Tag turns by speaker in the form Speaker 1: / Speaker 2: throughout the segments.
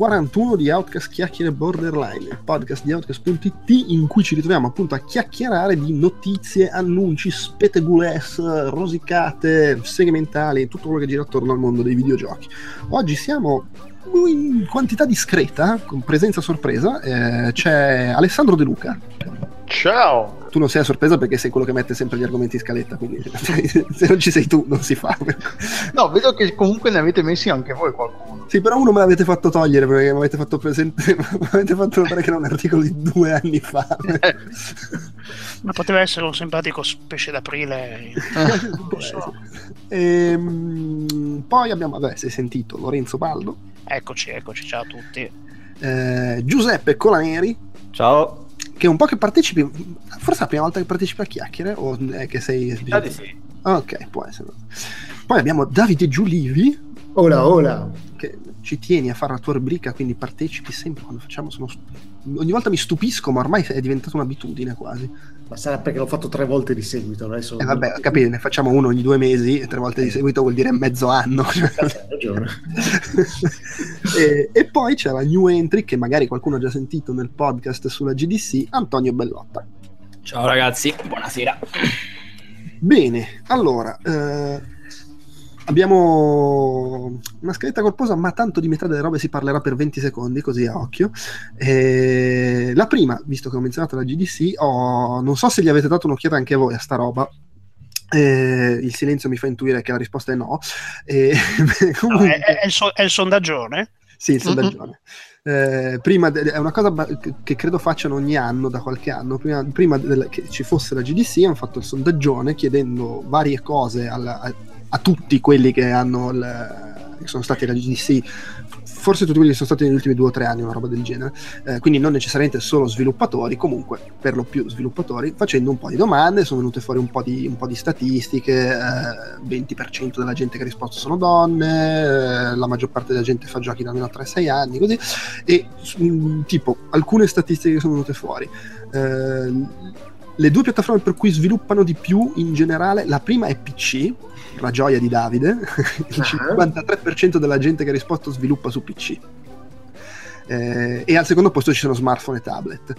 Speaker 1: 41 di Outcast Chiacchiere Borderline, il podcast di Outcast.it in cui ci ritroviamo appunto a chiacchierare di notizie, annunci, spetegules, rosicate, segmentali, tutto quello che gira attorno al mondo dei videogiochi. Oggi siamo in quantità discreta, con presenza sorpresa, eh, c'è Alessandro De Luca.
Speaker 2: Ciao!
Speaker 1: Tu non sei a sorpresa perché sei quello che mette sempre gli argomenti in scaletta, quindi se non ci sei tu non si fa.
Speaker 2: No, vedo che comunque ne avete messi anche voi qualcuno.
Speaker 1: Sì, però uno me l'avete fatto togliere perché mi avete fatto presente, mi avete fatto notare che era un articolo di due anni fa.
Speaker 3: Ma poteva essere un simpatico pesce d'aprile.
Speaker 1: non so. e, ehm, poi abbiamo, vabbè, si è sentito Lorenzo Baldo.
Speaker 3: Eccoci, eccoci, ciao a tutti.
Speaker 1: Eh, Giuseppe Colaneri.
Speaker 4: Ciao
Speaker 1: che un po' che partecipi, forse è la prima volta che partecipi a chiacchiere o è che sei...
Speaker 4: Sì.
Speaker 1: Ok, può essere. Poi abbiamo Davide Giulivi.
Speaker 5: Hola, hola.
Speaker 1: Che ci tieni a fare la tua rubrica, quindi partecipi sempre quando facciamo. Sono... Ogni volta mi stupisco, ma ormai è diventata un'abitudine quasi.
Speaker 5: Ma sarà perché l'ho fatto tre volte di seguito. Adesso...
Speaker 1: Eh vabbè, capite, ne facciamo uno ogni due mesi, e tre volte di eh. seguito vuol dire mezzo anno. Hai
Speaker 5: ragione.
Speaker 1: e, e, poi c'è la new entry che magari qualcuno ha già sentito nel podcast sulla GDC, Antonio Bellotta.
Speaker 4: Ciao ragazzi, buonasera.
Speaker 1: Bene, allora, eh, abbiamo una scaletta corposa, ma tanto di metà delle robe si parlerà per 20 secondi, così a occhio. Eh, la prima, visto che ho menzionato la GDC, ho, non so se gli avete dato un'occhiata anche voi a sta roba. Eh, il silenzio mi fa intuire che la risposta è no.
Speaker 3: Eh, comunque... no è, è, il so- è, il sondaggione?
Speaker 1: Sì, il sondaggione. Mm-hmm. Eh, prima de- è una cosa che credo facciano ogni anno da qualche anno prima, prima de- che ci fosse la GDC hanno fatto il sondaggione chiedendo varie cose alla, a, a, tutti quelli che, il, che sono stati alla GDC forse tutti quelli che sono stati negli ultimi due o tre anni, una roba del genere. Eh, quindi non necessariamente solo sviluppatori, comunque per lo più sviluppatori, facendo un po' di domande, sono venute fuori un po' di, un po di statistiche, eh, 20% della gente che ha risposto sono donne, eh, la maggior parte della gente fa giochi da almeno 3-6 anni, così, e mm, tipo alcune statistiche che sono venute fuori. Eh, le due piattaforme per cui sviluppano di più in generale, la prima è PC, la gioia di Davide, il 53% della gente che ha risposto sviluppa su PC. Eh, e al secondo posto ci sono smartphone e tablet.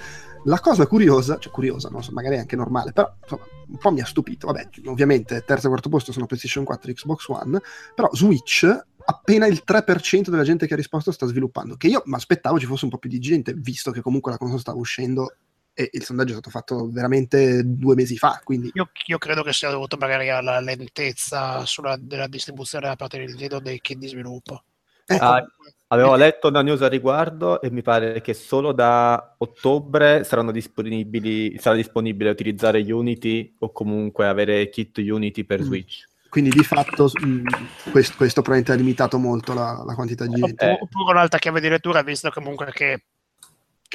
Speaker 1: La cosa curiosa, cioè curiosa, non so, magari anche normale, però insomma, un po' mi ha stupito. Vabbè, ovviamente terzo e quarto posto sono PlayStation 4 e Xbox One, però Switch appena il 3% della gente che ha risposto sta sviluppando, che io mi aspettavo ci fosse un po' più di gente, visto che comunque la console stava uscendo e il sondaggio è stato fatto veramente due mesi fa. Quindi...
Speaker 3: Io, io credo che sia dovuto magari alla lentezza sulla, della distribuzione da parte del Nintendo dei kit di sviluppo.
Speaker 4: Ecco. Ah, avevo letto una news al riguardo e mi pare che solo da ottobre saranno disponibili, sarà disponibile utilizzare Unity o comunque avere kit Unity per mm. Switch.
Speaker 1: Quindi di fatto mh, mm, questo, questo, probabilmente ha limitato molto la, la quantità di gente.
Speaker 3: Oppure un'altra chiave di lettura, visto comunque che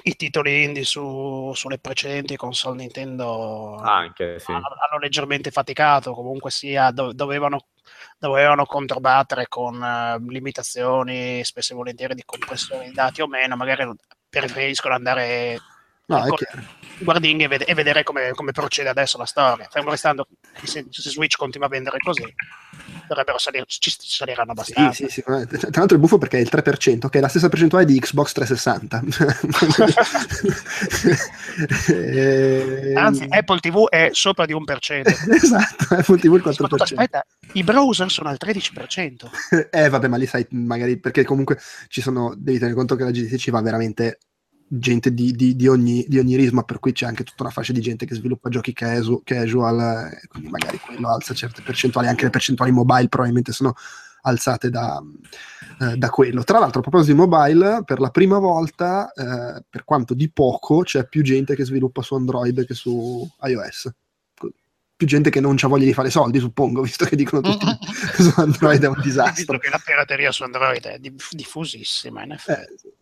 Speaker 3: i titoli indie su, sulle precedenti console Nintendo
Speaker 4: Anche, sì.
Speaker 3: hanno, hanno, leggermente faticato, comunque sia do, dovevano, dovevano controbattere con uh, limitazioni spesso e volentieri di compressione di dati o meno, magari preferiscono andare
Speaker 1: No,
Speaker 3: ecco, guardinghi e, ved- e, vedere come, come, procede adesso la storia. Fermo restando, se, se, Switch continua a vendere così, dovrebbero salire, ci saliranno abbastanza.
Speaker 1: Sì, sì, sì. Tra l'altro è buffo perché è il 3%, che è la stessa percentuale di Xbox 360.
Speaker 3: e... Anzi, Apple TV è sopra di un per cento.
Speaker 1: esatto, Apple TV il 4%.
Speaker 3: Aspetta, i browser sono al 13%.
Speaker 1: eh, vabbè, ma lì sai, magari perché comunque ci sono, devi tenere conto che la GDC ci va veramente gente di, di, di, ogni, di, ogni, risma, per cui c'è anche tutta una fascia di gente che sviluppa giochi casu, casual, eh, quindi magari quello alza certe percentuali, anche le percentuali mobile probabilmente sono alzate da, eh, da quello. Tra l'altro, a proposito di mobile, per la prima volta, eh, per quanto di poco, c'è più gente che sviluppa su Android che su iOS più gente che non ha voglia di fare soldi, suppongo, visto che dicono tutti su Android è un disastro.
Speaker 3: Visto che la pirateria su Android è diffusissima, in effetti.
Speaker 1: Eh,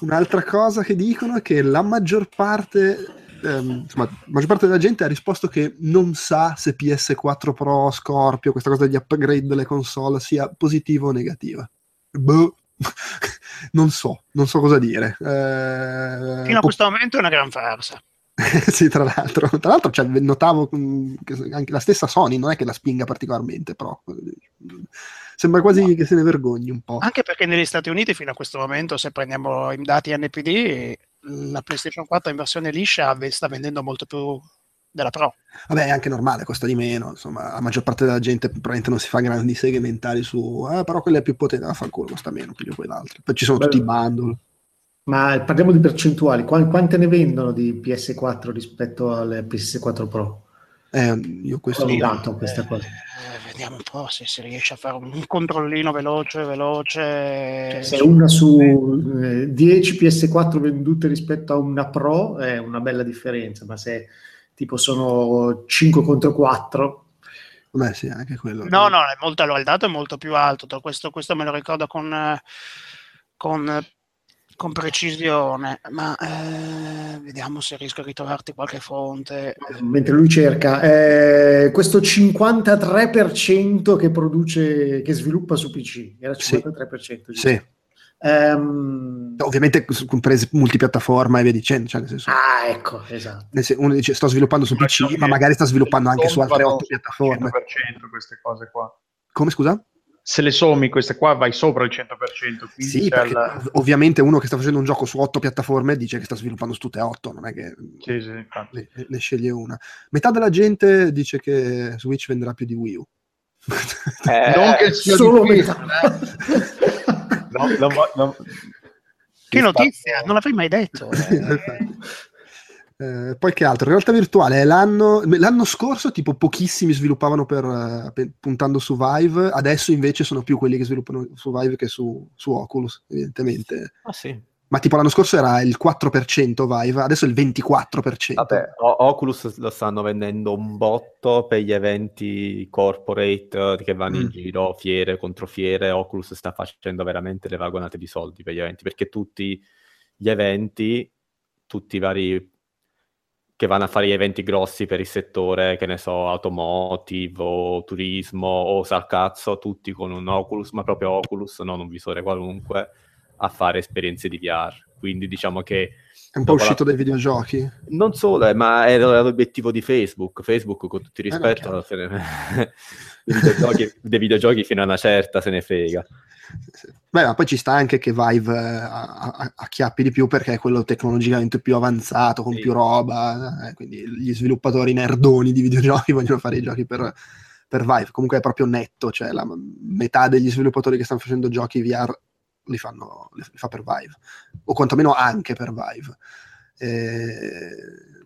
Speaker 1: Un'altra cosa che dicono è che la maggior parte, ehm, insomma, la maggior parte della gente ha risposto che non sa se PS4 Pro, Scorpio, questa cosa degli upgrade delle console sia positiva o negativa. Boh. non so, non so cosa dire. Eh,
Speaker 3: Fino a
Speaker 1: po-
Speaker 3: questo momento è una gran farsa.
Speaker 1: sì, tra l'altro, tra l'altro cioè, notavo mm, che anche la stessa Sony non è che la spinga particolarmente, però sembra quasi che se ne vergogni un po'.
Speaker 3: Anche perché negli Stati Uniti fino a questo momento, se prendiamo i dati NPD, la PlayStation 4 in versione liscia sta vendendo molto più della Pro.
Speaker 1: Vabbè, è anche normale, costa di meno, insomma, la maggior parte della gente probabilmente non si fa grandi seghe mentali su, eh, però quella è più potente, vaffanculo, costa meno, più di quell'altra. Poi ci sono
Speaker 5: Beh,
Speaker 1: tutti i bundle.
Speaker 5: Ma parliamo di percentuali. Qua- Quante ne vendono di PS4 rispetto alle PS4 Pro?
Speaker 1: Eh, io questo...
Speaker 5: Ogni tanto questa
Speaker 3: Eh,
Speaker 5: cosa.
Speaker 3: eh, vediamo un po' se si riesce a fare un controllino veloce, veloce.
Speaker 5: Cioè, se una su eh, 10 PS4 vendute rispetto a una Pro è una bella differenza, ma se tipo sono 5 contro 4,
Speaker 1: Beh, sì, anche quello.
Speaker 3: No, no, è molto, allora, il dato è molto più alto. Questo, questo me lo ricordo con, eh, con, con precisione, ma eh, vediamo se riesco a ritrovarti qualche fonte.
Speaker 5: mentre lui cerca, eh, questo 53% che produce, che sviluppa su PC, era
Speaker 1: Sì.
Speaker 5: 53%. giusto?
Speaker 1: Sì,
Speaker 5: Ehm,
Speaker 1: ovviamente comprese multipiattaforma e via dicendo, cioè nel senso...
Speaker 5: ah, ecco, esatto.
Speaker 1: uno dice sto sviluppando su PC, ma magari sta sviluppando anche su altre
Speaker 2: vanno
Speaker 1: otto piattaforme.
Speaker 2: 100% queste cose qua.
Speaker 1: Come scusa?
Speaker 2: Se le sommi queste qua vai sopra il 100%. Quindi
Speaker 1: Sì, perché ov- ovviamente uno che sta facendo un gioco su otto piattaforme dice che sta sviluppando su tutte e otto, non è che
Speaker 2: Sì, sì, infatti.
Speaker 1: ne, ne sceglie una. Metà della gente dice che Switch venderà più di Wii U.
Speaker 4: Eh,
Speaker 2: non che sia
Speaker 5: Solo
Speaker 2: difficile,
Speaker 5: metà.
Speaker 4: no, non vo- non-
Speaker 3: Che notizia, non l'avrei mai detto. eh.
Speaker 1: Eh, poi che altro? Realtà virtuale è l'anno, l'anno scorso tipo pochissimi sviluppavano per, eh, pe- puntando su Vive, adesso invece sono più quelli che sviluppano su Vive che su, su Oculus, evidentemente.
Speaker 4: Ah, sì.
Speaker 1: Ma tipo l'anno scorso era il 4% Vive, adesso è il 24%.
Speaker 4: Vabbè, O- Oculus lo stanno vendendo un botto per gli eventi corporate eh, che vanno in
Speaker 1: Mm.
Speaker 4: giro, fiere contro fiere. Oculus sta facendo veramente le vagonate di soldi per gli eventi, perché tutti gli eventi, tutti i vari che vanno a fare gli eventi grossi per il settore, che ne so, automotive o turismo o sal cazzo, tutti con un Oculus, ma proprio Oculus, non un visore qualunque, a fare esperienze di VR. Quindi diciamo che
Speaker 1: È un po'
Speaker 4: dopo la-
Speaker 1: uscito dai videogiochi.
Speaker 4: non solo, eh, ma era l'obiettivo di Facebook. Facebook, con tutto il
Speaker 1: Eh, no,
Speaker 4: rispetto, se ne- dei, videogiochi, dei videogiochi fino a una certa se ne frega.
Speaker 1: Beh, ma poi ci sta anche che Vive eh, acchiappi di più perché è quello tecnologicamente più avanzato, con
Speaker 4: Sì.
Speaker 1: più roba, eh, quindi gli sviluppatori nerdoni di videogiochi vogliono fare i giochi per, per Vive. Comunque è proprio netto, cioè la metà degli sviluppatori che stanno facendo giochi VR li, fanno, li fa per Vive, o quantomeno anche per Vive. Eh,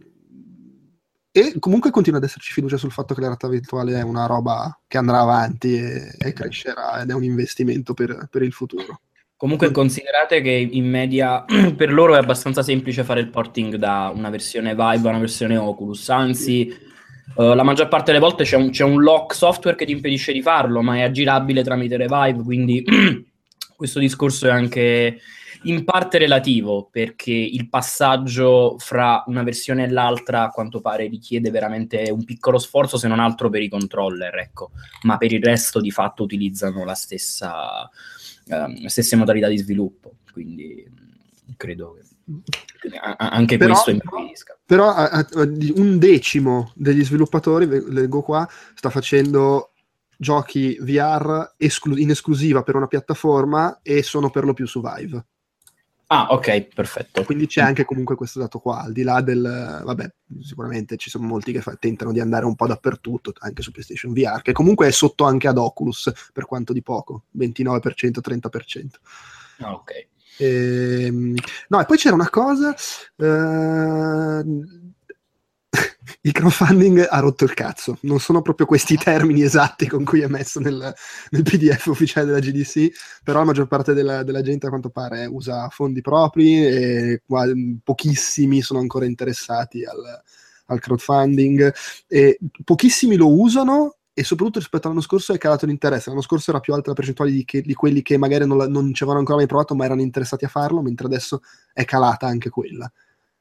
Speaker 1: E comunque continua ad esserci fiducia sul fatto che la realtà virtuale è una roba che andrà avanti e, e crescerà ed è un investimento per, per il futuro.
Speaker 6: Comunque considerate che in media per loro è abbastanza semplice fare il porting da una versione Vive a una versione Oculus, anzi eh, la maggior parte delle volte c'è un, c'è un lock software che ti impedisce di farlo, ma è aggirabile tramite Revive, quindi questo discorso è anche in parte relativo, perché il passaggio fra una versione e l'altra a quanto pare richiede veramente un piccolo sforzo, se non altro per i controller, ecco, ma per il resto di fatto utilizzano la stessa ehm, stesse modalità di sviluppo, quindi mh, credo che anche
Speaker 1: Però-
Speaker 6: questo impedisca.
Speaker 1: Però a- a- un decimo degli sviluppatori, leggo qua, sta facendo giochi VR esclu- in esclusiva per una piattaforma e sono per lo più su Vive.
Speaker 6: Ah, ok, perfetto.
Speaker 1: Quindi c'è anche comunque questo dato qua, al di là del... Vabbè, sicuramente ci sono molti che fa- tentano di andare un po' dappertutto, anche su PlayStation VR, che comunque è sotto anche ad Oculus, per quanto di poco, 29%, 30%.
Speaker 6: Ah, ok.
Speaker 1: Ehm, no, e poi c'era una cosa. ehm, il crowdfunding ha rotto il cazzo. Non sono proprio questi i termini esatti con cui è messo nel, nel PDF ufficiale della GDC, però la maggior parte della, della gente, a quanto pare, usa fondi propri e qua- pochissimi sono ancora interessati al, al crowdfunding. E pochissimi lo usano. E soprattutto rispetto all'anno scorso è calato l'interesse. L'anno scorso era più alta la percentuale di, che- di quelli che magari non, la- non ci avevano ancora mai provato, ma erano interessati a farlo, mentre adesso è calata anche quella.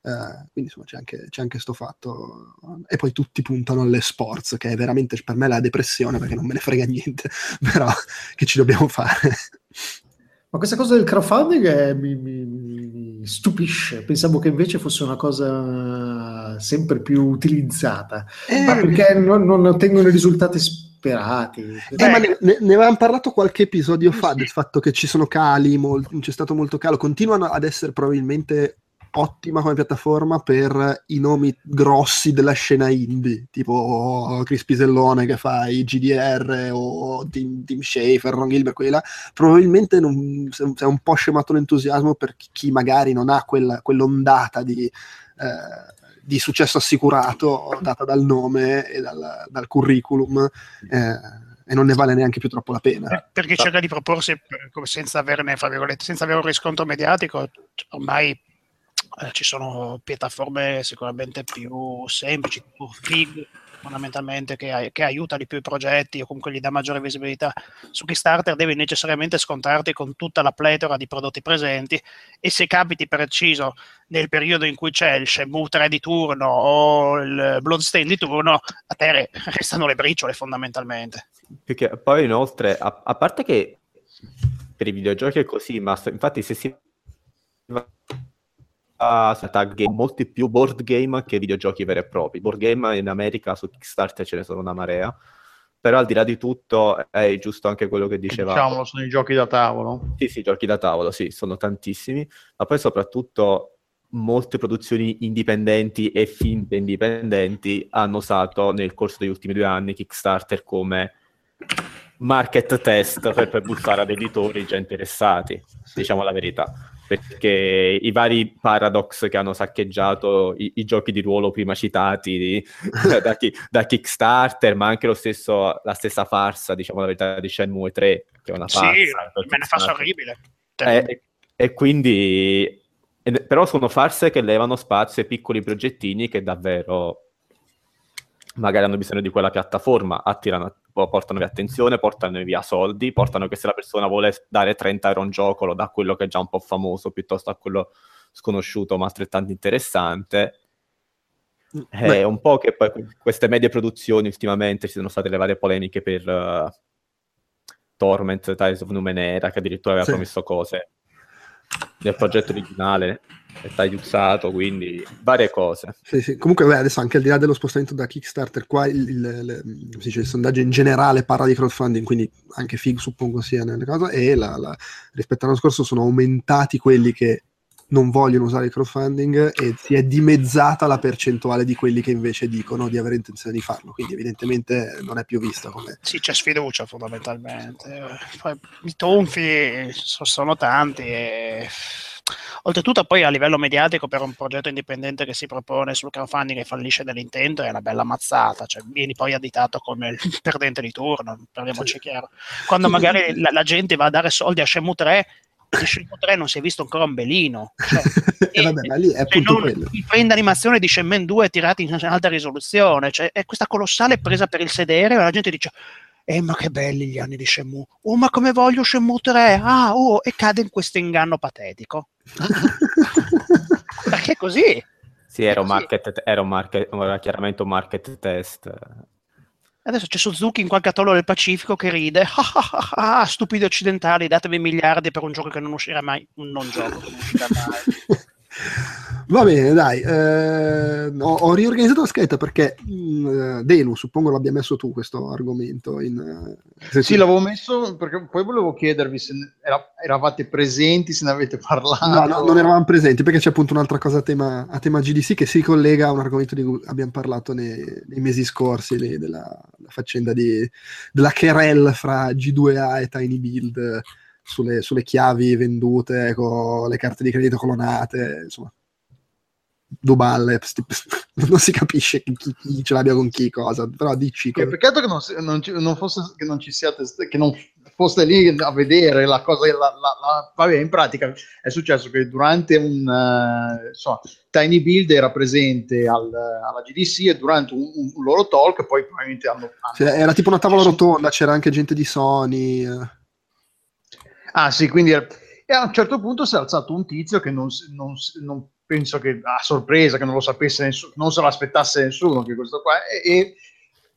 Speaker 1: Eh, quindi insomma c'è anche, c'è anche sto fatto. E poi tutti puntano alle sports, che è veramente per me la depressione perché non me ne frega niente, però che ci dobbiamo fare?
Speaker 5: Ma questa cosa del crowdfunding è- mi, mi- mi stupisce. Pensavo che invece fosse una cosa sempre più utilizzata,
Speaker 1: Eh,
Speaker 5: ma perché non, non ottengono i risultati sperati.
Speaker 1: Eh, ma ne, ne- ne avevamo parlato qualche episodio fa del fatto che ci sono cali, mol- c'è stato molto calo, continuano ad essere probabilmente ottima come piattaforma per i nomi grossi della scena indie, tipo Chris Pisellone che fa i GDR o Tim, Tim Schafer, Ron Gilbert, quelli là, probabilmente non, è un po' scemato l'entusiasmo per chi- magari non ha quella- quell'ondata di... eh, di successo assicurato data dal nome e dal, dal curriculum eh, e non ne vale neanche più troppo la pena.
Speaker 3: Per- perché cerca di proporsi eh, senza averne, fra virgolette, senza avere un riscontro mediatico, ormai eh, ci sono piattaforme sicuramente più semplici, tipo Fig fondamentalmente che, che aiuta di più i progetti o comunque gli dà maggiore visibilità. Su Kickstarter devi necessariamente scontrarti con tutta la pletora di prodotti presenti e se capiti preciso nel periodo in cui c'è il Shenmue 3 di turno o il Bloodstain di turno, a te re- restano le briciole fondamentalmente.
Speaker 4: Perché poi inoltre, a, a parte che per i videogiochi è così, ma infatti se si game, molti più board game che videogiochi veri e propri. Board game in America su Kickstarter ce ne sono una marea, però al di là di tutto è giusto anche quello che diceva.
Speaker 2: Diciamolo, sono i giochi da tavolo.
Speaker 4: Sì, sì, giochi da tavolo, sì, sono tantissimi, ma poi soprattutto molte produzioni indipendenti e finte indipendenti hanno usato nel corso degli ultimi due anni Kickstarter come market test per, per bussare ad editori già interessati, diciamo la verità, perché i vari paradox che hanno saccheggiato i, i giochi di ruolo prima citati di- da, chi- da Kickstarter, ma anche lo stesso, la stessa farsa, diciamo la verità, di Shenmue 3, che è una farsa.
Speaker 3: Sì, me ne fa
Speaker 4: Kickstarter.
Speaker 3: orribile.
Speaker 4: Eh, e quindi, e- però sono farse che levano spazio ai piccoli progettini che davvero magari hanno bisogno di quella piattaforma, attirano, po- portano via attenzione, portano via soldi, portano che se la persona vuole dare 30 euro a un gioco lo dà a quello che è già un po' famoso piuttosto a quello sconosciuto ma altrettanto interessante. È
Speaker 1: Beh.
Speaker 4: un po' che poi queste medie produzioni ultimamente ci sono state le varie polemiche per eh, Torment, Tides of Numenera, che addirittura aveva
Speaker 1: Sì.
Speaker 4: promesso cose nel progetto originale è tagliuzzato, quindi varie cose.
Speaker 1: Sì, sì. Comunque, beh, adesso anche al di là dello spostamento da Kickstarter, qua il, il- le- come si dice, il sondaggio in generale parla di crowdfunding, quindi anche FIG suppongo sia nelle cose, e la- la- rispetto all'anno scorso sono aumentati quelli che non vogliono usare il crowdfunding e si è dimezzata la percentuale di quelli che invece dicono di avere intenzione di farlo, quindi evidentemente non è più vista come...
Speaker 3: Sì, c'è sfiducia fondamentalmente. Poi I tonfi so- sono tanti e oltretutto poi a livello mediatico per un progetto indipendente che si propone sul crowdfunding e fallisce nell'intento è una bella mazzata, cioè vieni poi additato come il perdente di turno, parliamoci
Speaker 1: Sì.
Speaker 3: chiaro. Quando magari la, la gente va a dare soldi a Shenmue 3 di Shenmue 3 non si è visto ancora un belino. Cioè,
Speaker 1: e vabbè, ma lì è appunto quello.
Speaker 3: i frame d'animazione di Shenmue 2 tirati in alta risoluzione, cioè è questa colossale presa per il sedere, la gente dice eh ma che belli gli anni di Shenmue, oh ma come voglio Shenmue 3, ah oh, e cade in questo inganno patetico. Perché è così?
Speaker 4: Sì, era un market, era un market, era chiaramente un market test.
Speaker 3: Adesso c'è Suzuki in qualche atollo del Pacifico che ride, ah, ah, ah, ah, stupidi occidentali, datemi miliardi per un gioco che non uscirà mai, un non gioco che non uscirà mai.
Speaker 1: Va bene, dai, eh, ho, ho riorganizzato la scheda perché mh, Delu, suppongo l'abbia messo tu questo argomento. In, eh, se
Speaker 2: Sì, l'avevo messo perché poi volevo chiedervi se era- eravate presenti, se ne avete parlato.
Speaker 1: No, no, non eravamo presenti perché c'è appunto un'altra cosa a tema, a tema GDC che si collega a un argomento di cui abbiamo parlato nei, nei mesi scorsi, lì, della la faccenda di, della querel fra G2A e Tiny Build eh, sulle, sulle chiavi vendute con le carte di credito clonate, insomma. Due balle, non si capisce chi, chi- ce l'abbia con chi cosa, però dici
Speaker 2: Che peccato che non, non ci- non fosse, che non ci siate, che non foste lì a vedere la cosa. la- la- la- vabbè, in pratica è successo che durante un eh, insomma, Tiny Build era presente al- alla GDC e durante un, un loro talk poi probabilmente hanno. hanno-
Speaker 1: Sì, era tipo una tavola rotonda, c'era anche gente di Sony. eh.
Speaker 2: Ah, sì, quindi era- e a un certo punto si è alzato un tizio che non, non non penso che a sorpresa, che non lo sapesse nessuno, non se lo aspettasse nessuno, che questo qua, e,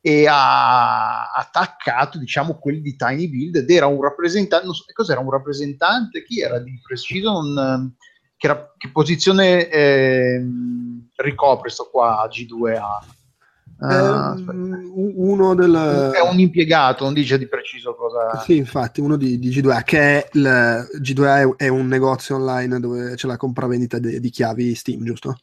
Speaker 2: e ha attaccato, diciamo, quelli di Tiny Build ed era un rappresentante, non so, cos'era un rappresentante, chi era di preciso, non, che, ra- che posizione ehm, ricopre sto qua G2A? Ah,
Speaker 1: Ehm, uno del...
Speaker 2: è un impiegato, non dice di preciso cosa.
Speaker 1: Sì, infatti, uno di, di G2A, che è il G2A è, è un negozio online dove c'è la compravendita de- di chiavi Steam, giusto?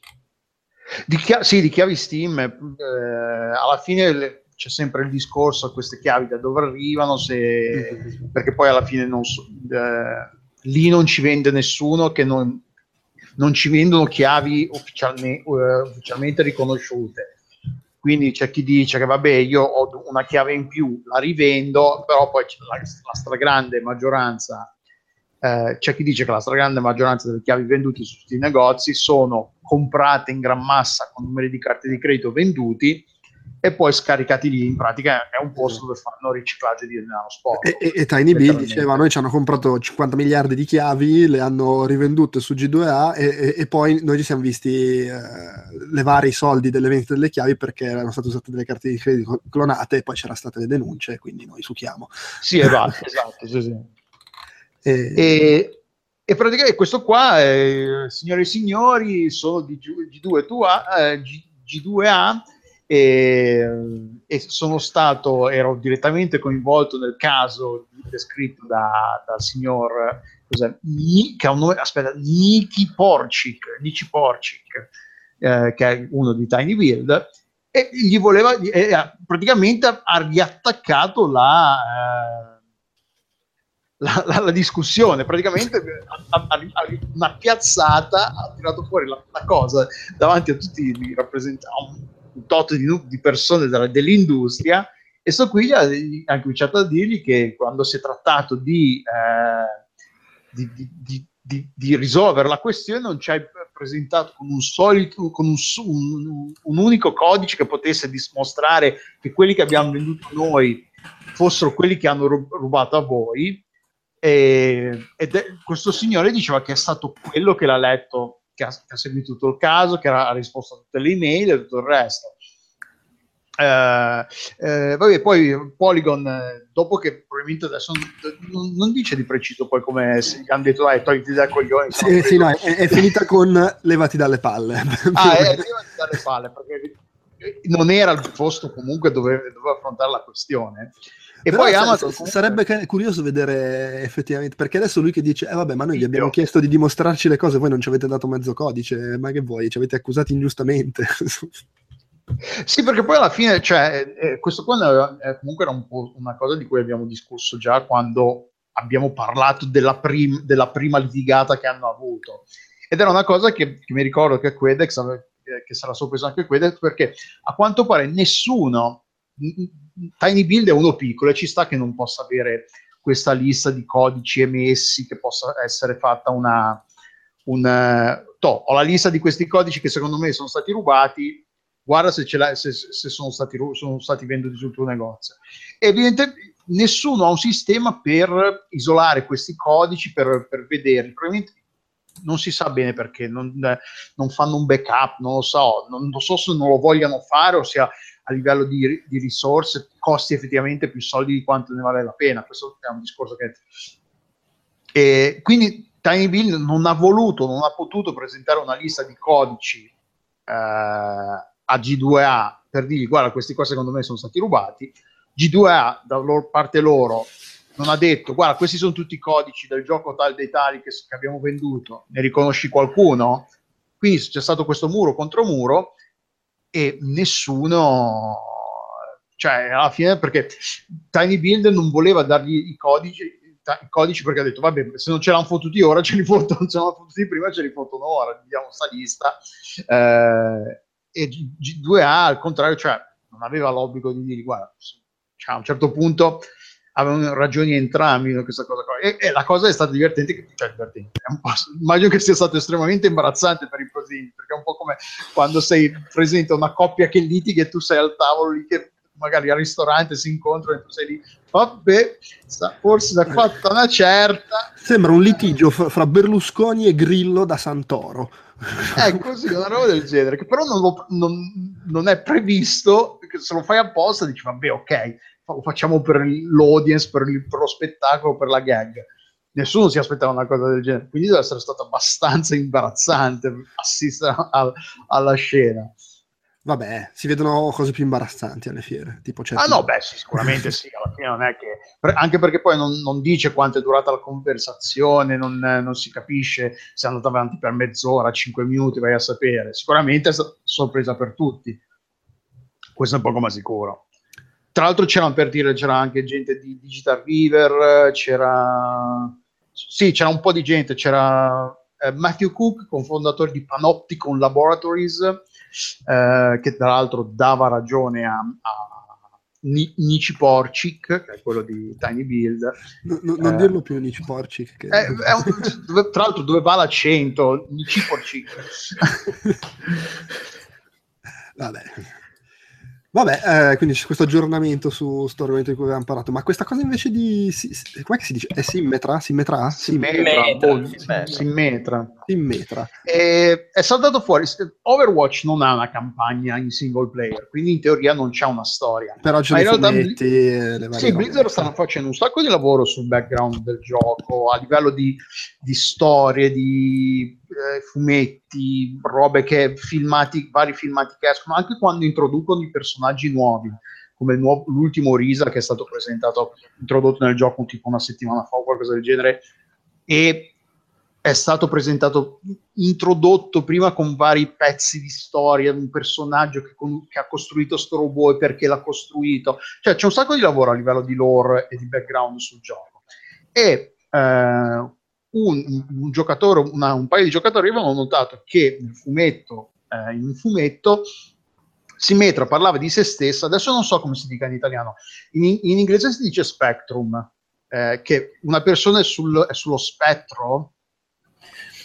Speaker 2: Di chia- sì, di chiavi Steam, eh, alla fine le- c'è sempre il discorso, queste chiavi da dove arrivano, se- perché poi alla fine non so- eh, lì non ci vende nessuno che non, non ci vendono chiavi ufficialme- eh, ufficialmente riconosciute. Quindi c'è chi dice che vabbè, io ho una chiave in più, la rivendo, però poi la, la stragrande maggioranza eh, c'è chi dice che la stragrande maggioranza delle chiavi vendute su questi negozi sono comprate in gran massa con numeri di carte di credito venduti e poi scaricati lì. In pratica è un posto dove fanno riciclaggio di denaro sporco.
Speaker 1: E, e- e Tiny Bill diceva: Noi ci hanno comprato 50 miliardi di chiavi, le hanno rivendute su G2A e, e- e poi noi ci siamo visti eh, levare i soldi delle vendite delle chiavi perché erano state usate delle carte di credito clonate e poi c'erano state le denunce, quindi noi succhiamo.
Speaker 2: Sì, esatto, esatto, sì, sì.
Speaker 1: E-
Speaker 2: E, praticamente questo qua, eh, signore e signori, sono di G- G2A, eh, G2A e, e sono stato, ero direttamente coinvolto nel caso descritto da- dal signor, cos'è? Che ha un nome, aspetta, Niki Porcic, Nici Porcic, eh, che è uno di Tiny Build, e gli voleva, e ha- praticamente ha riattaccato la... eh, la, la- la discussione. Praticamente a, a- a- una piazzata ha tirato fuori la, cosa davanti a tutti i rappresentanti, tot di, di persone della- dell'industria. E sto qui ha, ha cominciato a dirgli che quando si è trattato di, eh, di, di- di- risolvere la questione non ci hai presentato con un solito con un, un- un unico codice che potesse dimostrare che quelli che abbiamo venduto noi fossero quelli che hanno rub- rubato a voi e, ed è- questo signore diceva che è stato quello che l'ha letto, che ha, che ha seguito tutto il caso, che ha, risposto a tutte le email e tutto il resto. Eh, eh, vabbè, poi Polygon, eh, dopo che probabilmente adesso non, non dice di preciso poi come hanno detto dai togliti dai coglioni
Speaker 1: Sì, sì, no, è, è finita con levati dalle palle.
Speaker 2: Ah, è arrivato dalle palle perché non era il posto comunque dove doveva affrontare la questione. E
Speaker 1: Però
Speaker 2: poi Amazon comunque-
Speaker 1: sarebbe curioso vedere effettivamente perché adesso lui che dice eh vabbè ma noi vi abbiamo
Speaker 2: Io.
Speaker 1: chiesto di dimostrarci le cose voi non ci avete dato mezzo codice ma che vuoi ci avete accusati ingiustamente
Speaker 2: Sì, perché poi alla fine, cioè, eh, questo qua è comunque era un po' una cosa di cui abbiamo discusso già quando abbiamo parlato della, prim- della prima litigata che hanno avuto. Ed era una cosa che, che mi ricordo che Quedex ave- che- che sarà sorpreso anche Quedex perché a quanto pare nessuno Tiny Build è uno piccolo e ci sta che non possa avere questa lista di codici emessi che possa essere fatta una un eh, toh, ho la lista di questi codici che secondo me sono stati rubati guarda se, se, se sono, stati, sono stati venduti sul tuo negozio. Evidentemente nessuno ha un sistema per isolare questi codici per, per vederli. Probabilmente non si sa bene perché non, non fanno un backup non lo so non, non so se non lo vogliano fare o sia a livello di, di risorse costi effettivamente più soldi di quanto ne vale la pena questo è un discorso che e quindi Bill non ha voluto, non ha potuto presentare una lista di codici eh, a G2A per dirgli guarda questi qua secondo me sono stati rubati. G2A da loro, parte loro non ha detto guarda questi sono tutti i codici del gioco tal dei tali che, che abbiamo venduto, ne riconosci qualcuno? Quindi c'è stato questo muro contro muro e nessuno cioè alla fine perché Tiny Build non voleva dargli i codici i codici perché ha detto vabbè se non ce l'hanno fottuti ora ce li fottono se non l'hanno fottuti prima ce li fottono ora diamo sta lista. Eh, e G- G2A al contrario cioè non aveva l'obbligo di dire guarda cioè, a un certo punto avevano ragioni entrambi in questa cosa. E, e la cosa è stata divertente, che- cioè divertente, è un po', immagino che sia stato estremamente imbarazzante per i presenti, perché è un po' come quando sei presente a una coppia che litighi e tu sei al tavolo lì che magari al ristorante si incontrano e tu sei lì, vabbè, forse è fatta una certa,
Speaker 1: sembra un litigio fra Berlusconi e Grillo da Santoro.
Speaker 2: È così, una roba del genere, che però non, lo- non- non è previsto, se lo fai apposta dici, vabbè, ok, lo facciamo per l'audience, per, il- per lo spettacolo, per la gag. nessuno si aspettava una cosa del genere, quindi deve essere stato abbastanza imbarazzante assistere a- alla scena.
Speaker 1: Vabbè, si vedono cose più imbarazzanti alle fiere. Tipo
Speaker 2: Ah no, beh, sì, sicuramente sì, alla fine non è che... Anche perché poi non, non dice quanto è durata la conversazione, non, non si capisce se è andata avanti per mezz'ora, cinque minuti, vai a sapere. Sicuramente è stata sorpresa per tutti. Questo è poco ma sicuro. Tra l'altro c'era, per dire, c'era anche gente di Digital River, c'era... Sì, c'era un po' di gente, c'era eh, Matthew Cook, cofondatore di Panopticon Laboratories, eh, che tra l'altro dava ragione a, a Ni- Nici Porcic, che è quello di Tiny Build.
Speaker 1: No- no- non
Speaker 2: eh,
Speaker 1: dirlo più Niche Porcic. Che...
Speaker 2: Eh, è un- dove- tra l'altro dove va l'accento? Nici Porcic.
Speaker 1: Vabbè. Vabbè, eh, quindi c'è questo aggiornamento su sto argomento di cui avevamo parlato. Ma questa cosa invece di... si- si- com'è che si dice? È simmetra? Simmetra?
Speaker 2: Simmetra,
Speaker 6: Simmetra,
Speaker 4: simmetra.
Speaker 2: simmetra.
Speaker 1: Simmetra.
Speaker 2: E è saltato fuori. Overwatch non ha una campagna in single player, quindi in teoria non c'è una storia.
Speaker 1: Però c'è
Speaker 2: realtà
Speaker 1: fumetti le varie
Speaker 2: Sì,
Speaker 1: robe.
Speaker 2: Blizzard stanno facendo un sacco di lavoro sul background del gioco, a livello di, di storie, di eh, fumetti, robe che filmati, vari filmati che escono, anche quando introducono i personaggi nuovi, come nuovo- l'ultimo Risa che è stato presentato, introdotto nel gioco tipo una settimana fa o qualcosa del genere, e è stato presentato, introdotto prima con vari pezzi di storia, un personaggio che, con- che ha costruito sto robot e perché l'ha costruito. Cioè c'è un sacco di lavoro a livello di lore e di background sul gioco. E eh, un, un giocatore, una- un paio di giocatori avevano notato che nel fumetto, eh, in un fumetto, Simmetra parlava di se stessa, adesso non so come si dica in italiano, in, in inglese si dice spectrum, eh, che una persona è, sul- è sullo spettro,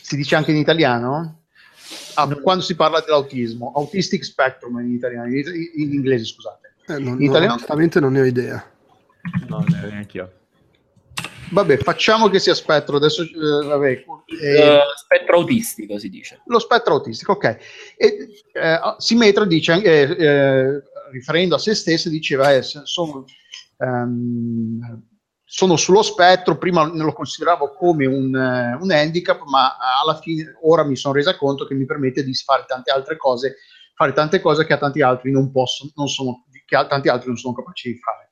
Speaker 2: si dice anche in italiano? Ah, quando si parla dell'autismo, autistic spectrum in italiano, in, in inglese scusate.
Speaker 1: Eh, non,
Speaker 2: in italiano-
Speaker 1: onestamente non ne ho idea.
Speaker 4: No, neanche io.
Speaker 2: Vabbè, facciamo che sia spettro, adesso eh, vabbè, eh,
Speaker 6: Eh, spettro autistico si dice.
Speaker 2: lo spettro autistico, ok. E, eh, Simmetra dice, eh, eh, riferendo a se stesso, diceva, sono, ehm, sono sullo spettro, prima lo consideravo come un, un handicap, ma alla fine ora mi sono resa conto che mi permette di fare tante altre cose, fare tante cose che a tanti altri non possono, non sono, che a tanti altri non sono capaci di fare.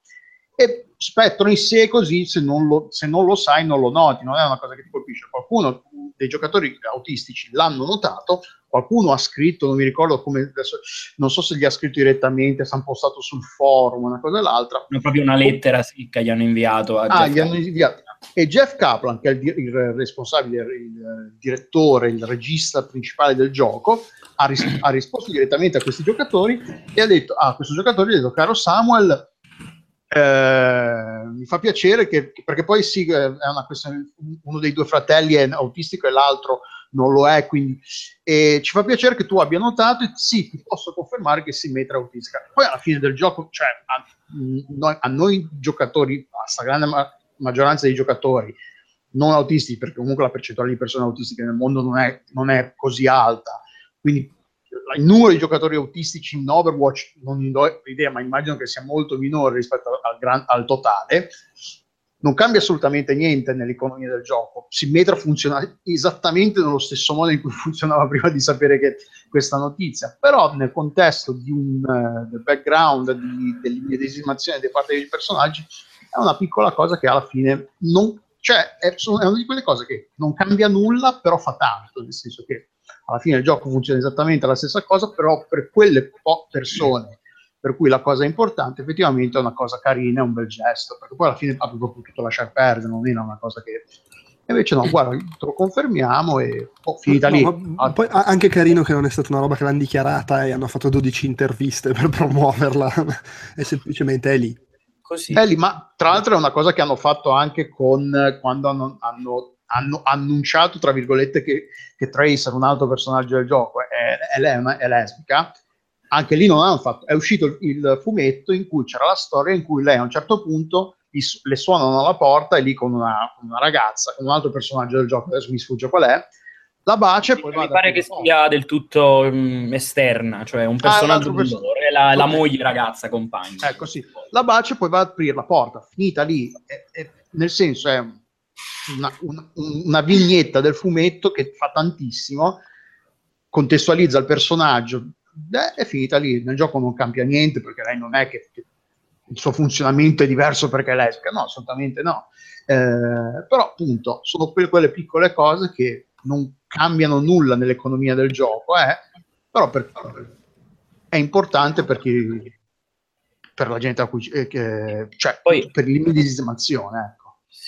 Speaker 2: E spettro in sé così, se non, lo, se non lo sai, non lo noti, non è una cosa che ti colpisce. Qualcuno dei giocatori autistici l'hanno notato, qualcuno ha scritto, non mi ricordo come adesso, non so se gli ha scritto direttamente, si hanno postato sul forum, una cosa e l'altra.
Speaker 6: Hanno proprio una lettera sì, che gli hanno inviato
Speaker 2: Ah, gli hanno inviato. E Jeff Kaplan, che è il, il responsabile, il direttore, il regista principale del gioco, ha, ris- ha risposto direttamente a questi giocatori e ha detto a questo giocatore, ha detto, caro Samuel, eh, mi fa piacere che, perché poi sì, eh, è una questione, uno dei due fratelli è autistico e l'altro non lo è, quindi e ci fa piacere che tu abbia notato e sì, ti posso confermare che si mette autistica. Poi alla fine del gioco, cioè a, noi, a noi giocatori, a stragrande ma- maggioranza dei giocatori non autistici, perché comunque la percentuale di persone autistiche nel mondo non è, non è così alta, quindi il numero di giocatori autistici in Overwatch non ho idea, ma immagino che sia molto minore rispetto al, gran- al totale. Non cambia assolutamente niente nell'economia del gioco. Simmetra funziona esattamente nello stesso modo in cui funzionava prima di sapere che questa notizia, però nel contesto di un del background, di, dell'immedesimazione dei parte dei personaggi, è una piccola cosa che alla fine non, cioè, è, è una di quelle cose che non cambia nulla, però fa tanto, nel senso che alla fine il gioco funziona esattamente la stessa cosa, però per quelle po- persone per cui la cosa è importante, effettivamente è una cosa carina, è un bel gesto, perché poi alla fine avevo potuto lasciare perdere, non era una cosa che... Invece no, guarda, te lo confermiamo e oh, finita
Speaker 1: No,
Speaker 2: lì.
Speaker 1: ma poi anche carino che non è stata una roba che l'hanno dichiarata e hanno fatto 12 interviste per promuoverla, e semplicemente è lì.
Speaker 6: Così.
Speaker 2: È lì, ma tra l'altro è una cosa che hanno fatto anche con eh, quando hanno, hanno- hanno annunciato, tra virgolette, che, che Tracer, un altro personaggio del gioco, è, è, è lesbica. Anche lì non hanno fatto, è uscito il, il fumetto in cui c'era la storia in cui lei a un certo punto gli le suonano alla porta e lì con una, una ragazza, con un altro personaggio del gioco, adesso mi sfugge qual è, la bacia e poi
Speaker 6: Mi pare che
Speaker 2: porta.
Speaker 6: sia del tutto mm, esterna, cioè un
Speaker 2: Ah,
Speaker 6: personaggio
Speaker 2: altro
Speaker 6: di
Speaker 2: perso-
Speaker 6: loro, è la, la moglie, ragazza, compagna.
Speaker 2: Ecco, sì. La bacia e poi va ad aprire la porta. Finita lì, e- e- nel senso è una, una- una vignetta del fumetto che fa tantissimo, contestualizza il personaggio, beh, è finita lì. Nel gioco non cambia niente perché lei non è che, il suo funzionamento è diverso perché è lesbica, no, assolutamente no. Eh, però appunto sono que- quelle piccole cose che non cambiano nulla nell'economia del gioco, eh, però per- è importante per chi per la gente a cui eh, che- cioè
Speaker 6: Poi-
Speaker 2: per il medesimazione ecco.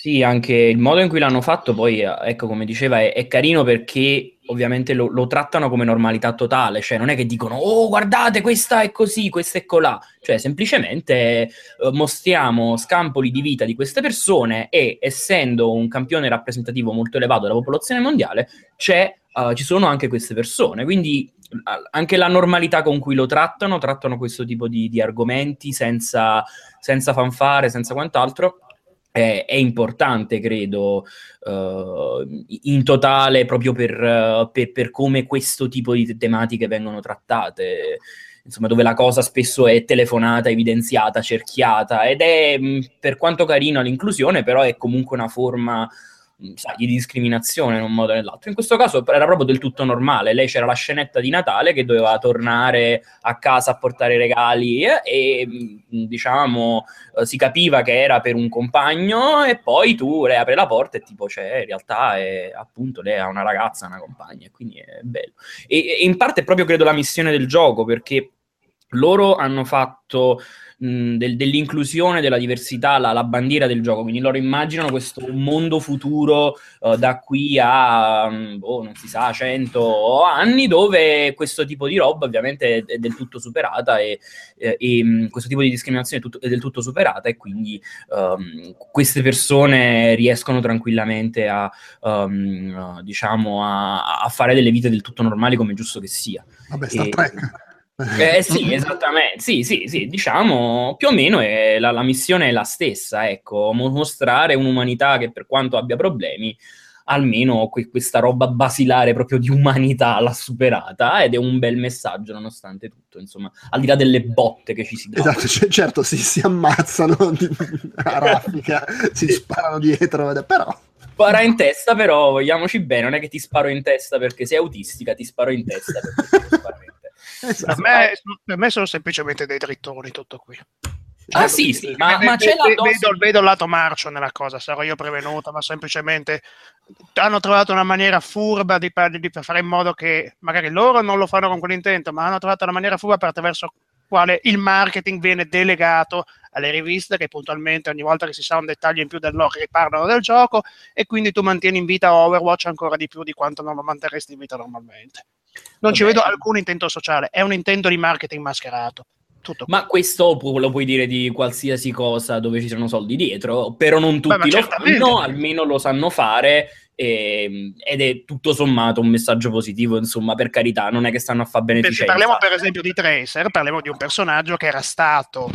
Speaker 6: Sì, anche il modo in cui l'hanno fatto, poi, ecco, come diceva, è, è carino perché ovviamente lo, lo trattano come normalità totale, cioè non è che dicono, oh, guardate, questa è così, questa è colà, cioè semplicemente eh, mostriamo scampoli di vita di queste persone e essendo un campione rappresentativo molto elevato della popolazione mondiale, eh, ci sono anche queste persone, quindi anche la normalità con cui lo trattano, trattano questo tipo di, di argomenti senza, senza fanfare, senza quant'altro è, è importante, credo, eh, in totale, proprio per, per- per come questo tipo di tematiche vengono trattate. Insomma, dove la cosa spesso è telefonata, evidenziata, cerchiata, ed è, mh, per quanto carina l'inclusione, però è comunque una forma sai, di discriminazione in un modo o nell'altro. In questo caso era proprio del tutto normale. Lei c'era la scenetta di Natale che doveva tornare a casa a portare i regali eh, e diciamo eh, si capiva che era per un compagno e poi tu lei apre la porta e tipo c'è in realtà è, appunto lei ha una ragazza, una compagna e quindi è bello. E, e in parte è proprio credo la missione del gioco perché loro hanno fatto mh, del- dell'inclusione, della diversità la, la bandiera del gioco, quindi loro immaginano questo mondo futuro eh, da qui a, boh, non si sa, 100 anni dove questo tipo di roba ovviamente è, del tutto superata e, eh, e, mh, questo tipo di discriminazione è, tutto- è del tutto superata e quindi ehm, queste persone riescono tranquillamente a, ehm, diciamo, a, a fare delle vite del tutto normali come è giusto che sia.
Speaker 1: Vabbè, Star
Speaker 6: E-
Speaker 1: Trek.
Speaker 6: Eh, sì, esattamente, sì, sì, sì, diciamo più o meno è la, la missione è la stessa, ecco, mo- mostrare un'umanità che per quanto abbia problemi, almeno que- questa roba basilare proprio di umanità l'ha superata ed è un bel messaggio nonostante tutto, insomma, al di là delle botte che ci si dà.
Speaker 1: Esatto, cioè, certo, si, si ammazzano di- a raffica, si sparano dietro, però
Speaker 6: Spara in testa, però vogliamoci bene, non è che ti sparo in testa perché sei autistica, ti sparo in testa perché ti sparare in testa.
Speaker 3: Per
Speaker 1: esatto.
Speaker 3: me, per me sono semplicemente dei drittoni tutto qui.
Speaker 6: Ah sì, sì, ma,
Speaker 3: Ve-
Speaker 6: ma c'è
Speaker 3: ve-
Speaker 6: la dose
Speaker 3: vedo, vedo il lato marcio nella cosa, sarò io prevenuta, ma semplicemente hanno trovato una maniera furba di, di fare in modo che magari loro non lo fanno con quell'intento, ma hanno trovato una maniera furba per attraverso quale il marketing viene delegato alle riviste che puntualmente ogni volta che si sa un dettaglio in più del lore riparlano del gioco e quindi tu mantieni in vita Overwatch ancora di più di quanto non lo manterresti in vita normalmente. Non ci
Speaker 6: Vabbè.
Speaker 3: vedo alcun intento sociale, è un intento di marketing mascherato. Tutto.
Speaker 6: Ma questo pu- lo puoi dire di qualsiasi cosa dove ci sono soldi dietro, però non tutti
Speaker 3: Beh,
Speaker 6: lo fanno, almeno lo sanno fare e- ed è tutto sommato un messaggio positivo, insomma, per carità, non è che stanno a fare
Speaker 3: Se
Speaker 6: beneficenza.
Speaker 3: parliamo per esempio di Tracer, parliamo di un personaggio che era stato.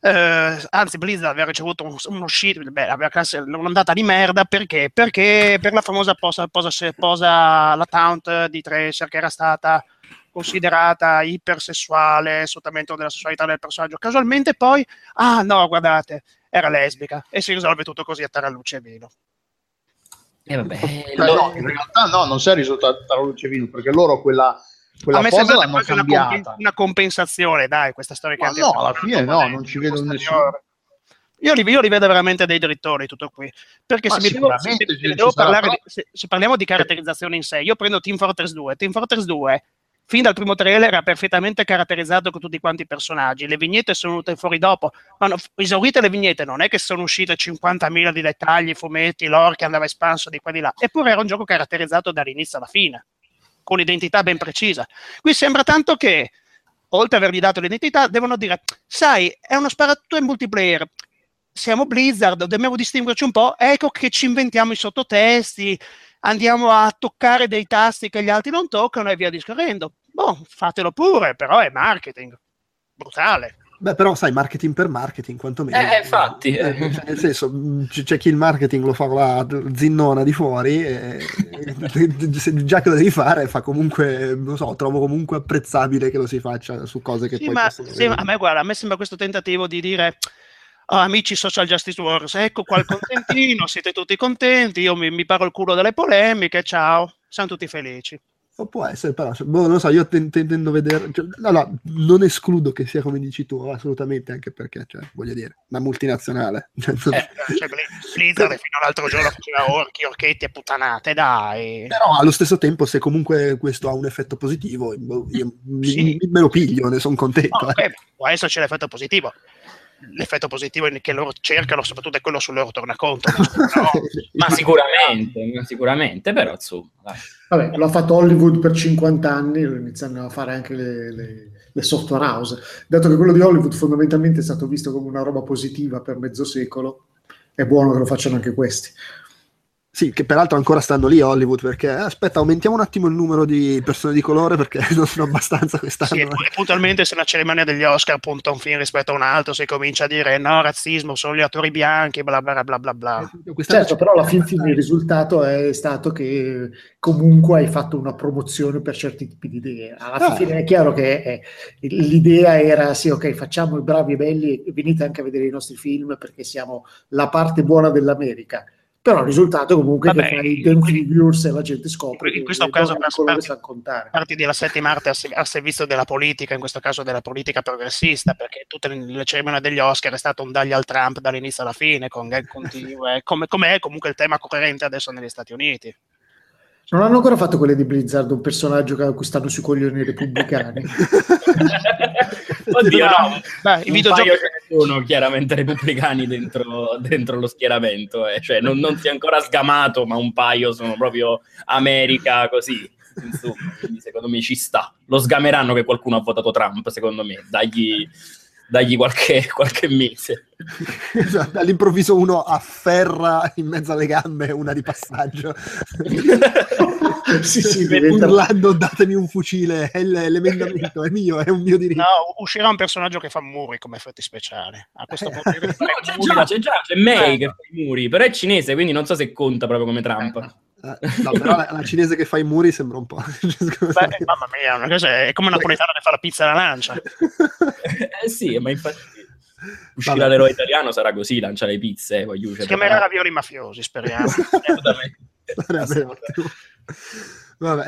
Speaker 3: Eh, anzi, Blizzard aveva ricevuto un- un'uscita, beh, aveva classe- un'ondata di merda perché? Perché per la famosa posa, posa, posa la taunt di Tracer che era stata considerata ipersessuale, sfruttamento della sessualità del personaggio. Casualmente poi, ah no, guardate, era lesbica e si risolve tutto così a taralluce e vino.
Speaker 6: E vabbè,
Speaker 2: Beh,
Speaker 6: lo-
Speaker 2: Eh, no, in realtà no, non si è risultato tra luce e vino perché loro quella, quella
Speaker 3: a me sembra
Speaker 2: l'hanno cambiata.
Speaker 3: una compensazione, dai, questa storia che
Speaker 2: no, alla fine no, non ci vedo
Speaker 3: posteriore. Io li, io li vedo veramente dei drittori tutto qui. Perché se, mi devo, se, se parlare se parliamo di caratterizzazione in sé, io prendo Team Fortress 2. Team Fortress 2, fin dal primo trailer, era perfettamente caratterizzato con tutti quanti i personaggi. Le vignette sono venute fuori dopo. Ma no, esaurite le vignette, non è che sono uscite 50.000 di dettagli, fumetti, lore che andava espanso di qua e di là. Eppure era un gioco caratterizzato dall'inizio alla fine, con identità ben precisa. Qui sembra tanto che oltre ad avergli dato l'identità, devono dire: Sai, è uno sparatutto in multiplayer. Siamo Blizzard, dobbiamo distinguerci un po'. Ecco che ci inventiamo i sottotesti, andiamo a toccare dei tasti che gli altri non toccano e via discorrendo. Boh, fatelo pure, però è marketing. Brutale.
Speaker 1: Beh, però sai, marketing per marketing, quantomeno.
Speaker 6: Eh, infatti.
Speaker 1: Eh, cioè, nel senso, c- c'è chi il marketing lo fa con la zinnona di fuori, e, se già che lo devi fare, fa comunque, non so, trovo comunque apprezzabile che lo si faccia su cose che
Speaker 3: Sì,
Speaker 1: poi
Speaker 3: ma
Speaker 1: possono
Speaker 3: sì, a me guarda, a me sembra questo tentativo di dire "Ah, amici Social Justice Wars, ecco qua il contentino, siete tutti contenti, io mi, mi paro il culo delle polemiche, ciao, siamo tutti felici.
Speaker 1: O può essere, però, boh, non lo so, io ten- tendendo a vedere, cioè, no, no, non escludo che sia come dici tu, assolutamente, anche perché, cioè, voglio dire, una multinazionale.
Speaker 3: Eh, cioè, Bli- Blizzard fino all'altro giorno faceva orchi, orchetti e puttanate, dai.
Speaker 1: Però allo stesso tempo, se comunque questo ha un effetto positivo, boh, io
Speaker 3: Sì.
Speaker 1: mi- me lo piglio, ne sono contento.
Speaker 3: No,
Speaker 1: eh.
Speaker 3: può esserci l'effetto positivo. L'effetto positivo è che loro cercano, soprattutto è quello sul loro tornaconto. No,
Speaker 6: Ma sicuramente, ma sicuramente, però insomma.
Speaker 5: Vabbè, l'ha fatto Hollywood per 50 anni, lo iniziano a fare anche le, le- le software house. Dato che quello di Hollywood fondamentalmente è stato visto come una roba positiva per mezzo secolo, è buono che lo facciano anche questi.
Speaker 1: Sì, che peraltro ancora stanno lì Hollywood perché eh, aspetta, aumentiamo un attimo il numero di persone di colore perché non sono abbastanza quest'anno.
Speaker 3: Sì, e pu- e puntualmente se una cerimonia degli Oscar punta un film rispetto a un altro, si comincia a dire no, razzismo, solo gli attori bianchi, bla bla bla bla bla.
Speaker 1: Eh,
Speaker 5: Certo, però alla fin fine il risultato è stato che comunque hai fatto una promozione per certi tipi di idee. Alla
Speaker 1: Ah.
Speaker 5: fine è chiaro che è- l'idea era sì, ok, facciamo i bravi e belli e venite anche a vedere i nostri film perché siamo la parte buona dell'America. Però il risultato comunque è
Speaker 3: Vabbè,
Speaker 5: che fai Dan Figures e la gente scopre
Speaker 3: in questo caso
Speaker 5: contare.
Speaker 3: Parti della settima arte al se- al servizio della politica, in questo caso della politica progressista, perché tutte le, le cerimonie degli Oscar è stato un dagli al Trump dall'inizio alla fine, con gag continue, come, come è comunque il tema corrente adesso negli Stati Uniti.
Speaker 5: Non hanno ancora fatto quelle di Blizzard, un personaggio che- stanno sui coglioni repubblicani.
Speaker 6: Oddio, no.
Speaker 3: Beh, i videogiochi
Speaker 6: sono chiaramente repubblicani dentro, dentro lo schieramento, eh. cioè non, non si è ancora sgamato, ma un paio sono proprio America così. Insomma, quindi secondo me ci sta. Lo sgameranno che qualcuno ha votato Trump, secondo me. Dagli, dagli qualche, qualche mese.
Speaker 1: Esatto, all'improvviso uno afferra in mezzo alle gambe una di passaggio
Speaker 5: sì, sì, diventa...
Speaker 1: urlando datemi un fucile è l- l'emendamento è mio è un mio diritto
Speaker 3: No, uscirà un personaggio che fa muri come effetti speciali. A questo punto io
Speaker 6: No, c'è già, c'è già, c'è May
Speaker 3: Eh.
Speaker 6: che fa i muri, però è cinese, quindi non so se conta proprio come Trump.
Speaker 1: Eh, no, però la, la cinese che fa i muri sembra un po'
Speaker 3: Beh, mamma mia, una cosa è come un napoletano che fa la pizza alla lancia.
Speaker 6: eh sì, ma infatti uscirà
Speaker 1: Vabbè.
Speaker 6: l'eroe italiano sarà così, lanciare le pizze, poi
Speaker 3: Si
Speaker 6: Giuseppe.
Speaker 3: chiamerà ravioli mafiosi, speriamo.
Speaker 6: Assolutamente.
Speaker 1: Sarebbe ottimo. Vabbè.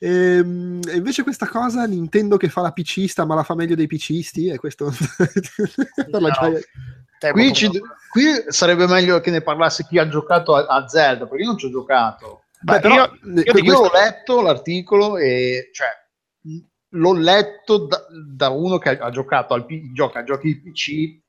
Speaker 1: Ehm, E invece questa cosa Nintendo che fa la PCista ma la fa meglio dei PCisti e questo per la
Speaker 3: No.
Speaker 1: gioia-
Speaker 2: Qui, ci- qui sarebbe meglio che ne parlasse chi ha giocato a, a Zelda, perché io non ci ho giocato.
Speaker 1: Beh,
Speaker 3: Beh,
Speaker 1: però,
Speaker 3: io-
Speaker 2: Io, io ho
Speaker 1: questo-
Speaker 2: letto l'articolo e cioè, l'ho letto da, da uno che ha, ha giocato al P- gioca a giochi di PC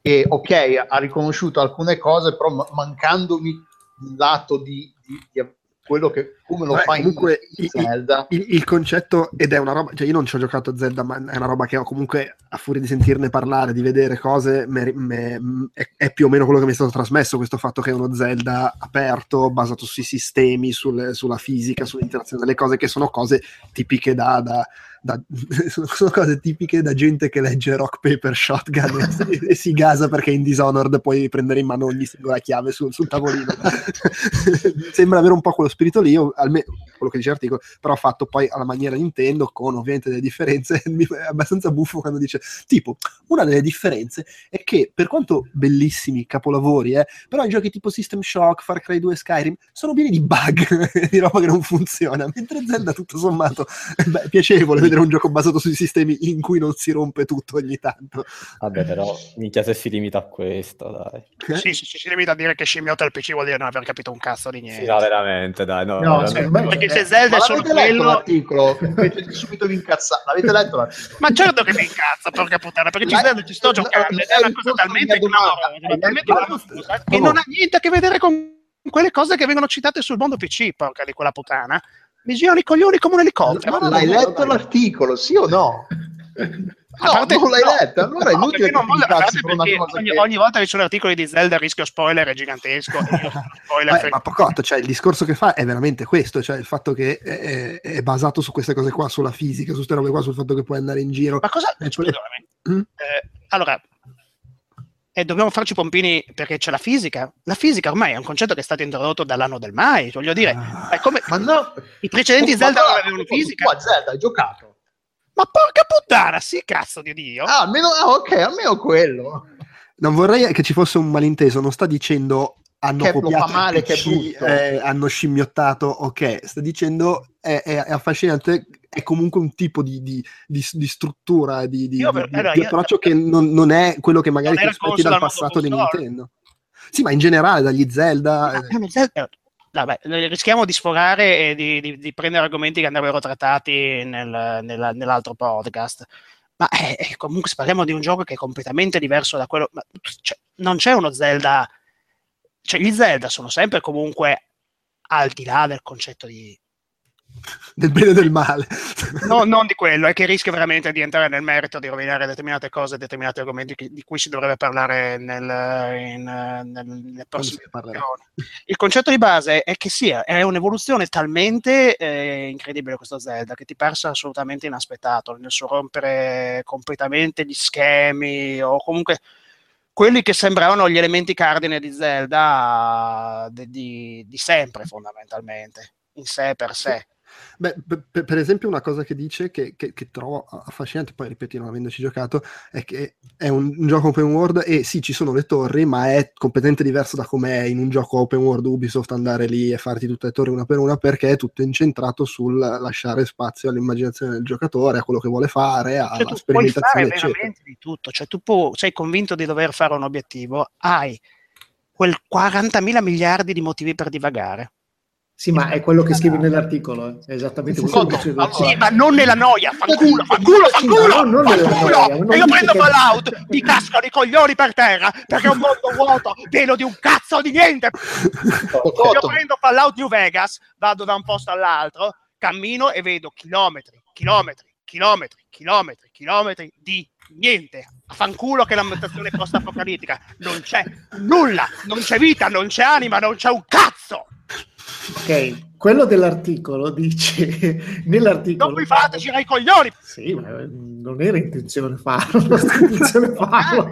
Speaker 2: e ok, ha riconosciuto alcune cose, però ma- mancandomi il lato di, di- di quello che come lo
Speaker 1: Vabbè,
Speaker 2: fa in,
Speaker 1: comunque
Speaker 2: in Zelda.
Speaker 1: il, il concetto ed è una roba, cioè io non ci ho giocato a Zelda, ma è una roba che ho comunque a furia di sentirne parlare, di vedere cose, me- me- è, è più o meno quello che mi è stato trasmesso, questo fatto che è uno Zelda aperto, basato sui sistemi, sulle- sulla fisica, sull'interazione delle cose, che sono cose tipiche da... da- da- sono cose tipiche da gente che legge Rock Paper Shotgun e, si- e si gasa perché in Dishonored puoi prendere in mano ogni singola chiave sul, sul tavolino. Sembra avere un po' quello spirito lì almeno quello che dice l'articolo però fatto poi alla maniera Nintendo con ovviamente delle differenze è abbastanza buffo quando dice tipo una delle differenze è che per quanto bellissimi capolavori eh, però i giochi tipo System Shock Far Cry 2 e Skyrim sono pieni di bug di roba che non funziona mentre Zelda tutto sommato è piacevole vedere un gioco basato sui sistemi in cui non si rompe tutto ogni tanto
Speaker 4: Vabbè, però, minchia se si limita a questo, dai.
Speaker 1: Eh?
Speaker 3: Sì, sì, sì, si limita a dire che scimmiotta il PC vuol dire non aver capito un cazzo di niente.
Speaker 4: Sì, no, veramente, dai. No,
Speaker 5: No,
Speaker 4: veramente.
Speaker 5: secondo me-
Speaker 3: Perché se
Speaker 5: eh,
Speaker 3: Zelda è solo quello...
Speaker 2: l'articolo? Subito vi incazzate. L'avete letto l'articolo?
Speaker 3: Ma certo che mi incazza, porca puttana, perché ci,
Speaker 2: La-
Speaker 3: Zelda ci sto
Speaker 2: la-
Speaker 3: giocando
Speaker 2: la-
Speaker 3: è una cosa talmente clamorosa, che non ha niente a che vedere con quelle cose che vengono citate sul mondo PC, porca di quella puttana. Mi girano i coglioni come un elicottero.
Speaker 2: L'hai letto l'articolo, sì o no? No,
Speaker 3: A parte-
Speaker 2: non l'hai
Speaker 3: no,
Speaker 2: letto, allora è
Speaker 3: no,
Speaker 2: inutile
Speaker 3: perché non voglio- a parte
Speaker 2: incazzi per una
Speaker 3: perché
Speaker 2: cosa
Speaker 3: ogni,
Speaker 2: che-
Speaker 3: ogni volta che ci sono articoli di Zelda il rischio spoiler è gigantesco. spoiler
Speaker 1: Beh, ma Pocotto, cioè il discorso che fa è veramente questo, cioè il fatto che è, è basato su queste cose qua, sulla fisica, su queste robe qua, sul fatto che puoi andare in giro.
Speaker 3: Ma cosa?
Speaker 1: Eh,
Speaker 3: Scusami.
Speaker 1: Mm?
Speaker 3: Eh, allora, eh, dobbiamo farci pompini perché c'è la fisica. La fisica ormai è un concetto che è stato introdotto dall'anno del mai, voglio dire.
Speaker 1: Ah.
Speaker 3: È come
Speaker 2: Ma no,
Speaker 3: i precedenti Zelda
Speaker 2: no,
Speaker 3: non avevano fisica.
Speaker 2: Tu a Zelda hai giocato?
Speaker 3: Ma porca puttana, sì, cazzo di Dio.
Speaker 2: Ah, almeno, ah, ok, almeno quello.
Speaker 1: Non vorrei che ci fosse un malinteso, non sta dicendo hanno
Speaker 2: Che
Speaker 1: copiato
Speaker 2: fa male, che
Speaker 1: PC,
Speaker 2: brutto.
Speaker 1: eh, hanno scimmiottato, ok, sta dicendo è, è- è affascinante, è comunque un tipo di, di- di- di struttura, di, di-
Speaker 3: per- allora,
Speaker 1: di
Speaker 3: io-
Speaker 1: approccio che non, non è quello che magari ti aspetti dal passato di. Nintendo. Sì, ma in generale dagli Zelda...
Speaker 3: È uno Zelda- eh, Vabbè, rischiamo di sfogare e di, di- prendere argomenti che andrebbero trattati nel- nella- nell'altro podcast. Ma eh, eh, comunque se parliamo di un gioco che è completamente diverso da quello. ma, cioè, non c'è uno Zelda. Cioè, gli Zelda sono sempre comunque al di là del concetto di.
Speaker 1: Del bene e del male.
Speaker 3: No, non di quello, è che rischia veramente di entrare nel merito, di rovinare determinate cose, determinati argomenti che- di cui si dovrebbe parlare nel, in, nel,
Speaker 1: parlerà.
Speaker 3: occasioni. Il concetto di base è che sia, è un'evoluzione talmente eh, incredibile questo Zelda che ti persa assolutamente inaspettato nel suo rompere completamente gli schemi o comunque quelli che sembravano gli elementi cardine di Zelda di- di sempre fondamentalmente, in sé per sé.
Speaker 1: Beh, per, per- esempio, una cosa che dice che, che- che trovo affascinante, poi ripeto, non avendoci giocato, è che è un, un gioco open world e sì, ci sono le torri, ma è completamente diverso da come è in un gioco open world Ubisoft andare lì e farti tutte le torri una per una, perché è tutto incentrato sul lasciare spazio all'immaginazione del giocatore, a quello che vuole fare,
Speaker 3: Cioè,
Speaker 1: alla
Speaker 3: tu puoi fare
Speaker 1: sperimentazione,
Speaker 3: veramente di tutto, cioè tu pu- sei convinto di dover fare un obiettivo, hai quel 40.000 miliardi di motivi per divagare.
Speaker 5: Sì, ma è quello che scrivi nell'articolo, eh. è esattamente quello che dicevo.
Speaker 3: Ah, sì, ma non nella noia, fanculo, fanculo, fanculo,
Speaker 5: No, non
Speaker 3: fanculo!
Speaker 5: noia, non
Speaker 3: e io prendo
Speaker 5: che-
Speaker 3: Fallout, ti cascano i coglioni per terra, perché è un mondo vuoto, pieno di un cazzo di niente. Io prendo Fallout New Vegas, vado da un posto all'altro, cammino e vedo chilometri, chilometri, chilometri, chilometri, chilometri di niente. A fanculo che l'ambientazione post-apocalittica. Non c'è nulla, non c'è vita, non c'è anima, non c'è un cazzo.
Speaker 5: Ok, quello dell'articolo dice nell'articolo
Speaker 3: Non mi fate girare i coglioni.
Speaker 5: Sì, ma eh, non era intenzione farlo, intenzione farlo.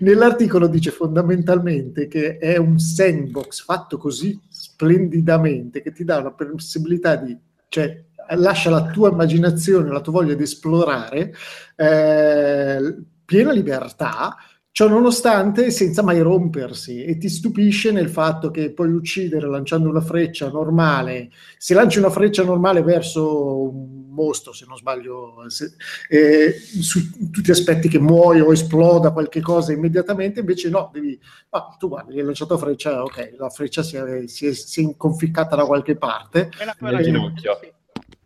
Speaker 5: Nell'articolo dice fondamentalmente che è un sandbox fatto così splendidamente che ti dà una possibilità di, cioè lascia la tua immaginazione, la tua voglia di esplorare, eh, piena libertà, ciò nonostante senza mai rompersi e ti stupisce nel fatto che puoi uccidere lanciando una freccia normale se lanci una freccia normale verso un mostro, se non sbaglio, se- eh, su, tu ti aspetti che muoia o esploda qualche cosa immediatamente, invece no, devi, ah, tu guardi, gli hai lanciato la freccia, ok, la freccia si è, si è- si è inconficcata da qualche parte,
Speaker 3: E la
Speaker 4: Nel ginocchio.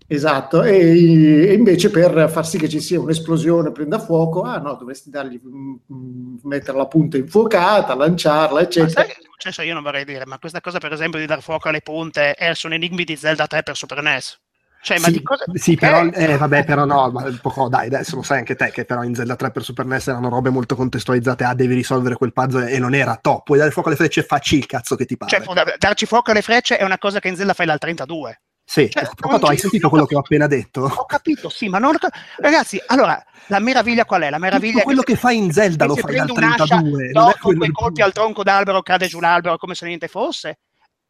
Speaker 5: Esatto, e, e invece per far sì che ci sia un'esplosione, prenda fuoco, ah no, dovresti dargli, mm, mm, mettere la punta infuocata, lanciarla,
Speaker 3: Ma
Speaker 5: eccetera.
Speaker 3: sai che è successo? Io non vorrei dire, ma questa cosa, per esempio, di dar fuoco alle punte è su un enigmi di Zelda 3 per Super NES. Cioè, ma
Speaker 1: Sì,
Speaker 3: di cosa...
Speaker 1: sì,
Speaker 3: ok,
Speaker 1: però, eh, vabbè, però no, ma un po', dai, adesso lo sai anche te che però in Zelda 3 per Super NES erano robe molto contestualizzate, ah, devi risolvere quel puzzle e non era top, puoi dare fuoco alle frecce facci il cazzo che ti pare.
Speaker 3: Cioè, da- darci fuoco alle frecce è una cosa che in Zelda fai dal 32.
Speaker 1: Sì,
Speaker 3: cioè,
Speaker 1: capito, hai sentito quello che ho appena detto?
Speaker 3: Ho capito, sì, ma non... Ragazzi, allora, la meraviglia qual è? La meraviglia
Speaker 1: Tutto quello
Speaker 3: se-
Speaker 1: che fai in Zelda
Speaker 3: che
Speaker 1: lo fai
Speaker 3: un'ascia,
Speaker 1: 32, non è
Speaker 3: dopo
Speaker 1: quello
Speaker 3: quei colpi al tronco d'albero cade giù l'albero come se niente fosse?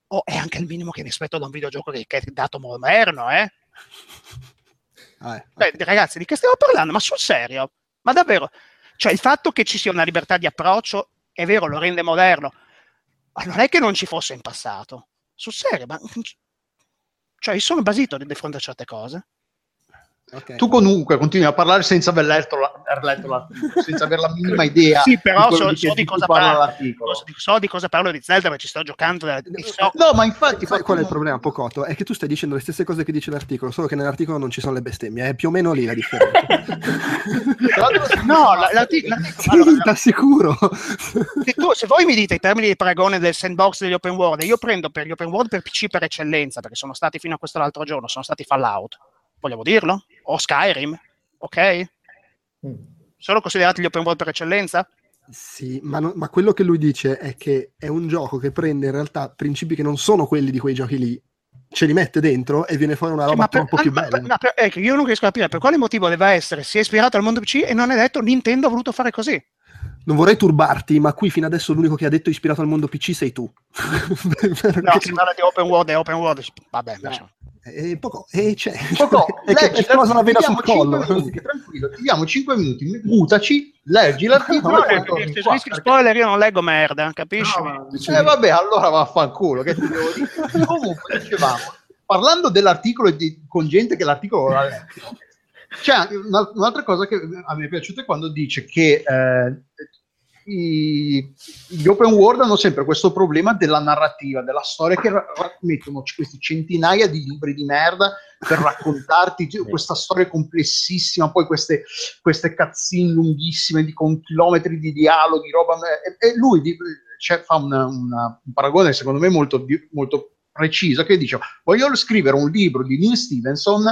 Speaker 3: O è anche il minimo che mi aspetto da un videogioco che, che è dato moderno, eh?
Speaker 1: Ah, eh.
Speaker 3: Beh, ragazzi, di che stiamo parlando? Ma sul serio? Ma davvero? Cioè, il fatto che ci sia una libertà di approccio, è vero, lo rende moderno, ma non è che non ci fosse in passato. Sul serio, ma... Cioè, io sono basito di fronte a certe cose.
Speaker 1: Ok.
Speaker 2: Tu comunque continui a parlare senza aver letto, la- aver letto l'articolo, senza avere la minima idea
Speaker 3: Sì, però
Speaker 2: di
Speaker 3: so,
Speaker 2: di,
Speaker 3: so di cosa
Speaker 2: parla
Speaker 3: parlo.
Speaker 2: l'articolo.
Speaker 3: So, so di cosa parlo di Zelda, perché ci sto giocando da- so
Speaker 2: No, ma infatti
Speaker 1: Sai qual è il problema, Pocotto? È che tu stai dicendo le stesse cose che dice l'articolo, solo che nell'articolo non ci sono le bestemmie, è più o meno lì la differenza.
Speaker 3: No, la- l'arti- l'articolo-
Speaker 1: sì,
Speaker 3: allora,
Speaker 1: t'assicuro.
Speaker 3: se, tu- se voi mi dite i termini di paragone del sandbox degli open world, io prendo per gli open world per PC per eccellenza, perché sono stati fino a questo l'altro giorno, sono stati Fallout, vogliamo dirlo? O Skyrim, ok?
Speaker 5: Mm.
Speaker 3: Sono considerati gli open world per eccellenza?
Speaker 1: Sì, ma, no- ma quello che lui dice è che è un gioco che prende in realtà principi che non sono quelli di quei giochi lì, ce li mette dentro e viene fuori una roba
Speaker 3: per-
Speaker 1: troppo più
Speaker 3: ma-
Speaker 1: bella.
Speaker 3: ma per- ecco, io non riesco a capire per quale motivo deve essere, si è ispirato al mondo PC e non è detto Nintendo ha voluto fare così.
Speaker 1: Non vorrei turbarti, ma qui fino adesso l'unico che ha detto ispirato al mondo PC sei tu.
Speaker 3: No, si parla di open world e open world. Vabbè,
Speaker 1: No.
Speaker 3: insomma.
Speaker 1: E poco, e c'è.
Speaker 2: Poco,
Speaker 1: che
Speaker 2: leggi
Speaker 1: è cosa la vena sul
Speaker 2: diamo cinque
Speaker 1: collo.
Speaker 2: minuti, tranquillo, ti diamo 5 minuti, mutaci, leggi l'articolo
Speaker 1: No,
Speaker 2: e
Speaker 1: no,
Speaker 2: qua, perché-
Speaker 3: spoiler io non leggo merda, capisci?
Speaker 5: No,
Speaker 2: Eh vabbè, allora vaffanculo, che ti devo dire? Comunque, dicevamo, parlando dell'articolo e di- con gente che l'articolo l'ha letto, c'è una- un'altra cosa che a me è piaciuta è quando dice che eh, i- gli open world hanno sempre questo problema della narrativa, della storia, che ra- mettono questi centinaia di libri di merda per raccontarti questa storia complessissima, poi queste, queste cazzine lunghissime di, con chilometri di dialoghi, roba. E, e lui di- cioè, fa una- una- un paragone, secondo me, molto, molto preciso, che dice: Voglio scrivere un libro di Neil Stevenson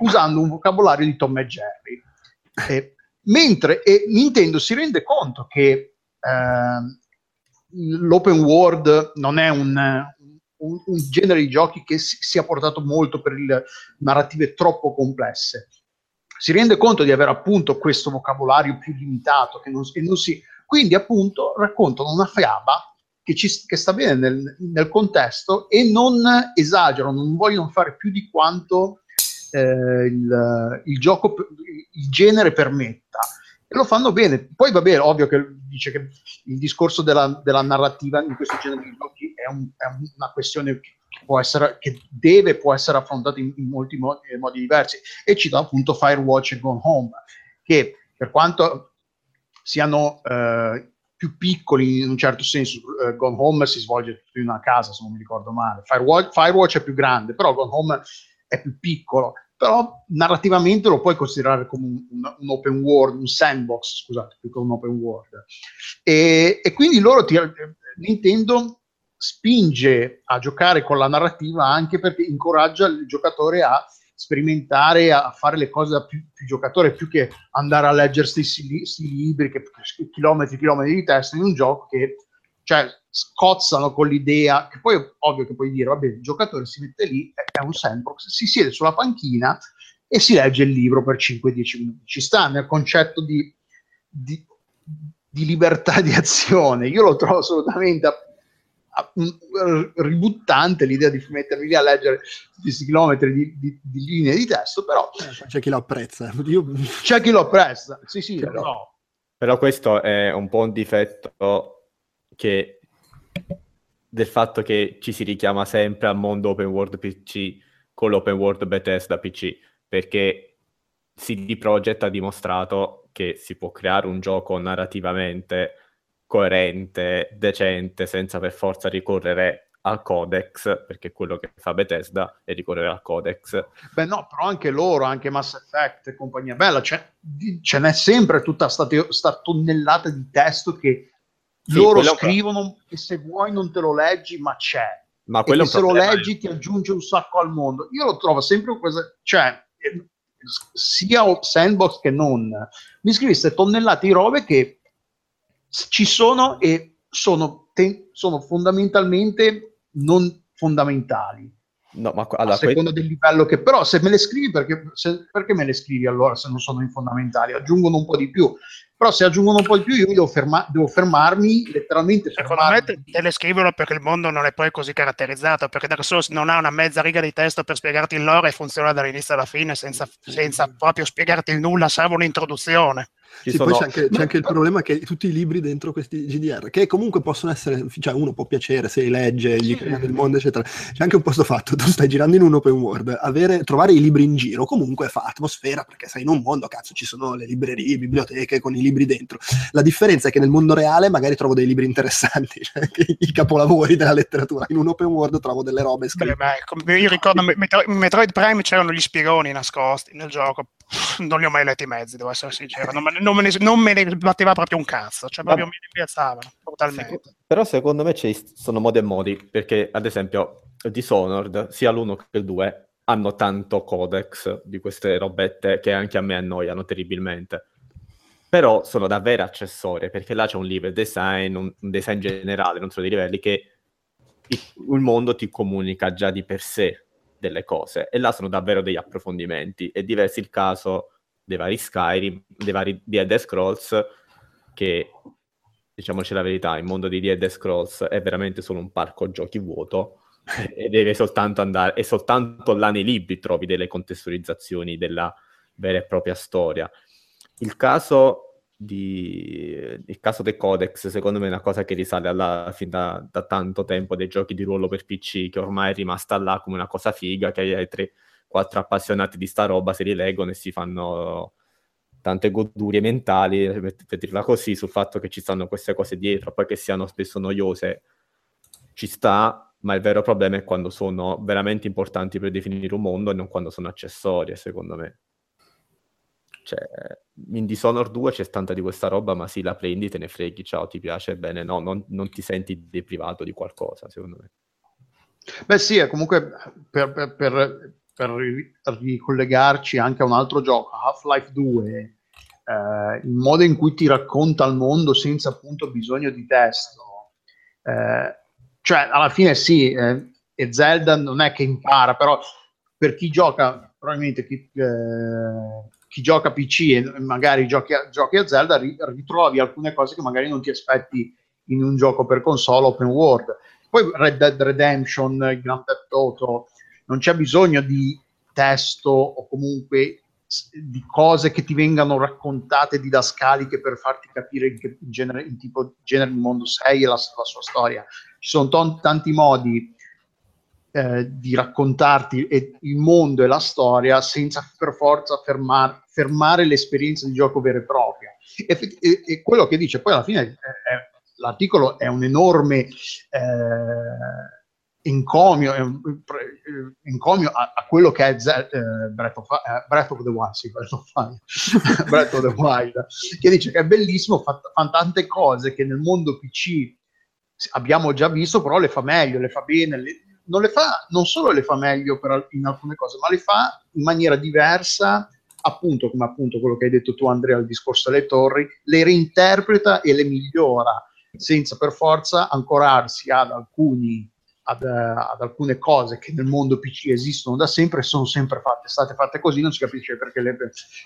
Speaker 2: usando un vocabolario di Tom e Jerry. E- mentre e Nintendo si rende conto che ehm, l'open world non è un, un- un genere di giochi che si, sia portato molto per il- narrative troppo complesse. Si rende conto di avere appunto questo vocabolario più limitato che non, che non si, quindi appunto raccontano una fiaba che, ci, che sta bene nel, nel contesto e non esagerano, non vogliono fare più di quanto eh, il, il gioco, il genere permetta. E lo fanno bene. Poi va bene, ovvio che dice che il discorso della, della narrativa in questo genere di giochi è, un- è una questione che può essere, che deve, può essere affrontata in, in molti modi, in modi diversi. E cita appunto Firewatch e Gone Home, che per quanto siano eh, più piccoli in un certo senso, eh, Gone Home si svolge in una casa, se non mi ricordo male. Firewatch, Firewatch è più grande, però Gone Home è più piccolo. Però narrativamente lo puoi considerare come un, un- un open world, un sandbox, scusate, più che un open world. E, e quindi loro ti, Nintendo spinge a giocare con la narrativa anche perché incoraggia il giocatore a sperimentare, a fare le cose da più, più giocatore, più che andare a leggere questi libri, che chilometri e chilometri di testo in un gioco che cioè, scozzano con l'idea, che poi è ovvio che puoi dire, vabbè, il giocatore si mette lì, è, un sandbox, si siede sulla panchina e si legge il libro per 5-10 minuti. Ci sta nel concetto di, di, di libertà di azione. Io lo trovo assolutamente a- a- ributtante l'idea di mettermi lì a leggere questi chilometri di, di- di linee di testo, però
Speaker 1: C'è chi lo apprezza. Io...
Speaker 2: c'è chi lo apprezza. Sì, sì,
Speaker 1: Però-.
Speaker 4: Però questo è un po' un difetto che del fatto che ci si richiama sempre al mondo open world PC con l'open world Bethesda PC, perché CD Projekt ha dimostrato che si può creare un gioco narrativamente coerente, decente, senza per forza ricorrere al codex, perché quello che fa Bethesda è ricorrere al codex.
Speaker 2: Beh, no, però anche loro, anche Mass Effect e compagnia bella, ce n'è sempre tutta sta, teo- sta tonnellata di testo che
Speaker 4: Sì,
Speaker 2: loro scrivono e se vuoi non te lo leggi, ma c'è.
Speaker 4: Ma quello
Speaker 2: che se lo leggi ti aggiunge un sacco al mondo. Io lo trovo sempre questa, cioè, sia sandbox che non. Mi scrivi queste tonnellate di robe che ci sono e sono, te- sono fondamentalmente non fondamentali
Speaker 4: No, ma
Speaker 2: a
Speaker 4: allora, que-
Speaker 2: seconda del livello che però se me le scrivi perché, se- perché me le scrivi allora se non sono fondamentali aggiungono un po' di più però se aggiungono un po' di più io devo, ferma- devo fermarmi letteralmente
Speaker 3: Secondo me
Speaker 2: fermarmi.
Speaker 3: te, te le scrivono perché il mondo non è poi così caratterizzato, perché Dark Souls non ha una mezza riga di testo per spiegarti il lore e funziona dall'inizio alla fine senza, senza proprio spiegarti il nulla, salvo un'introduzione.
Speaker 1: Sì, poi c'è anche, c'è anche il problema che tutti i libri dentro questi GDR, che comunque possono essere, cioè uno può piacere se li legge, gli crea nel mondo, eccetera. C'è anche un posto fatto, tu stai girando in un open world, avere, trovare i libri in giro comunque fa atmosfera, perché sei in un mondo, cazzo, ci sono le librerie, biblioteche con i libri dentro. La differenza è che nel mondo reale magari trovo dei libri interessanti, cioè i capolavori della letteratura. In un open world trovo delle robe
Speaker 3: Beh,
Speaker 1: scritte.
Speaker 3: beh, come- io ricordo in Metro- in Metroid Prime c'erano gli spiegoni nascosti nel gioco. Non li ho mai letti i mezzi, devo essere sincero. Non me, ne- non me ne, non me ne batteva proprio un cazzo, cioè proprio
Speaker 4: Ma-
Speaker 3: mi rimpiazzavano brutalmente.
Speaker 4: Seco- Però secondo me ci sono modi e modi, perché ad esempio Dishonored, sia l'uno che il 2, hanno tanto codex di queste robette che anche a me annoiano terribilmente. Però sono davvero accessorie, perché là c'è un level design, un, un design generale, non solo dei livelli, che il, il mondo ti comunica già di per sé delle cose, e là sono davvero degli approfondimenti. È diverso il caso dei vari Skyrim, dei vari di Elder Scrolls, che diciamoci la verità, il mondo di The Elder Scrolls è veramente solo un parco giochi vuoto e devi soltanto andare, e soltanto là nei libri trovi delle contestualizzazioni della vera e propria storia. Il caso di, il caso dei Codex, secondo me, è una cosa che risale alla, fin da, da, tanto tempo dei giochi di ruolo per PC, che ormai è rimasta là come una cosa figa, che tre, quattro appassionati di sta roba si rileggono e si fanno tante godurie mentali, per dirla così, sul fatto che ci stanno queste cose dietro, poi che siano spesso noiose, ci sta, ma il vero problema è quando sono veramente importanti per definire un mondo e non quando sono accessorie, secondo me. Cioè, in Dishonored 2 c'è tanta di questa roba, ma sì, la prendi, te ne freghi, ciao, ti piace, bene, no, non, non ti senti deprivato di qualcosa, secondo me.
Speaker 2: Beh sì, comunque per, per, per, per ricollegarci anche a un altro gioco, Half-Life 2, eh, il modo in cui ti racconta il mondo senza appunto bisogno di testo. Eh, cioè, alla fine sì, eh, e Zelda non è che impara, però per chi gioca, probabilmente chi, eh, chi gioca PC e magari giochi a, giochi a Zelda, ritrovi alcune cose che magari non ti aspetti in un gioco per console open world. Poi Red Dead Redemption, Grand Theft Auto, non c'è bisogno di testo o comunque di cose che ti vengano raccontate didascaliche per farti capire in che genere, in tipo genere di mondo sei e la, la sua storia. Ci sono t- tanti modi eh, di raccontarti il mondo e la storia senza per forza fermar, fermare l'esperienza di gioco vera e propria. E, e, e quello che dice poi alla fine è, è, l'articolo è un enorme eh, encomio, encomio a, a, quello che è uh, Breath, of, uh, Breath, of, the Wild, sì, Breath of the Wild, che dice che è bellissimo, fa, fa tante cose che nel mondo PC abbiamo già visto, però le fa meglio, le fa bene, le, non, le fa, non solo le fa meglio per, in alcune cose, ma le fa in maniera diversa, appunto come appunto quello che hai detto tu Andrea, il discorso delle torri, le reinterpreta e le migliora, senza per forza ancorarsi ad alcuni ad, ad, alcune cose che nel mondo PC esistono da sempre e sono sempre fatte, state fatte così, non si capisce perché le...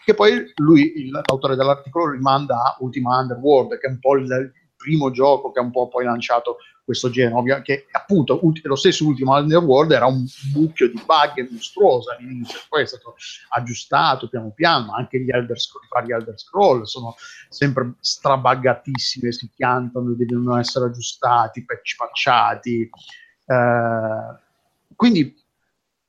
Speaker 2: Che poi lui, l'autore dell'articolo, rimanda a Ultima Underworld, che è un po' il, primo gioco che ha un po' poi lanciato questo genere, ovvio, che appunto lo stesso ultimo Underworld era un mucchio di bug mostruoso all'inizio, poi è stato aggiustato piano piano, anche gli Elder Scroll, vari Elder Scroll sono sempre strabaggatissimi, si piantano, devono essere aggiustati, patch patchati, eh, quindi,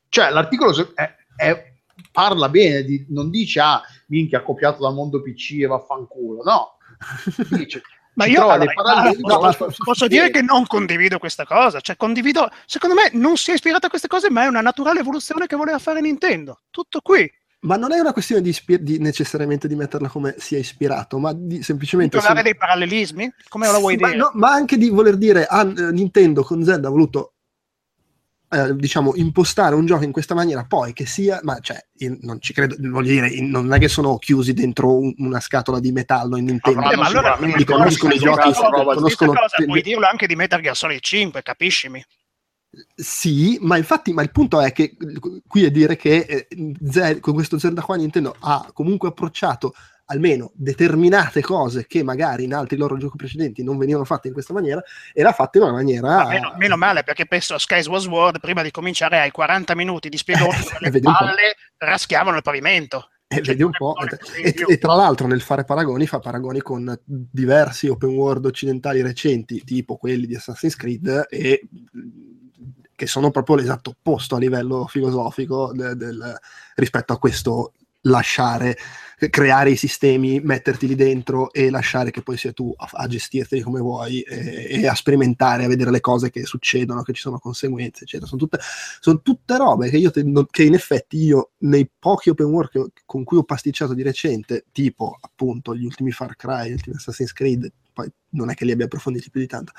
Speaker 2: cioè, l'articolo è, è, parla bene, di, non dice, ah, minchia, ha copiato dal mondo PC e vaffanculo, no. Dice,
Speaker 3: ma io allora, no, no, posso dire che non condivido questa cosa, cioè condivido, secondo me non si è ispirato a queste cose, ma è una naturale evoluzione che voleva fare Nintendo. Tutto qui.
Speaker 1: Ma non è una questione di, ispir- di necessariamente di metterla come sia ispirato, ma di semplicemente...
Speaker 3: Di trovare sem- dei parallelismi? Come la vuoi
Speaker 1: sì,
Speaker 3: dire?
Speaker 1: Ma, no, ma, anche di voler dire, ah, Nintendo con Zelda ha voluto eh, diciamo, impostare un gioco in questa maniera, poi che sia, ma cioè, non ci credo, voglio dire, non è che sono chiusi dentro un, una scatola di metallo in Nintendo,
Speaker 3: no, ma allora
Speaker 1: li conoscono i giochi,
Speaker 3: conoscono... Cosa, puoi dirlo anche di Metal Gear Solid 5, capiscimi?
Speaker 1: Sì, ma infatti, ma il punto è che qui è dire che eh, con questo Zelda qua Nintendo ha comunque approcciato almeno determinate cose che magari in altri loro giochi precedenti non venivano fatte in questa maniera e l'ha fatta in una maniera
Speaker 3: meno, meno, male perché penso a Skies Was World prima di cominciare ai 40 minuti di spiegone eh, le palle raschiavano il pavimento
Speaker 1: e, cioè, vedi un po'. E, e, tra l'altro nel fare paragoni fa paragoni con diversi open world occidentali recenti tipo quelli di Assassin's Creed e che sono proprio l'esatto opposto a livello filosofico del, del, rispetto a questo lasciare creare i sistemi, metterti lì dentro e lasciare che poi sia tu a, a gestirteli come vuoi e, e, a sperimentare, a vedere le cose che succedono, che ci sono conseguenze, eccetera. Sono tutte, sono tutte robe che, te, che in effetti io nei pochi open world con cui ho pasticciato di recente, tipo appunto gli ultimi Far Cry, gli ultimi Assassin's Creed, poi non è che li abbia approfonditi più di tanto,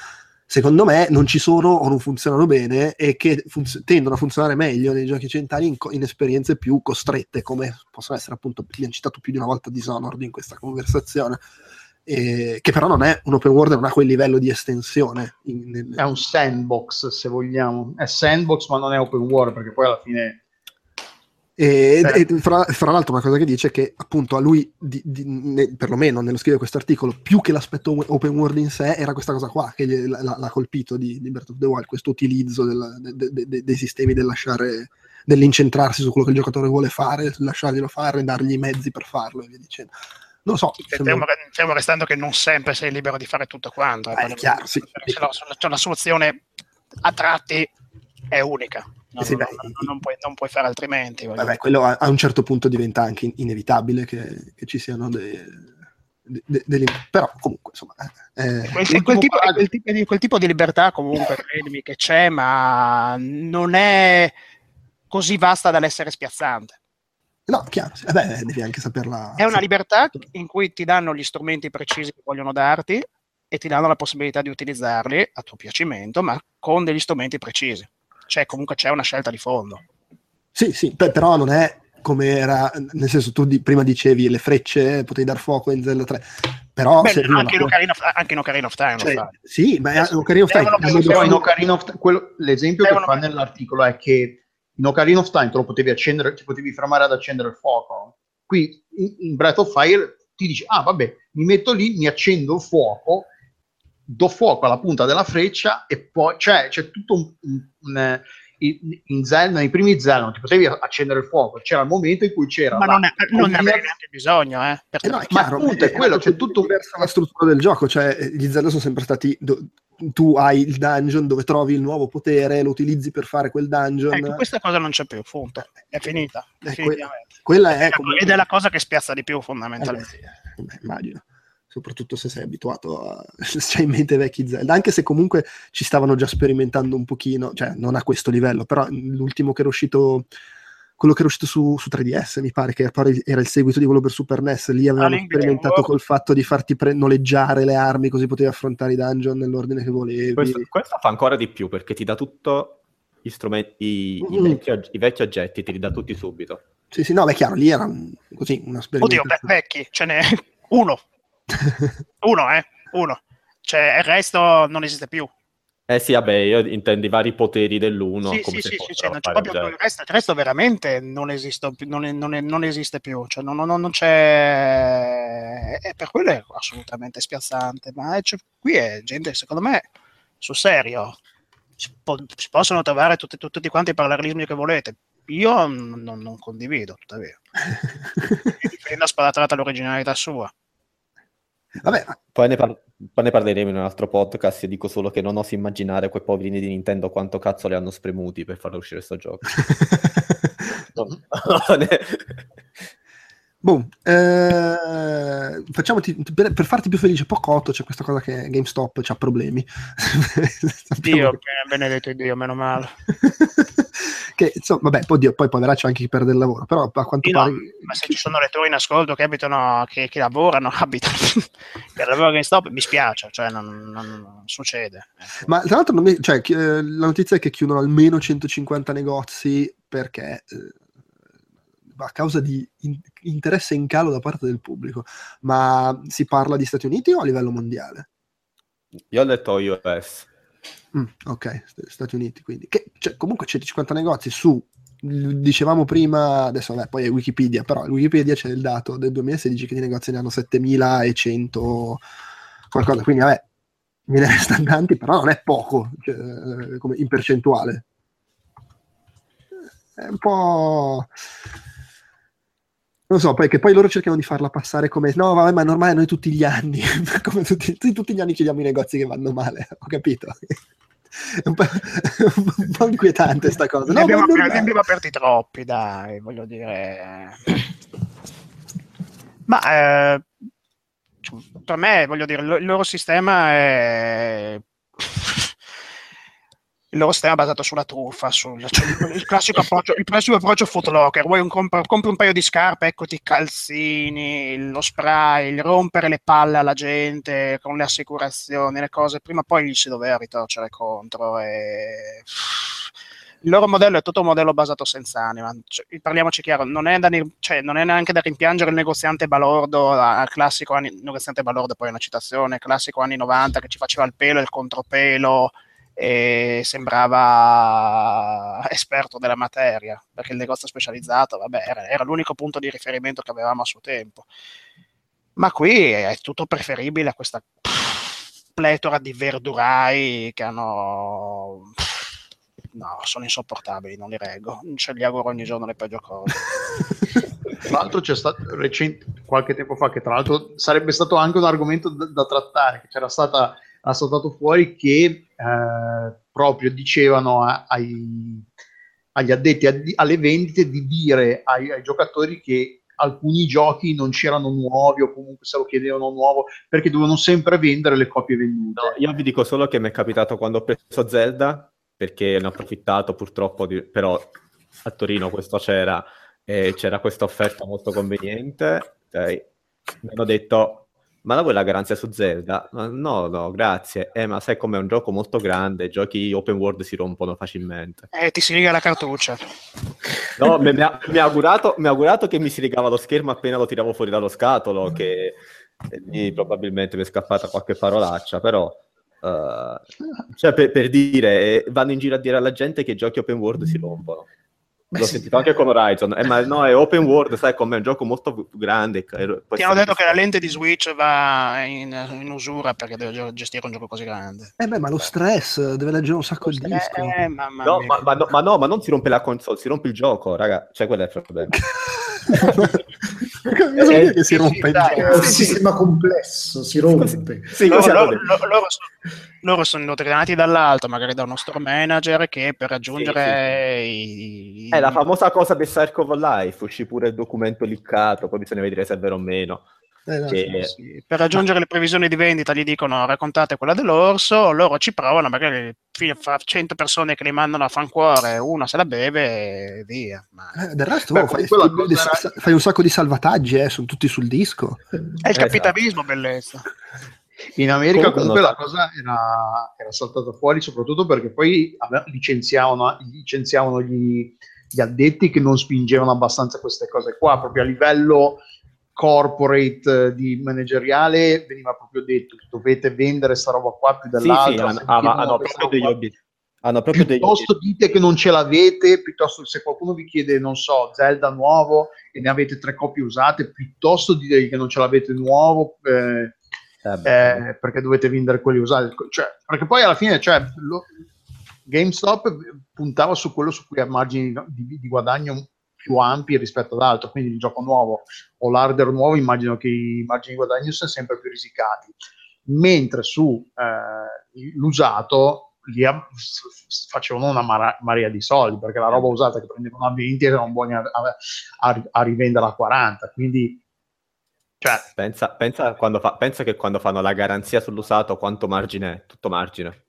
Speaker 1: secondo me non ci sono o non funzionano bene e che funz- tendono a funzionare meglio nei giochi occidentali in, co- in, esperienze più costrette, come possono essere appunto, abbiamo citato più di una volta Dishonored in questa conversazione, eh, che però non è un open world, non ha quel livello di estensione.
Speaker 2: In, in... È un sandbox, se vogliamo. È sandbox, ma non è open world, perché poi alla fine
Speaker 1: E,
Speaker 3: Eh.
Speaker 1: e fra, fra l'altro una cosa che dice è che appunto a lui, di- di- ne- perlomeno nello scrivere questo articolo, più che l'aspetto open world in sé, era questa cosa qua che gli- l'ha, l'ha colpito di, di Breath of the Wild, questo utilizzo del- de- de- de- dei sistemi del lasciare, dell'incentrarsi su quello che il giocatore vuole fare, lasciarglielo fare, dargli i mezzi per farlo e via dicendo. Non lo so,
Speaker 3: Fermo, fermo restando che non sempre sei libero di fare tutto quanto. eh,
Speaker 1: Eh, è chiaro, sì.
Speaker 3: Se la, cioè, la soluzione a tratti è unica. Non,
Speaker 1: Sì,
Speaker 3: non- non- non puoi, non puoi fare altrimenti.
Speaker 1: Vabbè, quello a, a un certo punto diventa anche in- inevitabile che, che ci siano dei, de- de- limiti. Però comunque, insomma, eh,
Speaker 3: Quel, è quel tipo, quel tipo- è quel tipo di libertà comunque, credimi, che c'è, ma non è così vasta dall'essere spiazzante.
Speaker 1: no, chiaro, sì. Eh beh, devi anche saperla.
Speaker 3: È una libertà in cui ti danno gli strumenti precisi che vogliono darti e ti danno la possibilità di utilizzarli a tuo piacimento, ma con degli strumenti precisi. Cioè, comunque c'è una scelta di fondo.
Speaker 1: Sì, sì, però non è come era, nel senso tu di- prima dicevi le frecce, potevi dar fuoco in Zelda 3, però
Speaker 3: Beh, anche, in Ocarina of, anche in Ocarina of Time
Speaker 1: cioè,
Speaker 3: lo fa.
Speaker 1: sì, ma è Ocarina of Time hanno
Speaker 2: Però in Ocarina of Time, quello- l'esempio
Speaker 3: Devono-
Speaker 2: che fa nell'articolo è che in Ocarina of Time te lo potevi accendere, ti potevi fermare ad accendere il fuoco. Qui in, in Breath of Fire ti dici, ah vabbè, mi metto lì, mi accendo il fuoco, do fuoco alla punta della freccia e poi cioè, c'è tutto un... un- un- in, in Zelda, nei primi Zelda non ti potevi accendere il fuoco, c'era il momento in cui c'era
Speaker 3: Ma
Speaker 2: la
Speaker 3: non, è, non ne avevi neanche bisogno, eh, perché
Speaker 1: Eh no, è
Speaker 2: Ma
Speaker 1: chiaro,
Speaker 2: appunto, è quello, c'è tutto
Speaker 1: diversa la struttura del gioco, cioè eh, gli Zelda sono sempre stati do- tu hai il dungeon dove trovi il nuovo potere, lo utilizzi per fare quel dungeon.
Speaker 3: ecco, questa cosa non c'è più, punto. È finita.
Speaker 1: Eh, que- quella è
Speaker 3: Ed
Speaker 1: comunque-
Speaker 3: è la cosa che spiazza di più,
Speaker 1: Eh, beh,
Speaker 3: fondamentalmente.
Speaker 1: eh, beh, immagino. Soprattutto se sei abituato a se hai in mente i vecchi Zelda, anche se comunque ci stavano già sperimentando un pochino, cioè non a questo livello, però l'ultimo che era uscito, quello che era uscito su, su 3DS, mi pare che era il seguito di quello per Super NES, lì avevano sperimentato col fatto di farti pre- noleggiare le armi così potevi affrontare i dungeon nell'ordine che volevi.
Speaker 4: Questo, questo fa ancora di più perché ti dà tutto gli strumenti, i, i
Speaker 1: Mm.
Speaker 4: vecchi, i vecchi oggetti, te li dà tutti subito.
Speaker 1: Sì, sì, no, beh, chiaro, lì era così una
Speaker 3: Oddio,
Speaker 1: sperimentazione.
Speaker 3: beh, vecchi, ce n'è uno. Uno, eh? Uno. Cioè, il resto non esiste più.
Speaker 4: Eh sì, vabbè, io intendo i vari poteri dell'uno
Speaker 3: sì, sì, sì, cioè, non c'è proprio il resto, il resto veramente non esiste più, non, non non esiste più. Cioè, non, non- non c'è... E per quello è assolutamente spiazzante. Ma c'è- qui è gente, secondo me, sul serio, si, po- si possono trovare tutti, tutti, quanti i parallelismi che volete. Io non, non condivido, tuttavia. E difendo a spada tratta l'originalità sua.
Speaker 1: Vabbè, ma-
Speaker 4: Poi ne, par- poi ne parleremo in un altro podcast e dico solo che non oso immaginare quei poverini di Nintendo quanto cazzo li hanno spremuti per far uscire sto gioco.
Speaker 1: Boom. Eh, facciamoti, per, per farti più felice, Pocotto c'è questa cosa che GameStop ha problemi.
Speaker 3: Dio,
Speaker 1: che-
Speaker 3: benedetto Dio, meno male.
Speaker 1: che insomma, vabbè, poi, Dio, poi poveraccio anche chi perde il lavoro, però a quanto
Speaker 3: Sì, no,
Speaker 1: pare...
Speaker 3: ma se ci sono lettori in ascolto che abitano, che, che lavorano, abitano per lavoro che stop, mi spiace, cioè non, non- non succede.
Speaker 1: Ma tra l'altro non mi- cioè, chi- eh, la notizia è che chiudono almeno 150 negozi perché eh, a causa di in- interesse in calo da parte del pubblico. Ma si parla di Stati Uniti o a livello mondiale?
Speaker 4: Io ho letto US.
Speaker 1: Mm, ok, St- Stati Uniti, quindi. Che, cioè, comunque 150 negozi su, dicevamo prima, adesso vabbè, poi è Wikipedia, però in Wikipedia c'è il dato del 2016 che di negozi ne hanno 7100 qualcosa, quindi vabbè, me ne restano tanti, però non è poco cioè, eh, come in percentuale. È un po'... Non so, poi che poi loro cercano di farla passare come no, vabbè, ma normale noi tutti gli anni, come tutti, tutti, gli anni chiediamo i negozi che vanno male, ho capito. È un po', un po' inquietante sta cosa.
Speaker 3: ne,
Speaker 1: No,
Speaker 3: abbiamo,
Speaker 1: ma è
Speaker 3: ne abbiamo aperti troppi, dai, voglio dire. Ma eh, per me, voglio dire, il loro sistema è. Il loro sistema è basato sulla truffa, sul, cioè, il, classico approccio, il classico approccio footlocker. Vuoi un comp- compri un paio di scarpe, eccoti i calzini, lo spray, il rompere le palle alla gente con le assicurazioni, le cose. Prima o poi gli si doveva ritorcere contro. E... Il loro modello è tutto un modello basato senza anima. Cioè, parliamoci chiaro, non è, da, cioè, non è neanche da rimpiangere il negoziante balordo, a classico anni, negoziante balordo, poi è una citazione, classico anni 90 che ci faceva il pelo e il contropelo e sembrava esperto della materia, perché il negozio specializzato, vabbè, era, era l'unico punto di riferimento che avevamo a suo tempo. Ma qui è tutto preferibile a questa pletora di verdurai che hanno... No, sono insopportabili, non li reggo. Ce li auguro ogni giorno le peggio cose.
Speaker 2: Tra l'altro c'è stato recente, qualche tempo fa, che tra l'altro sarebbe stato anche un argomento da, da trattare, che c'era stata, era saltato fuori che eh, proprio dicevano a, ai, agli addetti a, alle vendite di dire ai, ai giocatori che alcuni giochi non c'erano nuovi o comunque se lo chiedevano nuovo perché dovevano sempre vendere le copie vendute.
Speaker 4: No, io vi dico solo che mi è capitato quando ho preso Zelda, perché ne ho approfittato purtroppo, di... però a Torino questo c'era e c'era questa offerta molto conveniente. Okay. Mi hanno detto, ma la vuoi la garanzia su Zelda? No, no, grazie. Eh, ma sai com'è un gioco molto grande, giochi open world si rompono facilmente.
Speaker 3: Eh, ti si riga la cartuccia.
Speaker 4: No, mi, ha, mi, ha augurato, mi, ha, augurato, che mi si rigava lo schermo appena lo tiravo fuori dallo scatolo, che lì probabilmente mi è scappata qualche parolaccia, però... Uh, cioè per, per dire, eh, vanno in giro a dire alla gente che i giochi open world si rompono. L'ho sì. sentito anche con Horizon, eh, ma no, è open world, sai come è un gioco molto grande.
Speaker 3: Ti hanno detto che la lente di Switch va in, in, usura perché deve gestire un gioco così grande.
Speaker 1: Eh beh, ma lo stress, deve leggere un sacco di disco. Eh,
Speaker 4: no, ma, ma, no, ma, no, ma non si rompe la console, si rompe il gioco, raga. Cioè, quello è il problema.
Speaker 5: eh, che si rompe il gioco. È un sistema complesso, si rompe.
Speaker 3: Sì, loro, loro, loro, sono, loro sono indottrinati dall'alto, magari da uno store manager che per raggiungere sì, sì.
Speaker 4: i... È la famosa cosa del Circle of Life, uscì pure il documento liccato, poi bisogna vedere se è vero o meno.
Speaker 3: Eh, no, che... sì, per raggiungere le previsioni di vendita gli dicono raccontate quella dell'orso, loro ci provano, magari fra 100 persone che li mandano a fancuore, una se la beve e via.
Speaker 1: Ma... Eh, del resto Beh, fai, fai, era... fai, un sacco di salvataggi, eh, sono tutti sul disco.
Speaker 3: È il esatto. capitalismo, bellezza.
Speaker 2: In America comunque, comunque la cosa era, era, saltata fuori soprattutto perché poi licenziavano, licenziavano gli, gli, addetti che non spingevano abbastanza queste cose qua, proprio a livello corporate di manageriale veniva proprio detto che dovete vendere sta roba qua più dell'altra. Sì, sì, hanno, hanno proprio degli obiettivi. Hanno proprio piuttosto degli... dite che non ce l'avete, piuttosto se qualcuno vi chiede, non so, Zelda nuovo e ne avete tre copie usate, piuttosto dite che non ce l'avete nuovo, eh, eh, eh, perché dovete vendere quelli usati. Cioè, perché poi alla fine, cioè, lo, GameStop puntava su quello su cui ha margini di, di, guadagno più ampi rispetto ad altro, quindi il gioco nuovo o l'hardware nuovo immagino che i margini di guadagno siano sempre più risicati, mentre su eh, l'usato lì facevano una mara- marea di soldi perché la roba usata che prendevano a 20 erano buoni a, a, a rivenderla a 40, quindi
Speaker 4: cioè, pensa, pensa, fa, pensa, che quando fanno la garanzia sull'usato quanto margine è? Tutto margine.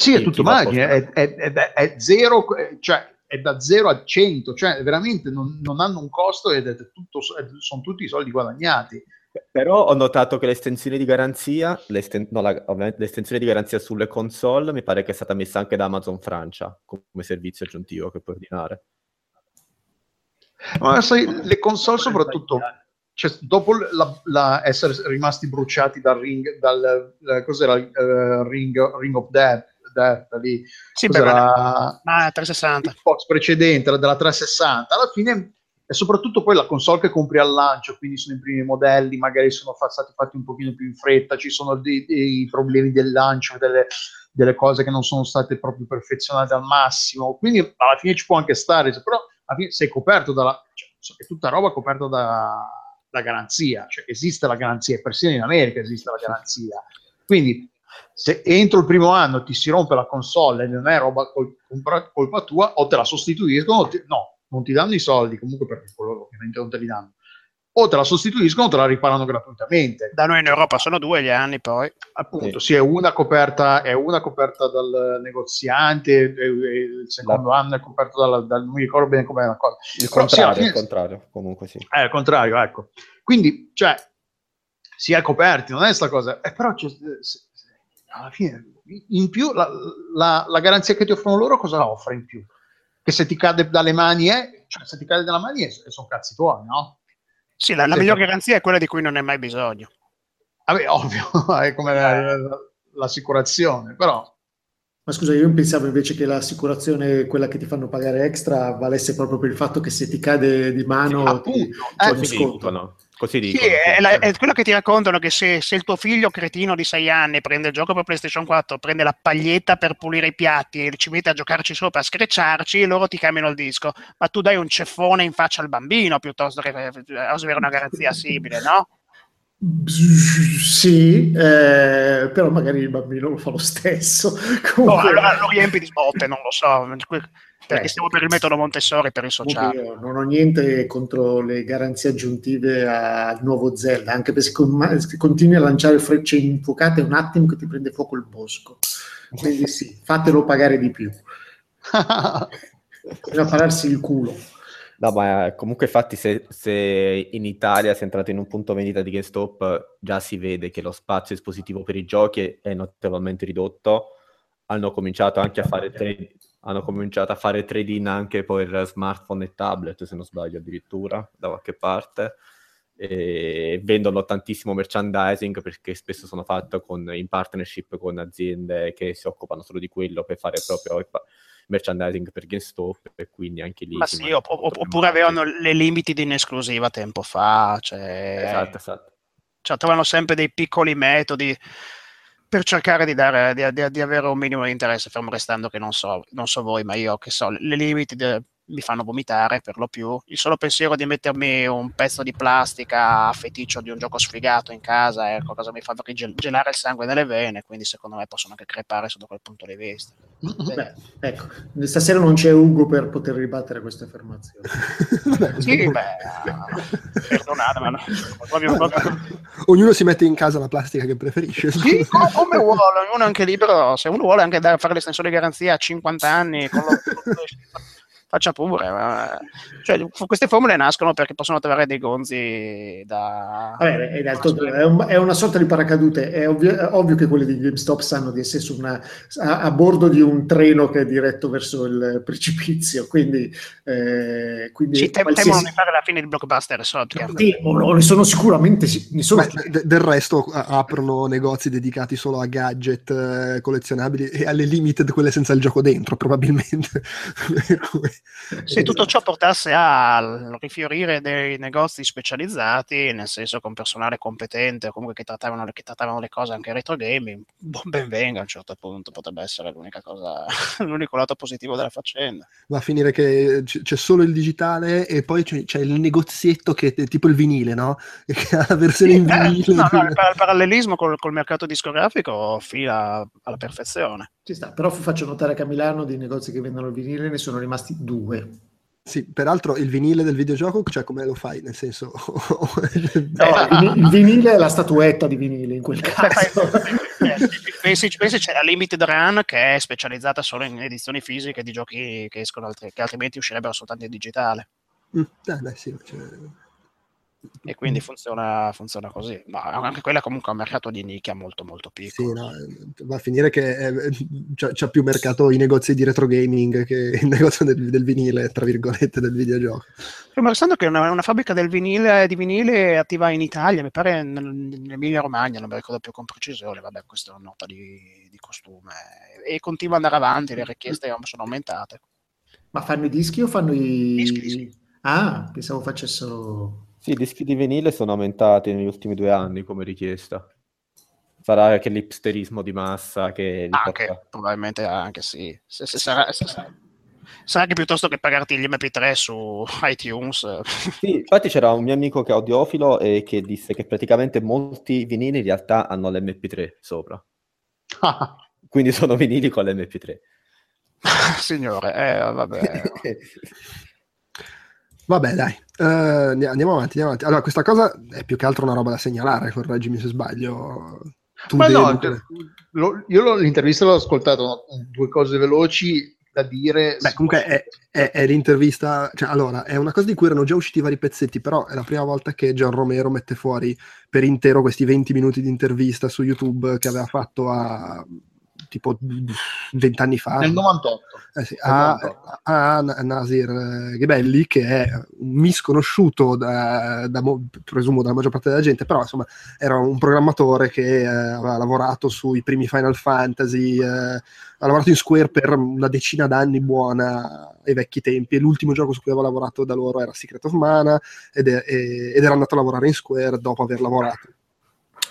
Speaker 2: Sì, è tutto margine, è, è, è, è, zero, cioè è da 0 a 100, cioè veramente non, non hanno un costo ed è tutto, sono tutti i soldi guadagnati.
Speaker 4: Però ho notato che l'estensione di garanzia, l'esten- no, la, l'estensione di garanzia sulle console mi pare che è stata messa anche da Amazon Francia come servizio aggiuntivo che puoi ordinare.
Speaker 2: Ma sai, le console soprattutto cioè, dopo la, la essere rimasti bruciati dal ring, dal uh, cos'era uh, ring, ring of Death, Death lì,
Speaker 3: sì, cos'era, ah, 360.
Speaker 2: Xbox precedente, della 360, alla fine e soprattutto poi la console che compri al lancio, quindi sono i primi modelli, magari sono stati fatti un pochino più in fretta, ci sono dei, dei problemi del lancio, delle, delle, cose che non sono state proprio perfezionate al massimo, quindi alla fine ci può anche stare, però alla fine sei coperto dalla... Cioè, è tutta roba coperta da, la garanzia, cioè esiste la garanzia, persino in America esiste la garanzia. Quindi se entro il primo anno ti si rompe la console e non è roba col- colpa tua, o te la sostituiscono, ti- no, non ti danno i soldi comunque perché quello ovviamente non te li danno o te la sostituiscono o te la riparano gratuitamente.
Speaker 3: Da noi in Europa sono due gli anni poi.
Speaker 2: Appunto, sì, sì è, una coperta, è una coperta dal negoziante, il secondo la... anno è coperto dal, dal, non mi ricordo bene com'è la cosa.
Speaker 4: Il Però contrario, fine... il contrario, comunque sì.
Speaker 2: È il contrario, ecco. Quindi, cioè, si è coperti, non è questa cosa. Eh, però, cioè, alla fine, in più, la, la, la, garanzia che ti offrono loro cosa la offre in più? Che se ti cade dalle mani è, cioè se ti cade dalle mani è, sono cazzi tuoi, no?
Speaker 3: Sì, la, la miglior garanzia è quella di cui non hai mai bisogno.
Speaker 2: Vabbè, ovvio, è come la, l'assicurazione, però...
Speaker 5: Ma scusa, io pensavo invece che l'assicurazione, quella che ti fanno pagare extra, valesse proprio per il fatto che se ti cade di mano
Speaker 2: Appunto,
Speaker 5: ti,
Speaker 2: eh,
Speaker 5: c'è un
Speaker 4: Così dicono.
Speaker 3: Sì, è, la- è quello che ti raccontano che se, se il tuo figlio cretino di 6 anni prende il gioco per PlayStation 4, prende la paglietta per pulire i piatti e ci mette a giocarci sopra, a screcciarci, loro ti cambiano il disco. Ma tu dai un ceffone in faccia al bambino piuttosto che eh, avere una garanzia simile, no?
Speaker 5: Sì, eh, però magari il bambino lo fa lo stesso.
Speaker 3: No,
Speaker 5: Comunque,
Speaker 3: allora lo riempi di sbotte, non lo so, perché
Speaker 5: Eh.
Speaker 3: stiamo per il metodo Montessori per il sociale.
Speaker 5: io non ho niente contro le garanzie aggiuntive al nuovo Zelda, anche perché se continui a lanciare frecce infuocate è un attimo che ti prende fuoco il bosco. Quindi sì, fatelo pagare di più. Bisogna pararsi il culo.
Speaker 4: No, ma eh, comunque infatti se, se in Italia si è entrato in un punto vendita di GameStop già si vede che lo spazio espositivo per i giochi è notevolmente ridotto. Hanno cominciato anche a fare trade, hanno cominciato a fare trade-in anche per smartphone e tablet, se non sbaglio addirittura, da qualche parte. E vendono tantissimo merchandising perché spesso sono fatte con- in partnership con aziende che si occupano solo di quello per fare proprio merchandising per GameStop e quindi anche lì
Speaker 3: Ma sì, opp- oppure avevano le limited in esclusiva tempo fa, cioè,
Speaker 4: Esatto, esatto.
Speaker 3: cioè trovano sempre dei piccoli metodi per cercare di, dare, di, di- di avere un minimo di interesse, fermo restando che non so, non so voi, ma io che so, le limited mi fanno vomitare per lo più. Il solo pensiero di mettermi un pezzo di plastica a feticcio di un gioco sfigato in casa è qualcosa che mi fa gel- gelare il sangue nelle vene, quindi secondo me possono anche crepare sotto quel punto di vista.
Speaker 5: Beh, ecco, stasera non c'è Ugo per poter ribattere queste affermazioni.
Speaker 3: Sì, beh, perdonate, ma no, proprio- proprio-
Speaker 1: Ognuno si mette in casa la plastica che preferisce.
Speaker 3: Sì, co- come vuole, ognuno è anche libero, se uno vuole anche dare, fare l'estensione di garanzia a 50 anni, con lo- faccia pure. ma- cioè, queste formule nascono perché possono trovare dei gonzi da...
Speaker 5: Vabbè, è, d'altro- è un- è una sorta di paracadute. È ovvio, è ovvio che quelli di GameStop sanno di essere su una- a, a bordo di un treno che è diretto verso il precipizio. Quindi, eh, quindi
Speaker 3: Ci tem-
Speaker 5: qualsiasi-
Speaker 3: temono di fare la fine di Blockbuster, so,
Speaker 5: Temono, ne sono sicuramente. si- Ne sono
Speaker 1: Beh, de- del resto aprono negozi dedicati solo a gadget eh, collezionabili e alle limited quelle senza il gioco dentro probabilmente Per cui-
Speaker 3: Se tutto ciò portasse al rifiorire dei negozi specializzati, nel senso con personale competente o comunque che trattavano, che trattavano le cose anche retro gaming, ben venga a un certo punto, potrebbe essere l'unica cosa, l'unico lato positivo della faccenda.
Speaker 1: va a finire che c'è solo il digitale e poi c'è, c'è il negozietto che è tipo il vinile no? che ha la versione in
Speaker 3: Sì, eh,
Speaker 1: vinile
Speaker 3: no, no, il, par- il parallelismo col, col mercato discografico fila alla perfezione.
Speaker 5: Ci sta, però faccio notare che a Milano di negozi che vendono il vinile ne sono rimasti due.
Speaker 1: Sì, peraltro il vinile del videogioco, cioè come lo fai? Nel senso,
Speaker 5: No, il vini- il vinile è la statuetta di vinile in quel caso.
Speaker 3: Eh, pensi, pensi c'è la Limited Run che è specializzata solo in edizioni fisiche di giochi che escono altri- che altrimenti uscirebbero soltanto in digitale.
Speaker 1: Mm, eh, beh, sì, cioè,
Speaker 3: E quindi funziona, funziona così. Ma anche quella comunque è un mercato di nicchia molto molto piccolo.
Speaker 1: sì, no, eh, va a finire che eh, c'è, c'è più mercato i negozi di retro gaming che il negozio del, del vinile, tra virgolette, del videogioco.
Speaker 3: Fermo restando che una, una fabbrica del vinile, di vinile è attiva in Italia, mi pare nel- nell'Emilia Romagna, non mi ricordo più con precisione, vabbè, questa è una nota di, di costume. E continua ad andare avanti, le richieste sono aumentate.
Speaker 5: Ma fanno i dischi o fanno i...
Speaker 3: Dischi, sì.
Speaker 5: Ah, pensavo facessero...
Speaker 4: Sì, i dischi di vinile sono aumentati negli ultimi due anni come richiesta. Sarà anche l'ipsterismo di massa che
Speaker 3: Anche,
Speaker 4: porta-
Speaker 3: probabilmente anche sì. Se- se sarà, se sarà- sarà che piuttosto che pagarti gli MP3 su iTunes,
Speaker 4: Sì, infatti c'era un mio amico che è audiofilo e che disse che praticamente molti vinili in realtà hanno l'MP3 sopra. Quindi sono vinili con l'MP3.
Speaker 3: signore, eh, vabbè.
Speaker 1: Vabbè, dai, andi- andiamo avanti, andiamo avanti. Allora, questa cosa è più che altro una roba da segnalare, correggimi se sbaglio. Tu,
Speaker 2: Ma no,
Speaker 1: Delu, che-
Speaker 2: lo- io l'ho- l'intervista l'ho ascoltato, no? due cose veloci da dire.
Speaker 1: Beh, comunque è, è- è l'intervista, cioè, allora, è una cosa di cui erano già usciti vari pezzetti, però è la prima volta che Gian Romero mette fuori per intero questi 20 minuti di intervista su YouTube che aveva fatto a tipo vent'anni fa.
Speaker 2: Nel 98.
Speaker 1: Eh sì, a, a- a Nasir Ghebelli, che è un misconosciuto, da, da mo- presumo dalla maggior parte della gente, però insomma era un programmatore che eh, aveva lavorato sui primi Final Fantasy, eh, ha lavorato in Square per una decina d'anni buona ai vecchi tempi, e l'ultimo gioco su cui aveva lavorato da loro era Secret of Mana, ed, è- ed era andato a lavorare in Square dopo aver lavorato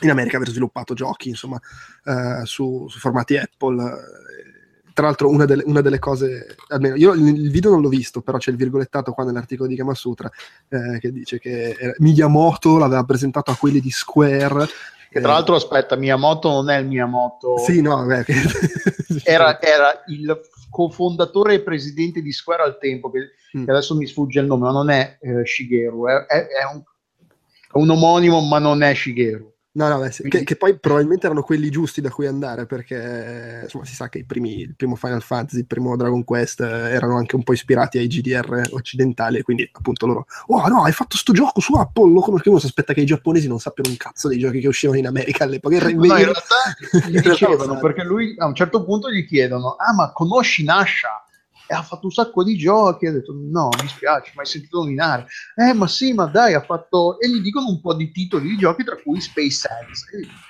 Speaker 1: in America, aver sviluppato giochi, insomma, eh, su, su formati Apple. eh, Tra l'altro, una delle, una delle cose, almeno io il, il video non l'ho visto, però c'è il virgolettato qua nell'articolo di Gamasutra eh, che dice che era- Miyamoto l'aveva presentato a quelli di Square.
Speaker 2: Che tra l'altro, aspetta, Miyamoto non è il Miyamoto.
Speaker 1: Sì, no, beh, che-
Speaker 2: Era, era il cofondatore e presidente di Square al tempo, che,
Speaker 1: Mm.
Speaker 2: che adesso mi sfugge il nome, ma non è eh, Shigeru, è, è- è un, è un omonimo, ma non è Shigeru.
Speaker 1: No, no, beh, sì, che, che poi probabilmente erano quelli giusti da cui andare, perché insomma si sa che i primi, il primo Final Fantasy, il primo Dragon Quest eh, erano anche un po' ispirati ai GDR occidentali, quindi appunto loro, oh no, hai fatto sto gioco su Apple, lo conosco, uno si aspetta che i giapponesi non sappiano un cazzo dei giochi che uscivano in America all'epoca. In,
Speaker 2: No, in realtà gli dicevano, perché lui a un certo punto gli chiedono, ah ma conosci Nasha? E ha fatto un sacco di giochi, ha detto no, mi spiace, mai sentito nominare. Eh ma sì, ma dai, ha fatto... E gli dicono un po' di titoli di giochi, tra cui SpaceX.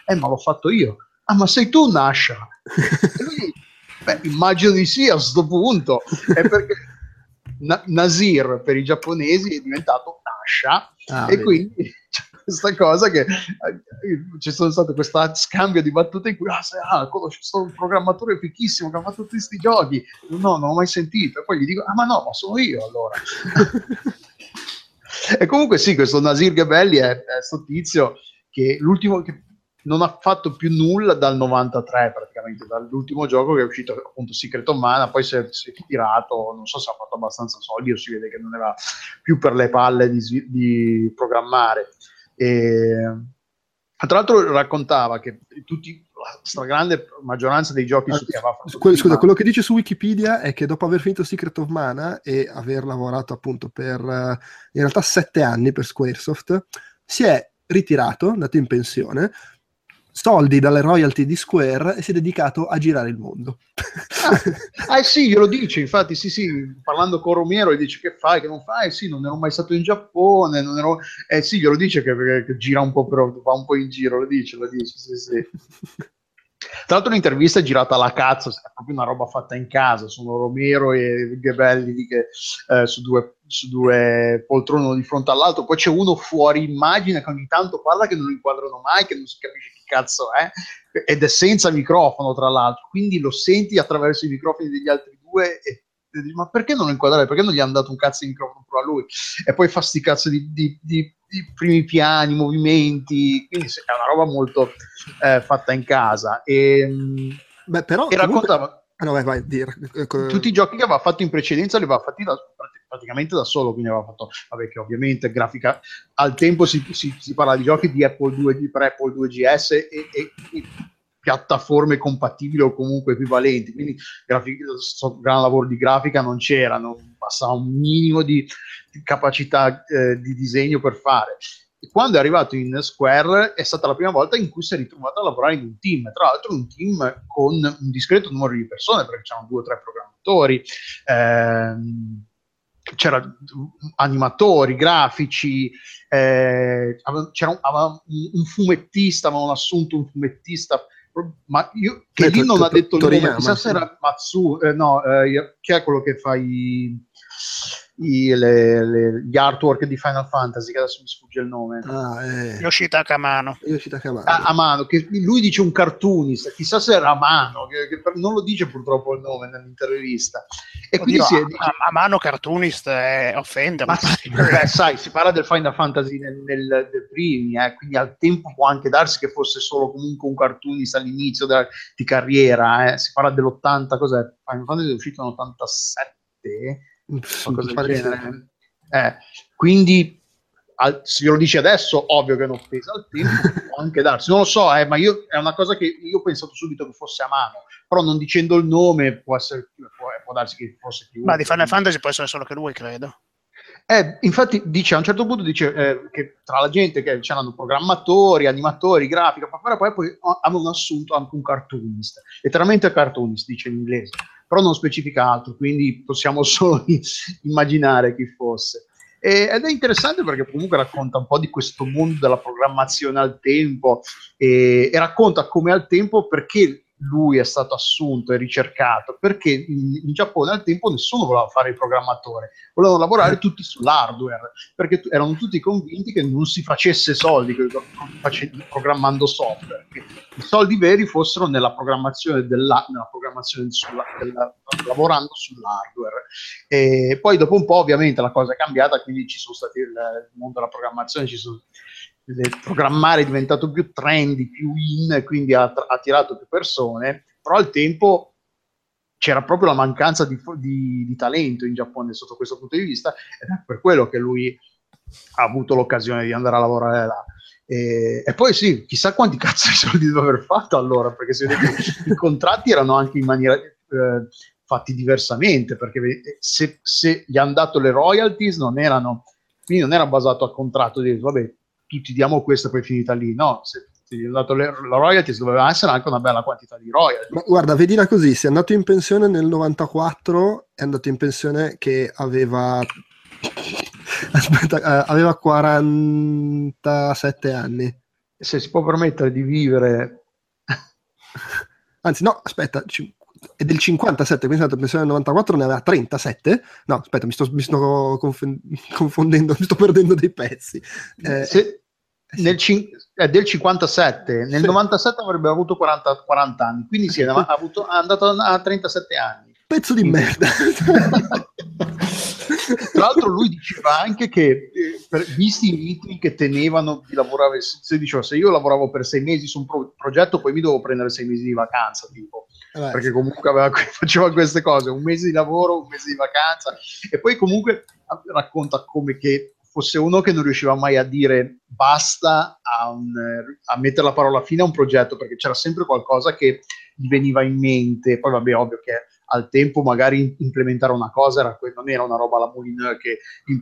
Speaker 2: Eh ma l'ho fatto io. Ah ma sei tu Nasha? E lui, beh, immagino di sì a questo punto. È perché Na- Nasir per i giapponesi è diventato Nasha
Speaker 1: Ah,
Speaker 2: e
Speaker 1: vedi.
Speaker 2: quindi questa cosa che eh, ci sono stato questo scambio di battute in cui ah, sai, ah conosco questo programmatore fichissimo che ha fatto tutti questi giochi. No, non l'ho mai sentito. E poi gli dico ah ma no, ma sono io allora. E comunque sì, questo Nasir Gabelli è, è questo tizio che l'ultimo che non ha fatto più nulla dal 93 praticamente, dall'ultimo gioco che è uscito appunto Secret of Mana, poi si è, si è tirato, non so se ha fatto abbastanza soldi o si vede che non era più per le palle di, di programmare. E, tra l'altro raccontava che tutti, la stragrande maggioranza dei giochi su cui aveva fatto
Speaker 1: scusa,
Speaker 2: prima-
Speaker 1: quello che dice su Wikipedia è che dopo aver finito Secret of Mana e aver lavorato appunto per eh, in realtà sette anni per Squaresoft, si è ritirato, andato in pensione, soldi dalle royalty di Square e si è dedicato a girare il mondo.
Speaker 2: Ah, eh sì, glielo dice, infatti, sì, sì, parlando con Romero, gli dice che fai, che non fai, Eh sì, non ero mai stato in Giappone, non ero... Eh sì, glielo dice che, che- che gira un po', però va un po' in giro, lo dice, lo dice, sì, sì. Tra l'altro l'intervista è girata alla cazzo, è proprio una roba fatta in casa, sono Romero e Gebelli che, eh, su, due, su due poltrone di fronte all'altro, poi c'è uno fuori immagine che ogni tanto parla che non inquadrano mai, che non si capisce cazzo è, ed è senza microfono tra l'altro, quindi lo senti attraverso i microfoni degli altri due e dici, ma perché non lo inquadrare? Perché non gli hanno dato un cazzo di microfono pure a lui? E poi fa sti cazzo di, di- di- di primi piani, movimenti, quindi è una roba molto eh, fatta in casa. E, mm,
Speaker 1: Beh, però
Speaker 2: e
Speaker 1: comunque-
Speaker 2: raccontava
Speaker 1: Ah, no, vai, vai, di-
Speaker 2: tutti i giochi che aveva fatto in precedenza li aveva fatti da- praticamente da solo, quindi aveva fatto, vabbè che ovviamente grafica, al tempo si, si- si parla di giochi di Apple 2, di per Apple 2 GS e, e- e piattaforme compatibili o comunque equivalenti, quindi grafi- so- gran lavoro di grafica non c'era, non passava un minimo di, di capacità eh, di disegno per fare. E quando è arrivato in Square è stata la prima volta in cui si è ritrovato a lavorare in un team, tra l'altro un team con un discreto numero di persone, perché c'erano due o tre programmatori, ehm, c'erano animatori, grafici, eh, c'era un, un- fumettista, avevano assunto un fumettista, ma io, che
Speaker 1: Beh,
Speaker 2: lì non ha detto il nome, chissà se era Matsu, eh, no, eh, che è quello che fa i, i- le- le- gli artwork di Final Fantasy, che adesso mi sfugge il nome.
Speaker 1: Ah, eh,
Speaker 3: Yoshita Kamano.
Speaker 1: Yoshita Kamado.
Speaker 2: a, a mano, che lui dice un cartoonist, chissà se era a mano, che, che per- non lo dice purtroppo il nome nell'intervista. E quindi
Speaker 3: Oddio,
Speaker 2: si è,
Speaker 3: a, a- a mano cartoonist è offendermi.
Speaker 2: ma sì, beh, sai, si parla del Final Fantasy nel, nel- dei primi, eh, quindi al tempo può anche darsi che fosse solo comunque un cartoonist all'inizio della- di carriera, eh. si parla dell'80, cos'è? Final Fantasy è uscito nell'87? Qualcosa del genere. Eh, quindi al- se glielo dice adesso, ovvio che non pesa al tempo, può anche darsi. Non lo so, eh, ma io, è una cosa che io ho pensato subito che fosse a mano, però non dicendo il nome può, essere, può, può darsi che fosse più.
Speaker 3: Ma di Final Fantasy può essere solo che lui, credo.
Speaker 2: Eh, infatti dice, a un certo punto dice eh, che tra la gente che c'erano programmatori, animatori, grafica, poi, poi, poi avevano assunto anche un cartoonist, letteralmente cartoonist dice in inglese, però non specifica altro, quindi possiamo solo immaginare chi fosse. E, ed è interessante perché comunque racconta un po' di questo mondo della programmazione al tempo e, e racconta come al tempo perché lui è stato assunto e ricercato perché in, in, Giappone al tempo nessuno voleva fare il programmatore, volevano lavorare mm. tutti sull'hardware perché t- erano tutti convinti che non si facesse soldi face- programmando software, che i soldi veri fossero nella programmazione, della, nella programmazione sulla, della, lavorando sull'hardware. E poi dopo un po' ovviamente la cosa è cambiata, quindi ci sono stati il, il mondo della programmazione, ci sono programmare è diventato più trendy, più in, quindi ha attirato più persone, però al tempo c'era proprio la mancanza di, di, di, talento in Giappone sotto questo punto di vista ed è per quello che lui ha avuto l'occasione di andare a lavorare là. E, e poi sì, chissà quanti cazzo di soldi deve aver fatto allora, perché si vede che i contratti erano anche in maniera eh, fatti diversamente, perché se, se, gli hanno dato le royalties non erano, quindi non era basato a contratto di vabbè tutti diamo è finita lì. No, se ti è dato le, la royalties doveva essere anche una bella quantità di royalties.
Speaker 1: Ma guarda, vedila così, se è andato in pensione nel 94, è andato in pensione che aveva... Aspetta, eh, aveva 47 anni.
Speaker 2: Se si può permettere di vivere...
Speaker 1: Anzi, no, aspetta, è del 57, quindi è andato in pensione nel 94, ne aveva 37. No, aspetta, mi sto, mi sto confondendo, mi sto perdendo dei pezzi.
Speaker 2: Eh, Se, nel cin- è del 57, nel sì. 97 avrebbe avuto 40, 40 anni, quindi sì, ha avuto, è andato a 37 anni.
Speaker 1: Pezzo di quindi... merda.
Speaker 2: Tra l'altro lui diceva anche che, eh, per, visti i ritmi che tenevano di lavorare, se, diceva, se io lavoravo per sei mesi su un pro- progetto, poi mi dovevo prendere sei mesi di vacanza, tipo eh perché comunque aveva, faceva queste cose, un mese di lavoro, un mese di vacanza e poi comunque racconta come che fosse uno che non riusciva mai a dire basta a, un, a mettere la parola fine a un progetto perché c'era sempre qualcosa che gli veniva in mente, poi vabbè ovvio che al tempo magari implementare una cosa era, non era una roba alla Moulineux che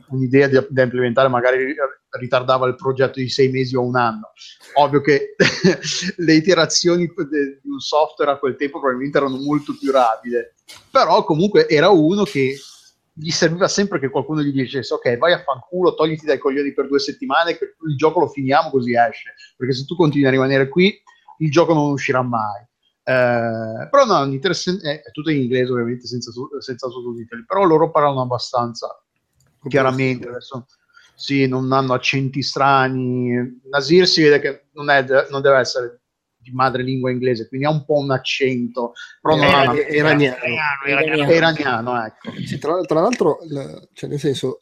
Speaker 2: un'idea da, da implementare magari ritardava il progetto di sei mesi o un anno. Ovvio che le iterazioni di un software a quel tempo probabilmente erano molto più rapide, però comunque era uno che gli serviva sempre che qualcuno gli dicesse ok vai a fanculo, togliti dai coglioni per due settimane, il gioco lo finiamo così esce, perché se tu continui a rimanere qui il gioco non uscirà mai. Eh, però no, è, è, tutto in inglese ovviamente senza, senza sottotitoli, però loro parlano abbastanza chiaramente, adesso sì, non hanno accenti strani. Nasir si vede che non, è, non deve essere di madrelingua inglese, quindi ha un po' un accento, però non
Speaker 1: era, iraniano.
Speaker 2: Iraniano, iraniano, ecco.
Speaker 1: Sì, tra, tra, l'altro, cioè nel senso,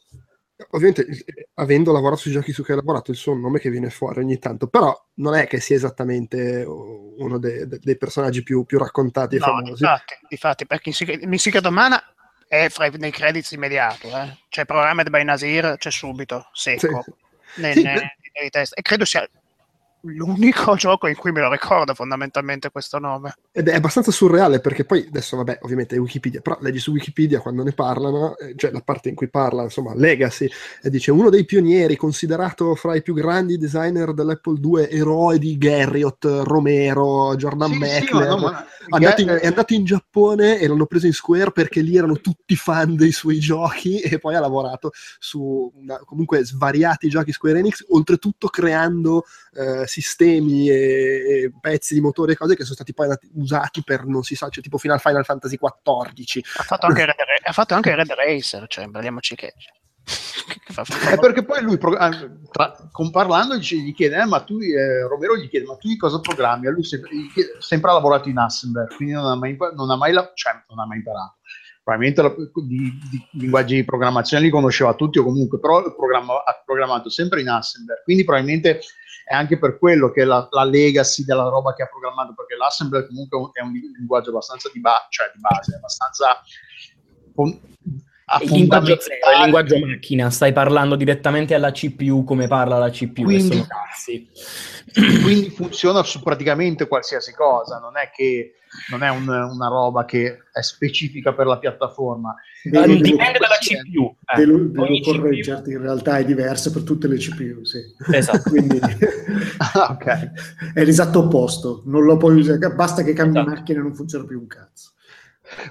Speaker 1: ovviamente avendo lavorato sui giochi su cui hai lavorato il suo nome che viene fuori ogni tanto però non è che sia esattamente uno dei, dei personaggi più, più raccontati e no, famosi
Speaker 3: infatti, infatti perché in Secret Mana è fra, nei credits immediato eh. cioè Programmed by Nasir c'è subito secco sì, sì. Nei, sì, nei, nei e credo sia l'unico gioco in cui me lo ricordo fondamentalmente questo nome.
Speaker 1: Ed è abbastanza surreale perché poi adesso, vabbè, ovviamente è Wikipedia, però leggi su Wikipedia quando ne parlano, eh, cioè la parte in cui parla, insomma, Legacy, e dice uno dei pionieri, considerato fra i più grandi designer dell'Apple 2, eroi di Garriott, Romero, Jordan sì, Meckler. Sì, no, ma... Andato in, è andato in Giappone e l'hanno preso in Square perché lì erano tutti fan dei suoi giochi e poi ha lavorato su una, comunque svariati giochi Square Enix, oltretutto creando eh, sistemi e, e, pezzi di motore e cose che sono stati poi usati per non si sa, cioè tipo fino al Final Fantasy XIV.
Speaker 3: Ha fatto anche Red, ha fatto anche Red Racer, cioè parliamoci che
Speaker 2: è perché poi lui ah, tra, con parlando gli chiede eh, ma tu eh, Romero gli chiede ma tu di cosa programmi a lui sempre, chiede, sempre ha lavorato in Assembler quindi non ha mai, non ha mai, cioè, non ha mai imparato probabilmente la, di, di, linguaggi di programmazione li conosceva tutti o comunque però ha programmato sempre in Assembler quindi probabilmente è anche per quello che la, la, legacy della roba che ha programmato, perché l'assembler comunque è un linguaggio abbastanza di, ba- cioè di base, abbastanza
Speaker 6: Il linguaggio, il linguaggio macchina, stai parlando direttamente alla CPU come parla la CPU.
Speaker 2: Quindi- quindi funziona su praticamente qualsiasi cosa, non è che non è un- una roba che è specifica per la piattaforma.
Speaker 5: Devo- devo-
Speaker 6: Dipende dalla CPU. eh.
Speaker 5: devo, devo correggerti, in realtà è diversa per tutte le CPU, sì.
Speaker 6: Esatto.
Speaker 5: Quindi
Speaker 2: Ah, ok.
Speaker 5: è l'esatto opposto, non lo puoi usare, basta che cambi
Speaker 6: Esatto.
Speaker 5: macchina e non funziona più un cazzo.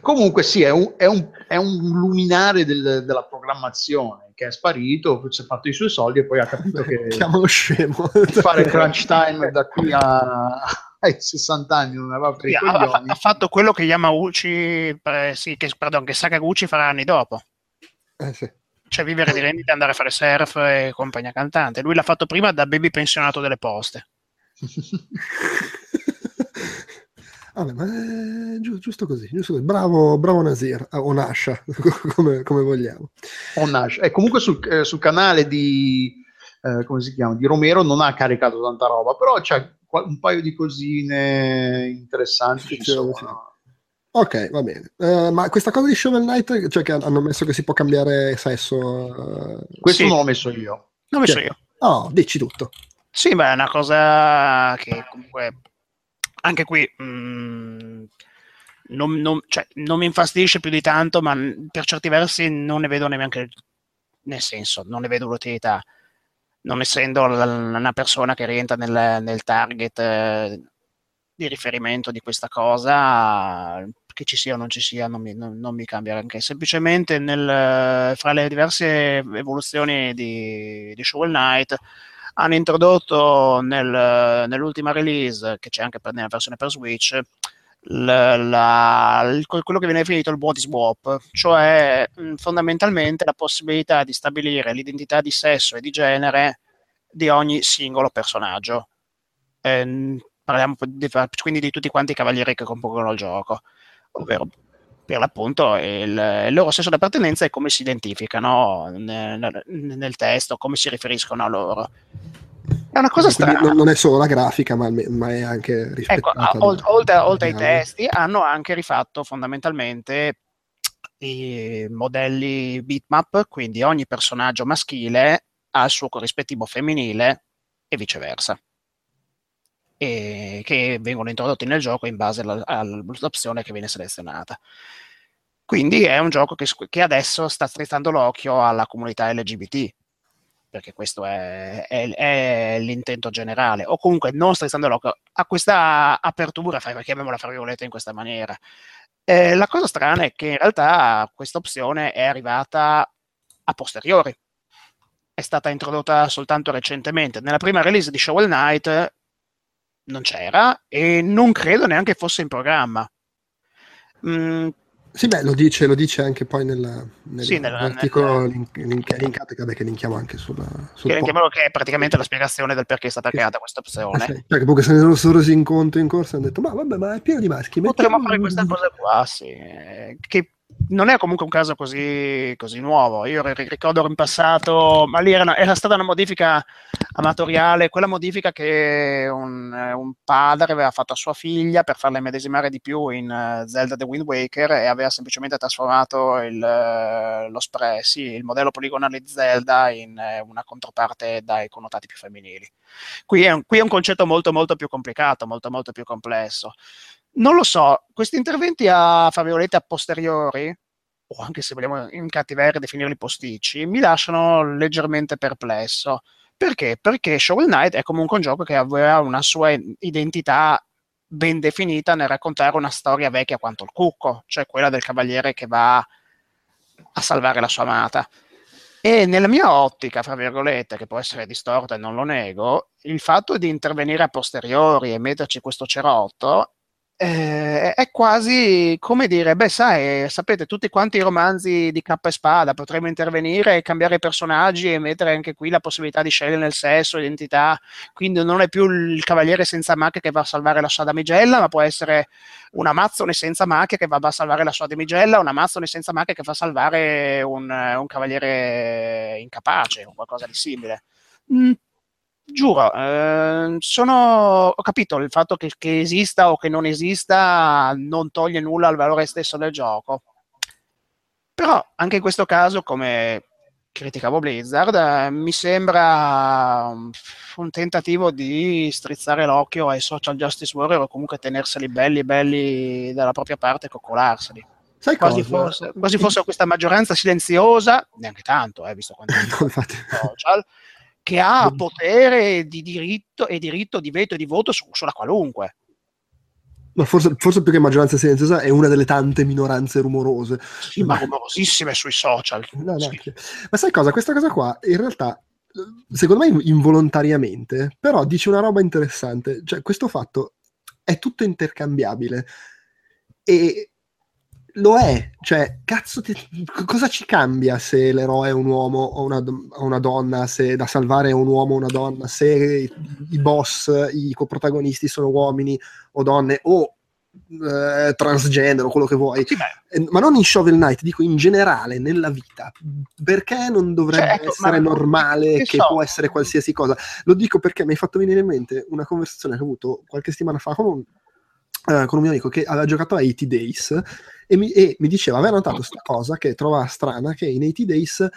Speaker 2: Comunque sì, è un, è un- è un luminare del- della programmazione che è sparito, si è fatto i suoi soldi e poi ha capito che
Speaker 1: Chiamalo scemo.
Speaker 2: fare crunch time da qui a- ai 60 anni non aveva preso i
Speaker 3: ha, ha fatto quello che Yamauchi, eh, sì, che, pardon, che Sakaguchi farà anni dopo.
Speaker 1: Eh, sì.
Speaker 3: Cioè vivere di rendita, andare a fare surf e compagnia cantante. Lui l'ha fatto prima da baby pensionato delle poste.
Speaker 1: Vabbè, ma è giu- giusto così, giusto così. Bravo, bravo Nasir, o Nasha, come, come vogliamo.
Speaker 2: O Nash. E comunque sul, eh, sul canale di, eh, come si chiama, di Romero non ha caricato tanta roba, però c'è qua- un paio di cosine interessanti.
Speaker 1: Sì. Ok, va bene. Eh, ma questa cosa di Shovel Knight, cioè che hanno messo che si può cambiare sesso... eh,
Speaker 2: Questo
Speaker 3: Sì.
Speaker 2: non l'ho messo io.
Speaker 3: L'ho messo
Speaker 1: Chi è?
Speaker 3: io.
Speaker 1: Oh, dici tutto.
Speaker 3: Sì, beh, è una cosa che comunque anche qui mm, non, non- cioè, non mi infastidisce più di tanto, ma per certi versi non ne vedo neanche nel senso, non ne vedo l'utilità. Non essendo una persona che rientra nel, nel target eh, di riferimento di questa cosa, che ci sia o non ci sia, non mi, non- non mi cambia anche. Semplicemente nel- fra le diverse evoluzioni di, di Shovel Knight hanno introdotto nel- nell'ultima release, che c'è anche per- nella versione per Switch, l- la- il- quello che viene definito il body swap, cioè mh, fondamentalmente la possibilità di stabilire l'identità di sesso e di genere di ogni singolo personaggio. Ehm, parliamo di- quindi di tutti quanti i cavalieri che compongono il gioco, ovvero per l'appunto il, il loro sesso di appartenenza e come si identificano nel, nel testo, come si riferiscono a loro. È una cosa
Speaker 1: Quindi
Speaker 3: strana.
Speaker 1: non, è solo la grafica, ma, ma è anche
Speaker 3: Ecco,
Speaker 1: rispettata.
Speaker 3: a-
Speaker 1: da-
Speaker 3: ol- oltre, oltre ai testi, hanno anche rifatto fondamentalmente i modelli bitmap, quindi ogni personaggio maschile ha il suo corrispettivo femminile e viceversa, e che vengono introdotti nel gioco in base all'opzione che viene selezionata. Quindi è un gioco che, che adesso sta strizzando l'occhio alla comunità LGBT, perché questo è, è- è l'intento generale, o comunque non strizzando l'occhio a questa apertura, chiamiamola fra virgolette in questa maniera. Eh, la cosa strana è che in realtà questa opzione è arrivata a posteriori, è stata introdotta soltanto recentemente. Nella prima release di Shovel Knight non c'era e non credo neanche fosse in programma. Mm,
Speaker 1: Sì, beh, lo dice, lo dice anche poi nel, nel-
Speaker 3: Sì, nel-
Speaker 1: nell'articolo
Speaker 3: nel-
Speaker 1: link- link- linkato, che, vabbè, che linkiamo anche sulla, sul
Speaker 3: che, chiamiamolo che è praticamente la spiegazione del perché è stata creata questa
Speaker 1: Eh
Speaker 3: opzione.
Speaker 1: sì, Perché comunque se ne sono resi in conto in corsa e hanno detto ma vabbè ma è pieno di maschi
Speaker 3: Potremmo
Speaker 1: mettiamo-
Speaker 3: fare questa cosa qua, sì. eh, Che non è comunque un caso così, così nuovo. Io ri- ricordo in passato, ma lì era, era stata una modifica amatoriale, quella modifica che un, un padre aveva fatto a sua figlia per farla immedesimare di più in eh, Zelda The Wind Waker e aveva semplicemente trasformato il, eh, lo spray, sì, il modello poligonale di Zelda in eh, una controparte dai connotati più femminili. Qui è, un, qui è un concetto molto molto più complicato, molto molto più complesso. Non lo so, questi interventi a, fra virgolette, a posteriori, o anche se vogliamo in cattiveria definirli posticci, mi lasciano leggermente perplesso. Perché? Perché Shovel Knight è comunque un gioco che aveva una sua identità ben definita nel raccontare una storia vecchia quanto il cucco, cioè quella del cavaliere che va a salvare la sua amata. E nella mia ottica, fra virgolette, che può essere distorta e non lo nego, il fatto di intervenire a posteriori e metterci questo cerotto eh, è quasi come dire, beh, sai, sapete, tutti quanti i romanzi di K e Spada potremmo intervenire e cambiare personaggi e mettere anche qui la possibilità di scegliere il sesso, l'identità. Quindi non è più il cavaliere senza macchia che va a salvare la sua damigella, ma può essere un amazzone senza macchia che va a salvare la sua damigella, un amazzone senza macchia che fa salvare un, un cavaliere incapace o qualcosa di simile. Mm, giuro, eh, sono, ho capito il fatto che, che esista o che non esista non toglie nulla al valore stesso del gioco. Però anche in questo caso, come criticavo Blizzard, eh, mi sembra un tentativo di strizzare l'occhio ai social justice warrior o comunque tenerseli belli belli dalla propria parte e coccolarseli.
Speaker 1: Sai
Speaker 3: Quasi
Speaker 1: cosa?
Speaker 3: fosse, quasi fosse questa maggioranza silenziosa, neanche tanto, eh, visto quanto
Speaker 1: No,
Speaker 3: social, che ha potere di diritto e diritto di veto e di voto su, sulla qualunque.
Speaker 1: Ma forse, forse più che maggioranza silenziosa è una delle tante minoranze rumorose.
Speaker 3: Sì, ma rumorosissime sui social.
Speaker 1: No, no,
Speaker 3: Sì.
Speaker 1: Ma sai cosa? Questa cosa qua, in realtà, secondo me involontariamente, però dice una roba interessante. Cioè, questo fatto è tutto intercambiabile. E lo è. Cioè, cazzo, ti- cosa ci cambia se l'eroe è un uomo o una, una donna, se da salvare è un uomo o una donna, se i, i boss, i coprotagonisti sono uomini o donne o eh, transgender o quello che vuoi.
Speaker 3: Sì,
Speaker 1: Eh, ma non in Shovel Knight, dico in generale nella vita. Perché non dovrebbe
Speaker 3: Cioè, ecco,
Speaker 1: essere
Speaker 3: ma-
Speaker 1: normale
Speaker 3: che
Speaker 1: che
Speaker 3: so.
Speaker 1: può essere qualsiasi cosa? Lo dico perché mi hai fatto venire in mente una conversazione che ho avuto qualche settimana fa con un, eh, con un mio amico che aveva giocato a 80 Days e mi, e mi diceva, aveva notato questa cosa che trova strana, che in 80 Days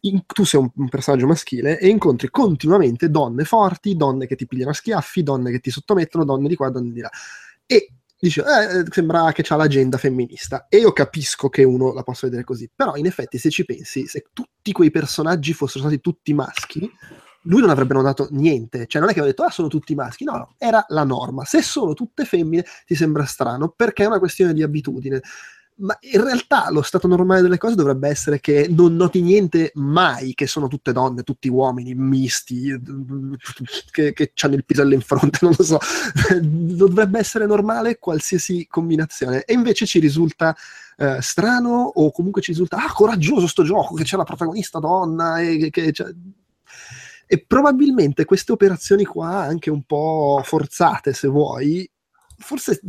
Speaker 1: in- tu sei un, un personaggio maschile e incontri continuamente donne forti, donne che ti pigliano a schiaffi, donne che ti sottomettono, donne di qua, donne di là. E dice, eh, sembra che c'ha l'agenda femminista. E io capisco che uno la possa vedere così, però in effetti se ci pensi, se tutti quei personaggi fossero stati tutti maschi, lui non avrebbe notato niente. Cioè non è che aveva detto, ah, sono tutti maschi. No, no, era la norma. Se sono tutte femmine ti sembra strano, perché è una questione di abitudine. Ma in realtà lo stato normale delle cose dovrebbe essere che non noti niente mai che sono tutte donne, tutti uomini, misti, che, che hanno il pisello in fronte, non lo so. dovrebbe essere normale qualsiasi combinazione. E invece ci risulta eh, strano o comunque ci risulta, ah, coraggioso sto gioco, che c'è la protagonista donna e che... che c'è... E probabilmente queste operazioni qua, anche un po' forzate se vuoi, forse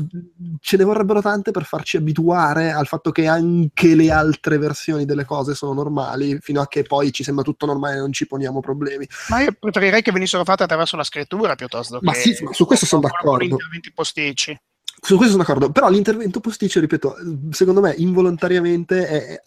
Speaker 1: ce ne vorrebbero tante per farci abituare al fatto che anche le altre versioni delle cose sono normali, fino a che poi ci sembra tutto normale e non ci poniamo problemi.
Speaker 3: ma io preferirei che venissero fatte attraverso la scrittura piuttosto
Speaker 1: Ma
Speaker 3: che
Speaker 1: sì, ma su questo sono d'accordo.
Speaker 3: interventi posticci.
Speaker 1: Su questo sono d'accordo, però l'intervento posticcio, ripeto, secondo me involontariamente è-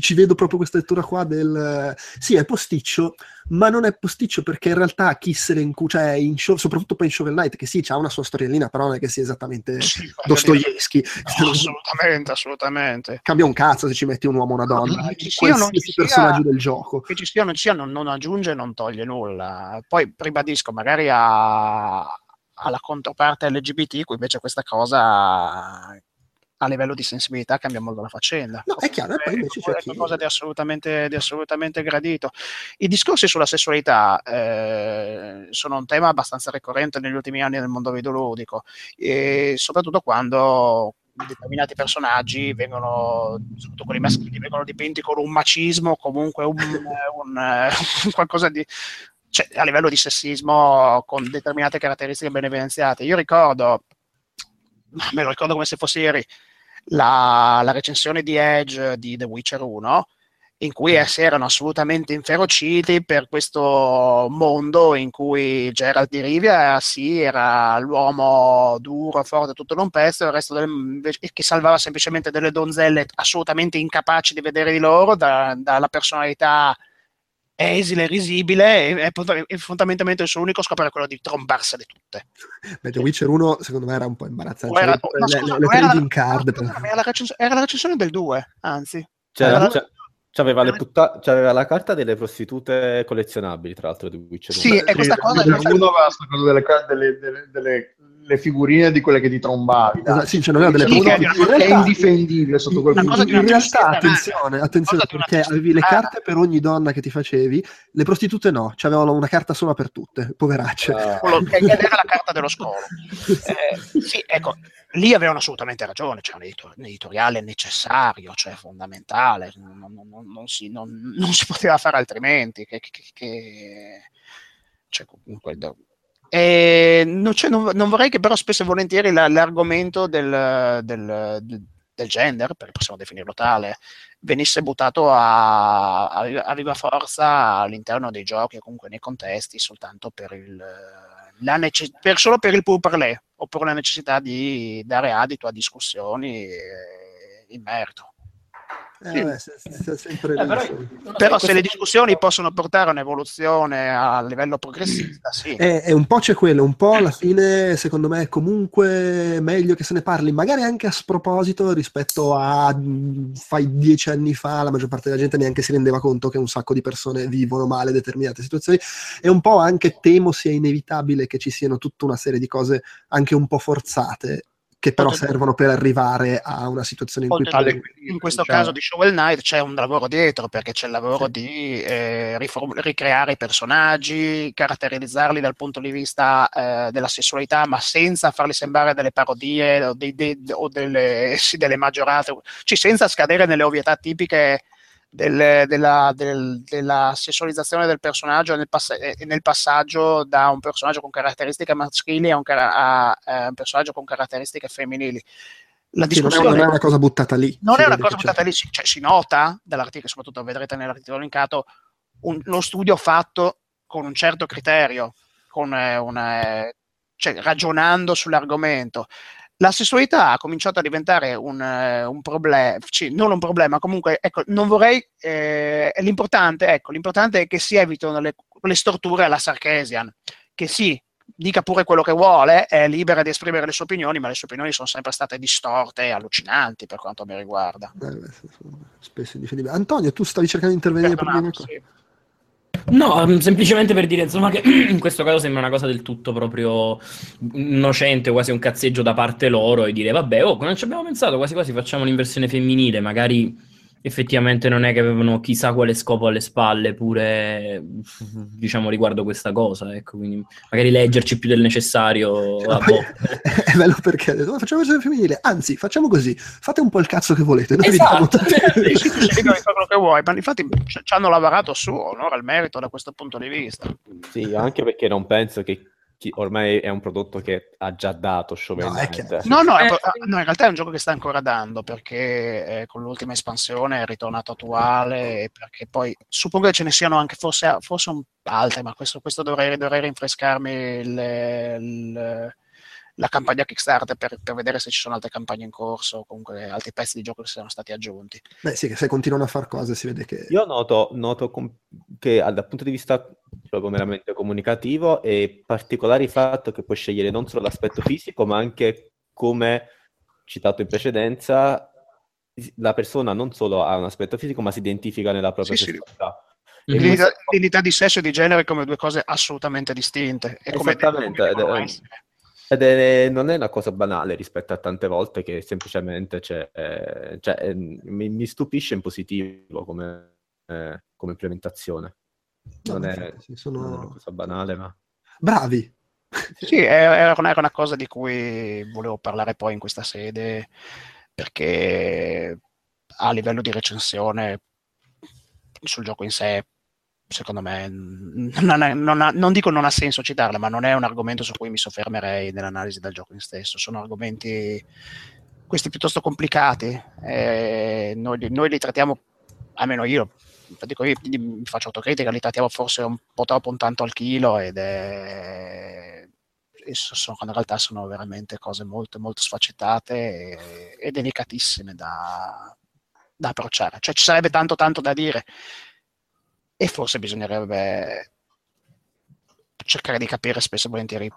Speaker 1: ci vedo proprio questa lettura qua del sì, è posticcio, ma non è posticcio perché in realtà chi se ne incu- cioè in show- soprattutto poi in Shovel Knight, che sì, c'ha una sua storiellina, però non è che sia esattamente
Speaker 3: Sì,
Speaker 1: Dostoevsky.
Speaker 3: no, assolutamente, assolutamente.
Speaker 1: Cambia un cazzo se ci metti un uomo o una donna,
Speaker 3: No, ci sia
Speaker 1: qualsiasi personaggio del gioco.
Speaker 3: Che ci sia o non ci sia non, non aggiunge non toglie nulla. Poi ribadisco, magari a- alla controparte LGBT, qui invece questa cosa a livello di sensibilità cambia molto la faccenda.
Speaker 1: No, è chiaro, poi invece c'è
Speaker 3: è
Speaker 1: chi-
Speaker 3: qualcosa di assolutamente, di assolutamente gradito. I discorsi sulla sessualità eh, sono un tema abbastanza ricorrente negli ultimi anni nel mondo videoludico, e soprattutto quando determinati personaggi vengono, soprattutto quelli maschili, vengono dipinti con un macismo, comunque un, un, eh, qualcosa di cioè, a livello di sessismo con determinate caratteristiche ben evidenziate. Io ricordo, me lo ricordo come se fosse ieri, la, la recensione di Edge di The Witcher 1, in cui si erano assolutamente inferociti per questo mondo in cui Geralt di Rivia sì, era l'uomo duro, forte, tutto in un pezzo, il resto del, che salvava semplicemente delle donzelle assolutamente incapaci di vedere di loro, da- dalla personalità esile, risibile, e, e, e fondamentalmente il suo unico scopo era quello di trombarsele tutte.
Speaker 1: Beh, The Witcher 1 secondo me era un po' imbarazzante.
Speaker 3: Era-
Speaker 1: Cioè,
Speaker 3: no,
Speaker 1: le,
Speaker 3: scusa,
Speaker 1: le-
Speaker 3: era-
Speaker 1: trading card.
Speaker 3: no, era, la recens- era la recensione del 2, anzi.
Speaker 4: C'era-
Speaker 3: Era-
Speaker 4: c'è- c'aveva, le putta- c'aveva la carta delle prostitute collezionabili, tra l'altro, di Witcher 1.
Speaker 3: Sì, e questa cosa...
Speaker 2: Cosa delle, delle- delle- delle- le figurine di quelle che ti trombavi.
Speaker 1: Esatto, sì, cioè non era delle
Speaker 3: Sì, che-
Speaker 1: in
Speaker 2: è indifendibile sotto quel punto
Speaker 3: di
Speaker 2: di
Speaker 1: in
Speaker 2: vista.
Speaker 1: realtà, attenzione, attenzione perché avevi le carte per ogni donna che ti facevi, le prostitute no, c'avevano una carta sola per tutte, poveracce.
Speaker 3: Quello che era la carta dello scolo. Eh, sì, ecco, lì avevano assolutamente ragione, c'è un editor- un editoriale necessario, cioè fondamentale, non, non- non- non si, non- non si poteva fare altrimenti. Che, che- che- cioè, comunque, do- e non, c'è- non- non vorrei che però spesso e volentieri la- l'argomento del, del- del- gender, perché possiamo definirlo tale, venisse buttato a, a- viva forza all'interno dei giochi o comunque nei contesti soltanto per il, la nece- per- solo per il pur parler o per la necessità di dare adito a discussioni eh, in merito.
Speaker 1: Eh, vabbè, se- se-
Speaker 6: Eh, però,
Speaker 1: sì.
Speaker 3: Però se le discussioni possono portare a un'evoluzione a livello progressista, sì.
Speaker 1: E, e un po' c'è quello, un po' alla fine, secondo me, è comunque meglio che se ne parli, magari anche a sproposito rispetto a mh, fai dieci anni fa, la maggior parte della gente neanche si rendeva conto che un sacco di persone vivono male determinate situazioni. E un po' anche temo sia inevitabile che ci siano tutta una serie di cose anche un po' forzate. Che però servono per arrivare a una situazione in cui poi-
Speaker 3: in questo
Speaker 2: diciamo.
Speaker 3: caso di Shovel Knight c'è un lavoro dietro perché c'è il lavoro di eh, riform- ricreare i personaggi, caratterizzarli dal punto di vista eh, della sessualità, ma senza farli sembrare delle parodie o, dei- dei- o delle, sì, delle maggiorate, cioè senza scadere nelle ovvietà tipiche del- della, del- della sessualizzazione del personaggio nel, pass- eh, nel passaggio da un personaggio con caratteristiche maschili a un, cara- a, eh, un personaggio con caratteristiche femminili. La
Speaker 1: sì, non, è,
Speaker 3: discussione
Speaker 1: non è una cosa buttata lì.
Speaker 3: non è una cosa
Speaker 1: c'è.
Speaker 3: buttata lì, si- cioè, si nota dall'articolo, soprattutto vedrete nell'articolo linkato, un- uno studio fatto con un certo criterio, con, eh, una, cioè, ragionando sull'argomento. La sessualità ha cominciato a diventare un, eh, un problema, non un problema, comunque, ecco, non vorrei, eh, l'importante, ecco, l'importante è che si evitino le, le storture alla Sarkesian, che sì, dica pure quello che vuole, è libera di esprimere le sue opinioni, ma le sue opinioni sono sempre state distorte e allucinanti per quanto mi riguarda.
Speaker 1: Eh, beh, sono spesso indifendibili. Antonio, tu stavi cercando di intervenire per
Speaker 3: Perdonato,
Speaker 1: cosa?
Speaker 3: sì.
Speaker 6: No, mm, semplicemente per dire insomma che in questo caso sembra una cosa del tutto proprio innocente, quasi un cazzeggio da parte loro e dire vabbè, oh, non ci abbiamo pensato, quasi quasi facciamo l'inversione femminile, magari effettivamente non è che avevano chissà quale scopo alle spalle pure diciamo riguardo questa cosa, ecco, quindi magari leggerci più del necessario
Speaker 1: poi
Speaker 6: volte.
Speaker 1: è bello perché ha detto, "Oh, facciamo versione femminile, anzi facciamo così, fate un po' il cazzo che volete, noi vi diamo
Speaker 6: Esatto.
Speaker 3: quello che vuoi, ma infatti ci hanno lavorato su, onore al merito da questo punto di vista.
Speaker 4: Sì, anche perché non penso che ormai è un prodotto che ha già dato Shovel
Speaker 1: No, chiaro.
Speaker 3: No, no, è-
Speaker 6: Eh.
Speaker 3: no, in realtà è un gioco che sta ancora dando perché eh, con l'ultima espansione è ritornato attuale e perché poi suppongo che ce ne siano anche forse, forse un altre, ma questo, questo dovrei, dovrei rinfrescarmi il- il- la campagna Kickstarter per, per vedere se ci sono altre campagne in corso o comunque altri pezzi di gioco che siano stati aggiunti.
Speaker 1: Beh sì, che se continuano a fare cose si vede che...
Speaker 4: Io noto, noto com- che dal punto di vista proprio meramente comunicativo è particolare il fatto che puoi scegliere non solo l'aspetto fisico, ma anche come citato in precedenza, la persona non solo ha un aspetto fisico, ma si identifica nella propria
Speaker 3: Sì, sì.
Speaker 4: sessualità.
Speaker 3: L'identità,
Speaker 4: questo-
Speaker 3: l'identità di sesso e di genere come due cose assolutamente distinte. E come
Speaker 4: Esattamente,
Speaker 3: come
Speaker 4: ed è- è- non è una cosa banale rispetto a tante volte che semplicemente c'è, eh, cioè, eh, mi, mi stupisce in positivo come, eh, come implementazione.
Speaker 1: No,
Speaker 4: Non è,
Speaker 1: infatti, sì, sono-
Speaker 4: non è una cosa banale, ma
Speaker 1: Bravi!
Speaker 3: Sì, era era una, era una cosa di cui volevo parlare poi in questa sede, perché a livello di recensione sul gioco in sé, secondo me, non, ha- non ha- non dico non ha senso citarla, ma non è un argomento su cui mi soffermerei nell'analisi del gioco in stesso. Sono argomenti, questi piuttosto complicati. e noi, noi li trattiamo, almeno io, dico io, mi faccio autocritica, li trattiamo forse un po' troppo un tanto al chilo ed è so- sono, in realtà sono veramente cose molto, molto sfaccettate e, e delicatissime da, da approcciare. Cioè ci sarebbe tanto tanto da dire e forse bisognerebbe cercare di capire spesso e volentieri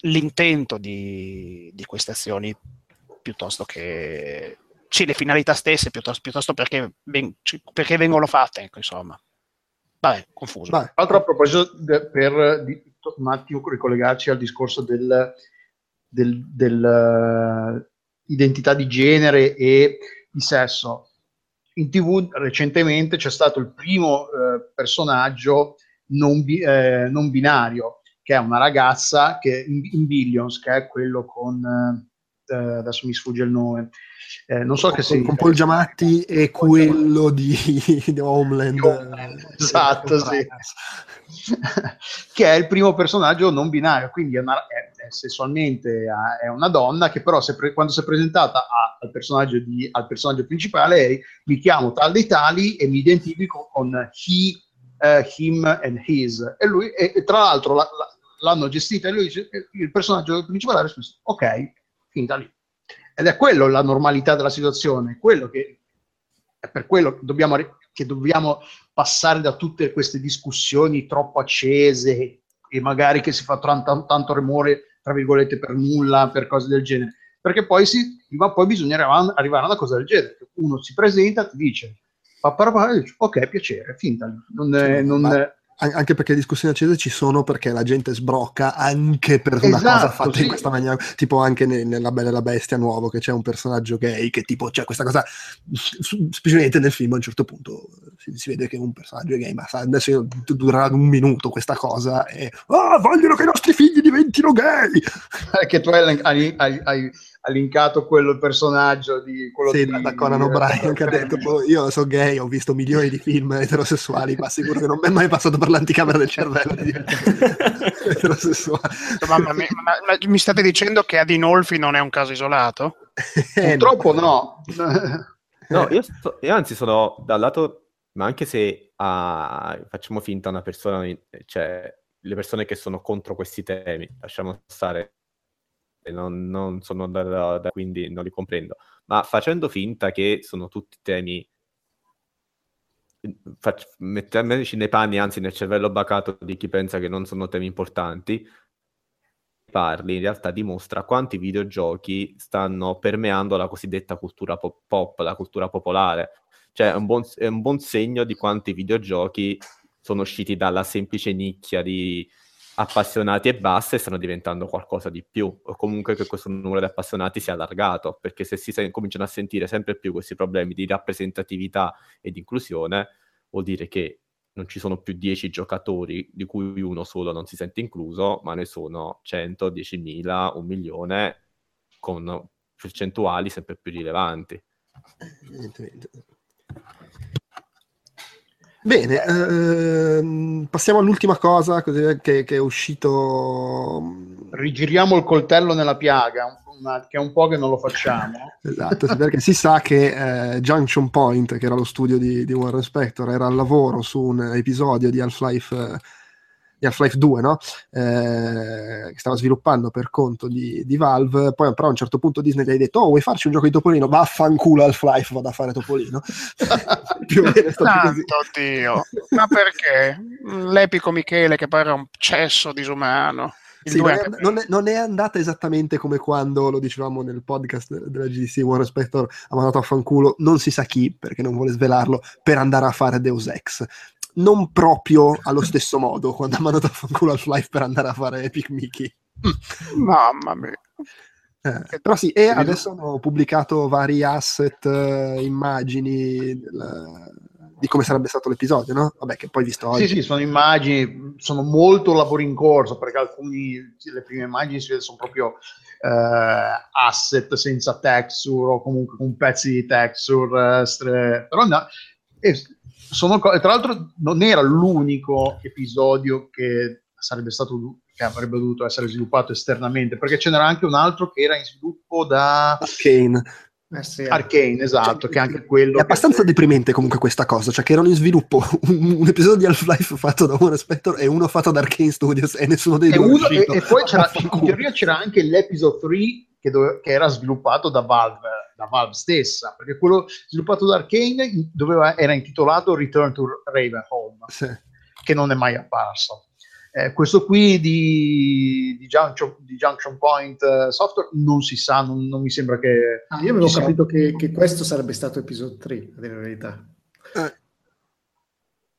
Speaker 3: l'intento di, di queste azioni piuttosto che sì, le finalità stesse, piuttosto, piuttosto perché, ci- perché vengono fatte, ecco, insomma. Vabbè, confuso.
Speaker 1: Vai.
Speaker 2: Tra l'altro, a proposito, de- per di- un attimo ricollegarci al discorso del, del- del, identità di genere e di sesso, in tv recentemente c'è stato il primo eh, personaggio non, bi- eh, non binario, che è una ragazza che in, in Billions, che è quello con... eh, adesso mi sfugge il nome. Eh, non so che
Speaker 1: con,
Speaker 2: si
Speaker 1: con Paul Giamatti e quello di, di Homeland.
Speaker 2: Homeland, esatto, sì. che è il primo personaggio non binario, quindi è, una- è- è sessualmente eh, è una donna che però se pre- quando si è presentata a- al, personaggio di- al personaggio principale è mi chiamo tal dei tali e mi identifico con he, eh, him and his e lui e, e tra l'altro la- la- l'hanno gestita e lui dice- il personaggio principale ha risposto ok, finita lì ed è quello la normalità della situazione, quello che è per quello che dobbiamo, che dobbiamo passare da tutte queste discussioni troppo accese e magari che si fa tanto, tanto rumore, tra virgolette, per nulla, per cose del genere. Perché poi, si, ma poi bisogna arrivare, a una cosa del genere. Uno si presenta, ti dice, ok, piacere, finta. Non, non,
Speaker 1: anche perché le discussioni accese ci sono perché la gente sbrocca anche per una
Speaker 2: Esatto,
Speaker 1: cosa fatta
Speaker 2: sì.
Speaker 1: in questa maniera, tipo anche ne- nella Bella e la Bestia nuovo che c'è un personaggio gay che tipo c'è questa cosa, s- specialmente nel film a un certo punto si, si vede che un personaggio è gay, ma sa- adesso io- du- durerà un minuto questa cosa e ah, vogliono che i nostri figli diventino gay!
Speaker 2: che tu hai, hai, hai, hai linkato quello il personaggio di quello
Speaker 1: Sì,
Speaker 2: di,
Speaker 1: da, Conan O'Brien che ha detto "Boh, io sono gay, ho visto milioni di film eterosessuali, ma sicuro che non mi è mai passato per l'anticamera del cervello di eterosessuale.
Speaker 3: Mamma mia, ma, ma mi state dicendo che Adinolfi non è un caso isolato?
Speaker 1: Eh,
Speaker 2: purtroppo no
Speaker 4: No, io, sto- io anzi sono dal lato, ma anche se ah, facciamo finta una persona, cioè le persone che sono contro questi temi, lasciamo stare, non, non sono da, da- quindi non li comprendo, ma facendo finta che sono tutti temi, fac- mettiamoci nei panni, anzi nel cervello bacato di chi pensa che non sono temi importanti, parli in realtà dimostra quanti videogiochi stanno permeando la cosiddetta cultura pop, pop, la cultura popolare. Cioè è un, buon, è un buon segno di quanti videogiochi sono usciti dalla semplice nicchia di appassionati e basta e stanno diventando qualcosa di più, o comunque che questo numero di appassionati sia allargato, perché se si sen- cominciano a sentire sempre più questi problemi di rappresentatività e di inclusione, vuol dire che non ci sono più 10 giocatori di cui uno solo non si sente incluso, ma ne sono 100, 10.000, un milione, con percentuali sempre più rilevanti.
Speaker 1: Evidentemente. Bene, ehm, passiamo all'ultima cosa che, che è uscito.
Speaker 2: rigiriamo il coltello nella piaga un- una- che è un po' che non lo facciamo
Speaker 1: Esatto, perché si sa che eh, Junction Point, che era lo studio di, di Warren Spector, era al lavoro su un episodio di Half-Life, eh, di Half-Life 2, no? Eh, che stava sviluppando per conto di, di Valve. Poi, però, a un certo punto Disney gli ha detto: Oh, vuoi farci un gioco di Topolino? Vaffanculo Half-Life, vado a fare Topolino. Più o meno è stato così.
Speaker 3: Santo Dio, ma perché? L'epico Michele che poi era un cesso disumano.
Speaker 1: Sì, non, è, non è- non è andata esattamente come quando lo dicevamo nel podcast de- della GDC Warren Spector ha mandato a fanculo non si sa chi perché non vuole svelarlo per andare a fare Deus Ex non proprio allo stesso modo quando ha mandato a fanculo Half-Life per andare a fare Epic Mickey
Speaker 3: Mamma mia.
Speaker 1: Eh, però sì e adesso hanno pubblicato vari asset eh, immagini del- di come sarebbe stato l'episodio no? vabbè che poi visto oggi
Speaker 2: sì sì sono immagini sono molto lavori in corso perché alcuni le prime immagini si vede sono proprio eh, asset senza texture o comunque con pezzi di texture eh, stre- però no, e sono co- tra l'altro non era l'unico episodio che sarebbe stato che avrebbe dovuto essere sviluppato esternamente perché ce n'era anche un altro che era in sviluppo da
Speaker 1: Arcane
Speaker 5: Eh sì.
Speaker 2: Arcane esatto che anche quello
Speaker 1: È abbastanza deprimente comunque questa cosa, cioè che erano in sviluppo un, un episodio di Half-Life fatto da Warren Spector e uno fatto da Arcane Studios e nessuno dei
Speaker 2: e,
Speaker 1: due è
Speaker 2: uno- e-
Speaker 1: uscito.
Speaker 2: e poi c'era, in teoria c'era anche l'episode 3 che, dove- che era sviluppato da Valve, da Valve stessa, perché quello sviluppato da Arcane in- doveva- era intitolato Return to Ravenholm,
Speaker 1: Sì.
Speaker 2: che non è mai apparso. Eh, questo qui di, di Junction, di Junction Point eh, Software non si sa, non, non mi sembra che...
Speaker 5: Ah, io avevo capito che, che questo sarebbe stato episodio 3, a dire la verità.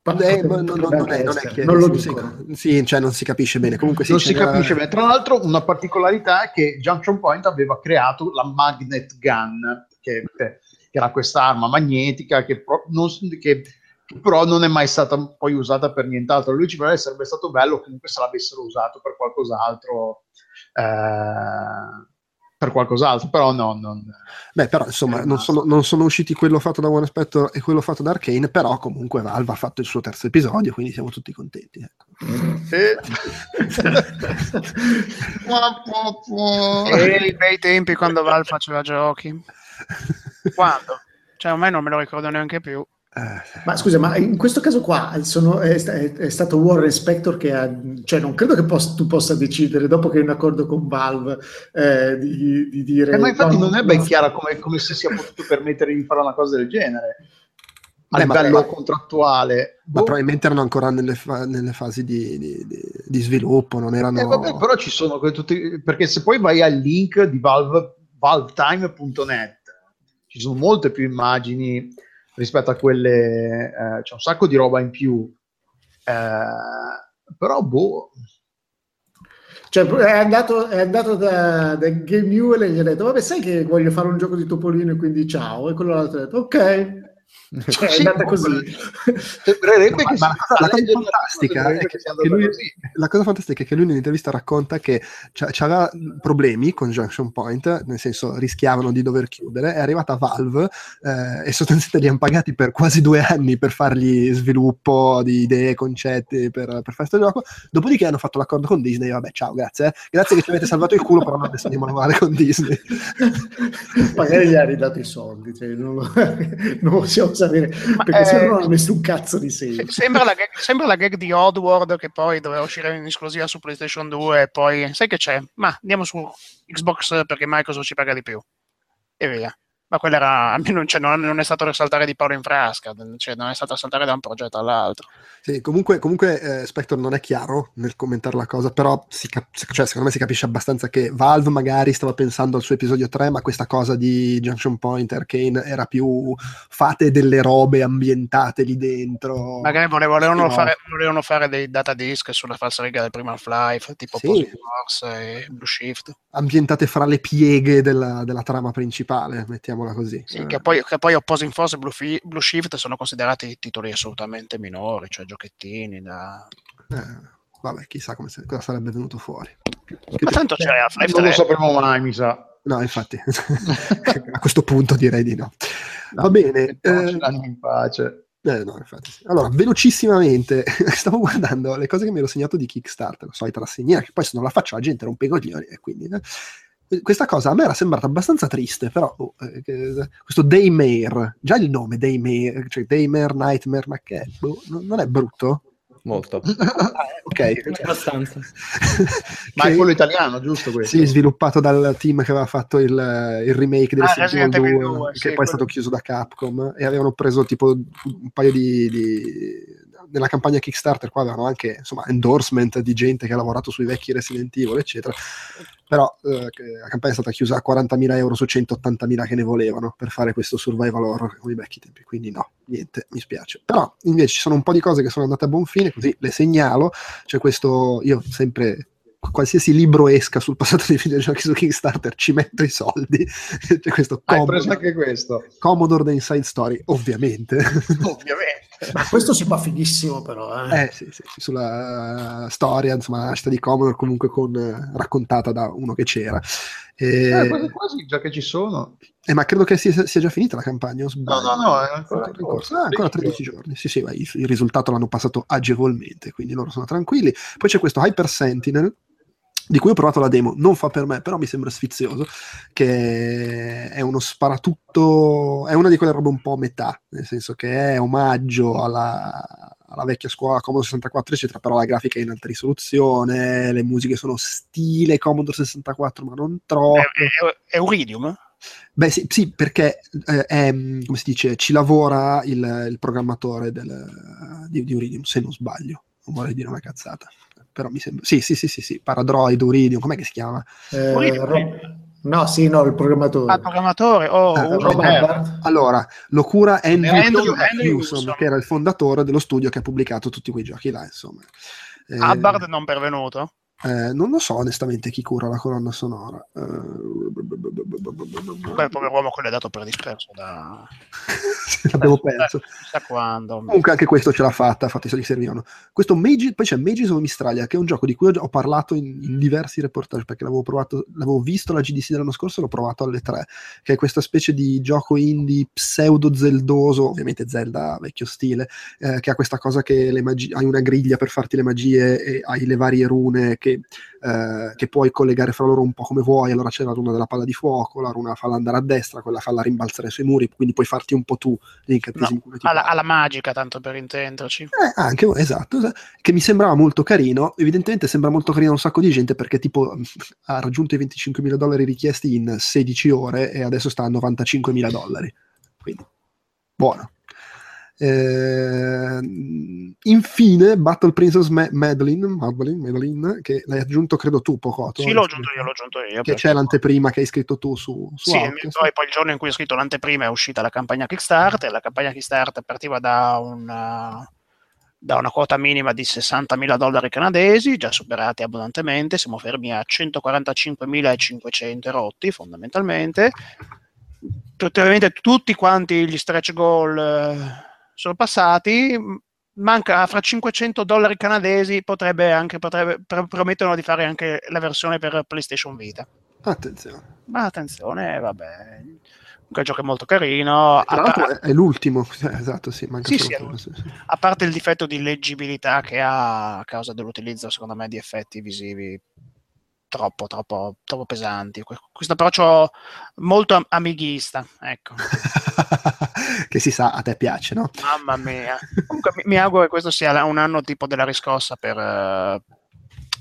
Speaker 1: Eh, non, non-
Speaker 5: potrebbe
Speaker 1: non è, non è
Speaker 5: essere,
Speaker 1: chiaro,
Speaker 5: non lo
Speaker 1: sì,
Speaker 5: dicono.
Speaker 1: sì, cioè non si capisce bene. Comunque sì,
Speaker 2: non si capisce bene. Tra l'altro, una particolarità è che Junction Point aveva creato la Magnet Gun, che, che era quest'arma magnetica che, pro- che però non è mai stata poi usata per nient'altro. Lui ci voleva sarebbe stato bello comunque se l'avessero usato per qualcos'altro. eh, per qualcos'altro, però no, non,
Speaker 1: Beh, però insomma, non sono, non sono usciti quello fatto da Warren Spector e quello fatto da Arcane, però comunque Valve ha fatto il suo terzo episodio, quindi siamo tutti contenti. ecco.
Speaker 3: E i bei tempi quando Val faceva giochi. Quando? Cioè, ormai non me lo ricordo neanche più.
Speaker 1: Eh,
Speaker 5: Ma scusa, ma in questo caso qua sono- è, è- è stato Warren Spector che ha, cioè non credo che pos- tu possa decidere dopo che è in accordo con Valve eh, di, di dire...
Speaker 2: Eh, ma infatti
Speaker 5: no,
Speaker 2: non è ben
Speaker 5: no,
Speaker 2: chiara come, come si sia potuto permettere di fare una cosa del genere. a
Speaker 1: Beh, ma-
Speaker 2: livello
Speaker 1: ma-
Speaker 2: contrattuale.
Speaker 1: Ma
Speaker 2: Boh.
Speaker 1: probabilmente erano ancora nelle, fa- nelle fasi di, di- di- di sviluppo, non erano...
Speaker 2: Eh, vabbè, però ci sono tutti, perché se poi vai al link di Valve, valvetime.net ci sono molte più immagini rispetto a quelle, eh, c'è un sacco di roba in più. Eh, però boh,
Speaker 5: Cioè, è andato, è andato da, da Game Newell e gli ha detto: Vabbè, sai che voglio fare un gioco di Topolino e quindi ciao. E quello l'altro ha detto: Ok, cioè, è
Speaker 2: Sì,
Speaker 5: andata
Speaker 2: ma-
Speaker 5: così.
Speaker 2: sembrerebbe che
Speaker 1: la
Speaker 2: si-
Speaker 1: cosa- la fantastica è
Speaker 2: che andata
Speaker 1: lui-. La cosa fantastica è che lui nell'intervista racconta che aveva problemi con Junction Point, nel senso rischiavano di dover chiudere, è arrivata Valve eh, e sostanzialmente li hanno pagati per quasi due anni per fargli sviluppo di idee, concetti per, per fare questo gioco, dopodiché hanno fatto l'accordo con Disney, vabbè ciao, grazie, eh. grazie che ci avete salvato il culo, però noi adesso andiamo a lavorare con Disney.
Speaker 5: Magari gli ha ridato i soldi, cioè, non, lo, non possiamo sapere perché
Speaker 3: eh,
Speaker 5: se no non hanno messo un cazzo di
Speaker 3: Se-
Speaker 5: senso.
Speaker 3: Sembra la, gag, sembra la gag di Oddworld che poi doveva uscire in esclusiva su PlayStation 2 e poi sai che c'è? Ma andiamo su Xbox perché Microsoft ci paga di più. E via. Ma quella era, almeno cioè, non, non è stato risaltare di Paolo in frasca, cioè, non è stato saltare da un progetto all'altro.
Speaker 1: Sì, comunque, comunque eh, Spector non è chiaro nel commentare la cosa, però si cap- cioè, secondo me si capisce abbastanza che Valve magari stava pensando al suo episodio 3, ma questa cosa di Junction Point Arcane era più fate delle robe ambientate lì dentro.
Speaker 3: Magari vole- volevano,
Speaker 1: No.
Speaker 3: fare, volevano fare dei data disk sulla falsariga del primo Half-Life, tipo
Speaker 1: Sì.
Speaker 3: Opposing Force e Blue Shift.
Speaker 1: ambientate fra le pieghe della, della trama principale, mettiamola così.
Speaker 3: Sì,
Speaker 1: Eh,
Speaker 3: che, poi, che poi Opposing Force e Blue, Fi- Blue Shift sono considerati titoli assolutamente minori, cioè giochettini da...
Speaker 1: eh, vabbè, chissà come se- cosa sarebbe venuto fuori.
Speaker 3: Ma tanto c'è Half-Life
Speaker 2: Non lo
Speaker 3: 3.
Speaker 2: sapremo mai, mi sa.
Speaker 1: No, infatti, a questo punto direi di no. Va bene. Eh,
Speaker 2: in pace.
Speaker 1: Eh, no, infatti sì. Allora, velocissimamente, stavo guardando le cose che mi ero segnato di Kickstarter, la solita rassegniera, che poi se non la faccio la gente rompe i coglioni, e quindi... eh, Questa cosa a me era sembrata abbastanza triste, però oh, eh, che- questo Daymare, già il nome Daymare, cioè Daymare, Nightmare, ma che è? Boh, non è brutto?
Speaker 4: Molto.
Speaker 1: Ok.
Speaker 6: Abbastanza.
Speaker 2: Ma è quello italiano, giusto questo?
Speaker 1: Sì, sviluppato dal team che aveva fatto il, il remake del
Speaker 3: Ah,
Speaker 1: Resident Evil
Speaker 3: Evil
Speaker 1: 2,
Speaker 3: 2,
Speaker 1: che
Speaker 3: sì,
Speaker 1: poi è
Speaker 3: quello-
Speaker 1: stato chiuso da Capcom e avevano preso tipo un paio di, di- nella campagna Kickstarter qua avevano anche insomma endorsement di gente che ha lavorato sui vecchi Resident Evil eccetera. Però eh, la campagna è stata chiusa a 40.000 euro su 180.000 che ne volevano per fare questo survival horror con i vecchi tempi. Quindi no, niente, mi spiace. Però invece ci sono un po' di cose che sono andate a buon fine così le segnalo. C'è questo, io sempre qualsiasi libro esca sul passato dei videogiochi su Kickstarter ci metto i soldi c'è questo
Speaker 2: Hai
Speaker 1: Commodore,
Speaker 2: preso anche questo,
Speaker 1: Commodore The Inside Story ovviamente
Speaker 2: ovviamente.
Speaker 5: Ma questo si fa finissimo, però. Eh.
Speaker 1: eh sì, sì, sulla eh, storia insomma la nascita di Commodore comunque con, eh, raccontata da uno che c'era e,
Speaker 2: Eh, quasi, quasi, già che ci sono.
Speaker 1: eh, ma credo che sia, sia già finita la campagna
Speaker 2: No, no, no, è ancora in
Speaker 1: corso. Ah, ancora 13 giorni. Sì, sì, ma il, il risultato l'hanno passato agevolmente, quindi loro sono tranquilli. Poi c'è questo Hyper Sentinel, di cui ho provato la demo, non fa per me, però mi sembra sfizioso, che è uno sparatutto, è una di quelle robe un po' a metà, nel senso che è omaggio alla, alla vecchia scuola Commodore 64, eccetera, però la grafica è in alta risoluzione, le musiche sono stile Commodore 64, ma non troppo.
Speaker 3: È, è, è Uridium?
Speaker 1: Beh, sì, sì, perché eh, è, come si dice, ci lavora il, il programmatore del, di, di Uridium, se non sbaglio. Non vorrei dire una cazzata. Però mi sembra. Sì, sì, sì, sì, sì. Paradroid, Uridium, com'è che si chiama?
Speaker 5: Eh,
Speaker 3: Uridium,
Speaker 5: Ro- no, sì, no, il programmatore.
Speaker 3: Ah, il programmatore? Oh,
Speaker 1: Ah,
Speaker 3: Uridium.
Speaker 5: Rob
Speaker 1: Rob
Speaker 5: Hubbard.
Speaker 1: Allora, lo cura Andrew,
Speaker 3: Andrew-
Speaker 1: Andrew
Speaker 3: Andrew
Speaker 1: Hewson,
Speaker 3: Hewson.
Speaker 1: che era il fondatore dello studio che ha pubblicato tutti quei giochi là, insomma. Eh,
Speaker 3: Hubbard non pervenuto?
Speaker 1: Eh, non lo so onestamente chi cura la colonna sonora. Eh,
Speaker 3: Beh, il povero quello è dato per disperso da...
Speaker 1: L'abbiamo perso.
Speaker 3: Chissà quando.
Speaker 1: Comunque anche questo ce l'ha fatta, infatti se gli servivano. Questo Magi, poi c'è Mages of Mistralia, che è un gioco di cui ho, ho parlato in, in diversi reportage, perché l'avevo provato, l'avevo visto alla GDC dell'anno scorso e l'ho provato alle 3, che è questa specie di gioco indie pseudo-zeldoso, ovviamente Zelda vecchio stile, eh, che ha questa cosa che le magi- hai una griglia per farti le magie e hai le varie rune che, eh, che puoi collegare fra loro un po' come vuoi, allora c'è la runa della palla di fuoco, la runa falla andare a destra, quella falla rimbalzare sui muri, quindi puoi farti un po' tu come ti
Speaker 3: alla, alla magica, tanto per intenderci.
Speaker 1: Eh, anche esatto, es- che mi sembrava molto carino. Evidentemente sembra molto carino a un sacco di gente perché tipo ha raggiunto i 25.000 dollari richiesti in 16 ore e adesso sta a 95.000 dollari. Quindi buono. Eh, infine, Battle Princess Ma- Madeline, Madeline, Madeline, che l'hai aggiunto credo tu, Pocotto.
Speaker 3: Sì, l'ho aggiunto io, l'ho aggiunto io.
Speaker 1: Che c'è l'anteprima che hai scritto tu su, su
Speaker 3: Sì, poi, poi il giorno in cui ho scritto l'anteprima è uscita la campagna Kickstarter. La campagna Kickstarter partiva da una, da una quota minima di 60.000 dollari canadesi, già superati abbondantemente. Siamo fermi a 145.500 rotti fondamentalmente. Praticamente tutti quanti gli stretch goal sono passati. Manca fra 500 dollari canadesi, potrebbe anche potrebbe, pr- promettono di fare anche la versione per PlayStation Vita.
Speaker 1: Attenzione.
Speaker 3: Ma attenzione, vabbè. Il gioco è molto carino.
Speaker 1: Tra l'altro
Speaker 3: pa-
Speaker 1: è, l'ultimo, eh, esatto, sì, manca
Speaker 3: Sì, sì,
Speaker 1: quello, sì,
Speaker 3: a parte il difetto di leggibilità che ha a causa dell'utilizzo, secondo me, di effetti visivi troppo, troppo, troppo pesanti. Que- Questo approccio molto am- amighista, ecco.
Speaker 1: che si sa, a te piace, no?
Speaker 3: Mamma mia. Comunque mi, mi auguro che questo sia un anno tipo della riscossa per, eh,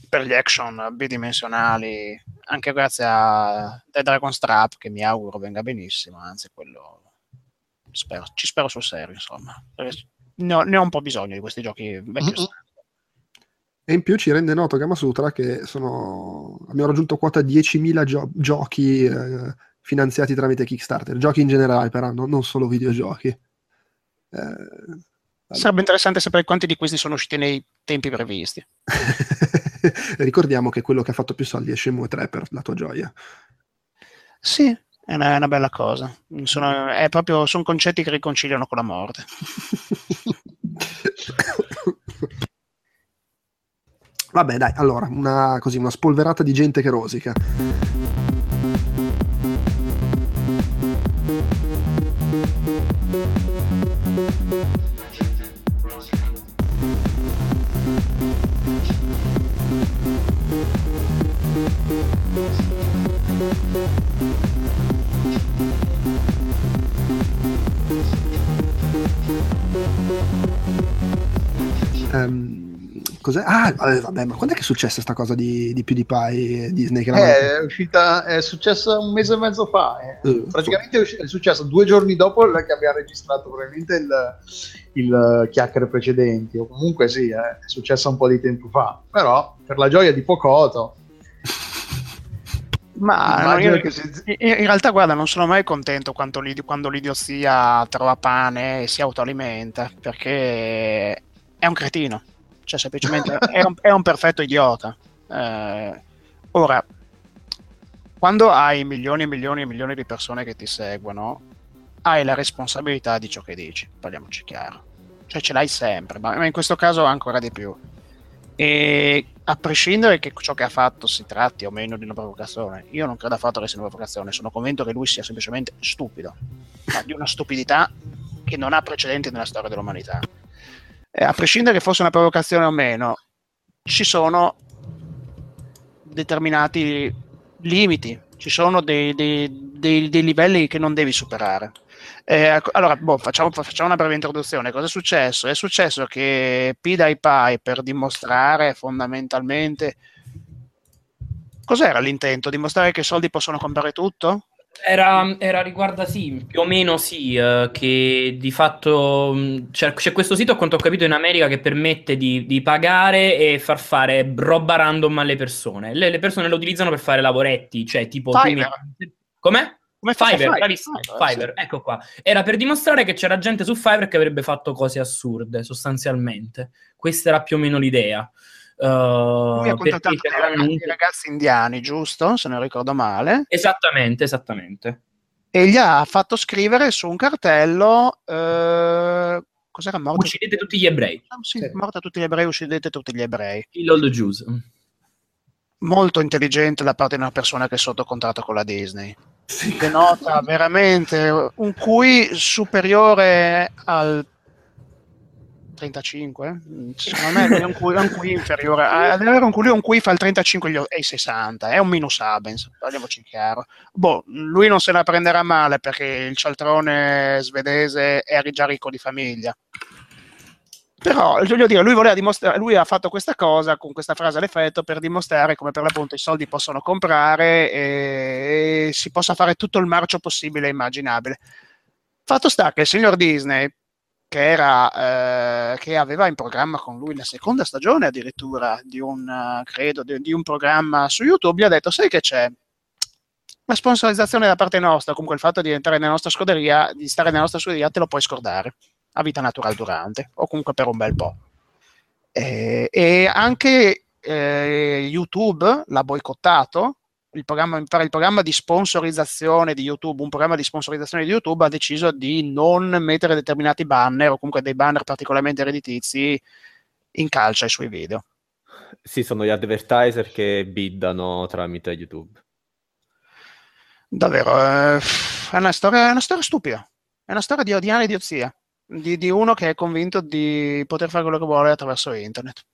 Speaker 3: per gli action bidimensionali, anche grazie a The Dragon Strap, che mi auguro venga benissimo, anzi quello spero- ci spero sul serio, insomma. Perché Ne ho, ne ho un po' bisogno di questi giochi stampo.
Speaker 1: E in più ci rende noto Gamasutra che sono... abbiamo raggiunto quota 10.000 gio- giochi eh, finanziati tramite Kickstarter, giochi in generale però, no- non solo videogiochi. Eh,
Speaker 3: Sarebbe interessante sapere quanti di questi sono usciti nei tempi previsti.
Speaker 1: Ricordiamo che quello che ha fatto più soldi è Shenmue 3 per la tua gioia.
Speaker 3: Sì, è una, è una bella cosa. Sono, è proprio, sono concetti che riconciliano con la morte.
Speaker 1: Vabbè, dai, allora, una, così, una spolverata di gente che rosica. Ehm, cos'è? Ah, vabbè, ma quando è che è successa questa cosa di, di PewDiePie e Disney? Che
Speaker 2: Eh, è uscita, è successa un mese e mezzo fa. eh.
Speaker 1: Eh,
Speaker 2: Praticamente è, usci- è successo due giorni dopo che abbiamo registrato probabilmente il, il chiacchiere precedenti. O comunque sì, eh, è successa un po' di tempo fa. Però, per la gioia di Pocoto,
Speaker 3: Ma no, io-
Speaker 2: si...
Speaker 3: in, realtà, guarda, non sono mai contento quanto l'idi- quando l'idiozia trova pane e si autoalimenta, perché è un cretino. Cioè, semplicemente è, un, è un perfetto idiota. Eh, ora, quando hai milioni e milioni e milioni di persone che ti seguono, hai la responsabilità di ciò che dici, parliamoci chiaro. Cioè, ce l'hai sempre, ma in questo caso ancora di più. E a prescindere che ciò che ha fatto si tratti o meno di una provocazione, io non credo affatto che sia una provocazione, sono convinto che lui sia semplicemente stupido, ma di una stupidità che non ha precedenti nella storia dell'umanità. E a prescindere che fosse una provocazione o meno, ci sono determinati limiti, ci sono dei, dei- dei- dei livelli che non devi superare. Eh, allora, boh, facciamo, facciamo una breve introduzione. Cosa è successo? È successo che PewDiePie, per dimostrare fondamentalmente... Cos'era l'intento? Dimostrare che i soldi possono comprare tutto?
Speaker 6: Era, era riguarda sì, più o meno sì, eh, che di fatto mh, c'è, c'è questo sito, a quanto ho capito, in America che permette di, di pagare e far fare roba random alle persone. Le, le persone lo utilizzano per fare lavoretti, cioè tipo...
Speaker 3: Fiverr.
Speaker 6: mi- Com'è?
Speaker 3: Come
Speaker 6: Fiverr,
Speaker 3: Fiverr,
Speaker 6: bravissimo,
Speaker 3: Fiverr,
Speaker 6: Fiverr, ecco qua. Era per dimostrare che c'era gente su Fiverr che avrebbe fatto cose assurde, sostanzialmente. Questa era più o meno l'idea. Uh,
Speaker 3: Lui ha
Speaker 6: perché
Speaker 3: contattato
Speaker 6: c'era
Speaker 3: dei ragazzi, indiani, giusto? Se non ricordo male.
Speaker 6: Esattamente, esattamente.
Speaker 3: E gli ha fatto scrivere su un cartello... eh, cos'era morto?
Speaker 6: Uccidete tutti gli ebrei.
Speaker 3: Ah, sì,
Speaker 5: Sì.
Speaker 3: morta tutti gli ebrei, uccidete tutti gli ebrei.
Speaker 6: Kill all the Jews.
Speaker 3: Molto intelligente da parte di una persona che è sotto contratto con la Disney.
Speaker 1: Sì.
Speaker 3: denota veramente un QI superiore al 35 Mm, secondo me è un QI, è un QI inferiore. Ad avere un QI, un QI fa il 35 e gli- e i 60 è un minus Abens parliamoci chiaro. Boh, lui non se la prenderà male perché il cialtrone svedese è già ricco di famiglia. Però voglio dire, lui, voleva dimostrare, lui ha fatto questa cosa con questa frase all'effetto per dimostrare come per l'appunto i soldi possono comprare e, e si possa fare tutto il marcio possibile e immaginabile. Fatto sta che il signor Disney che, era, eh, che aveva in programma con lui la seconda stagione addirittura di un, eh, credo, di, di un programma su YouTube, gli ha detto, sai che c'è? La sponsorizzazione da parte nostra, comunque il fatto di entrare nella nostra scuderia, di stare nella nostra scuderia, te lo puoi scordare a vita naturale durante, o comunque per un bel po'. Eh, e anche eh, YouTube l'ha boicottato il programma, fare il programma di sponsorizzazione di YouTube, un programma di sponsorizzazione di YouTube ha deciso di non mettere determinati banner o comunque dei banner particolarmente redditizi in calcia ai suoi video.
Speaker 4: Sì, sono gli advertiser che biddano tramite YouTube.
Speaker 3: Davvero, eh, è, una storia, è una storia stupida, è una storia di odiare idiozia, di, di uno che è convinto di poter fare quello che vuole attraverso internet.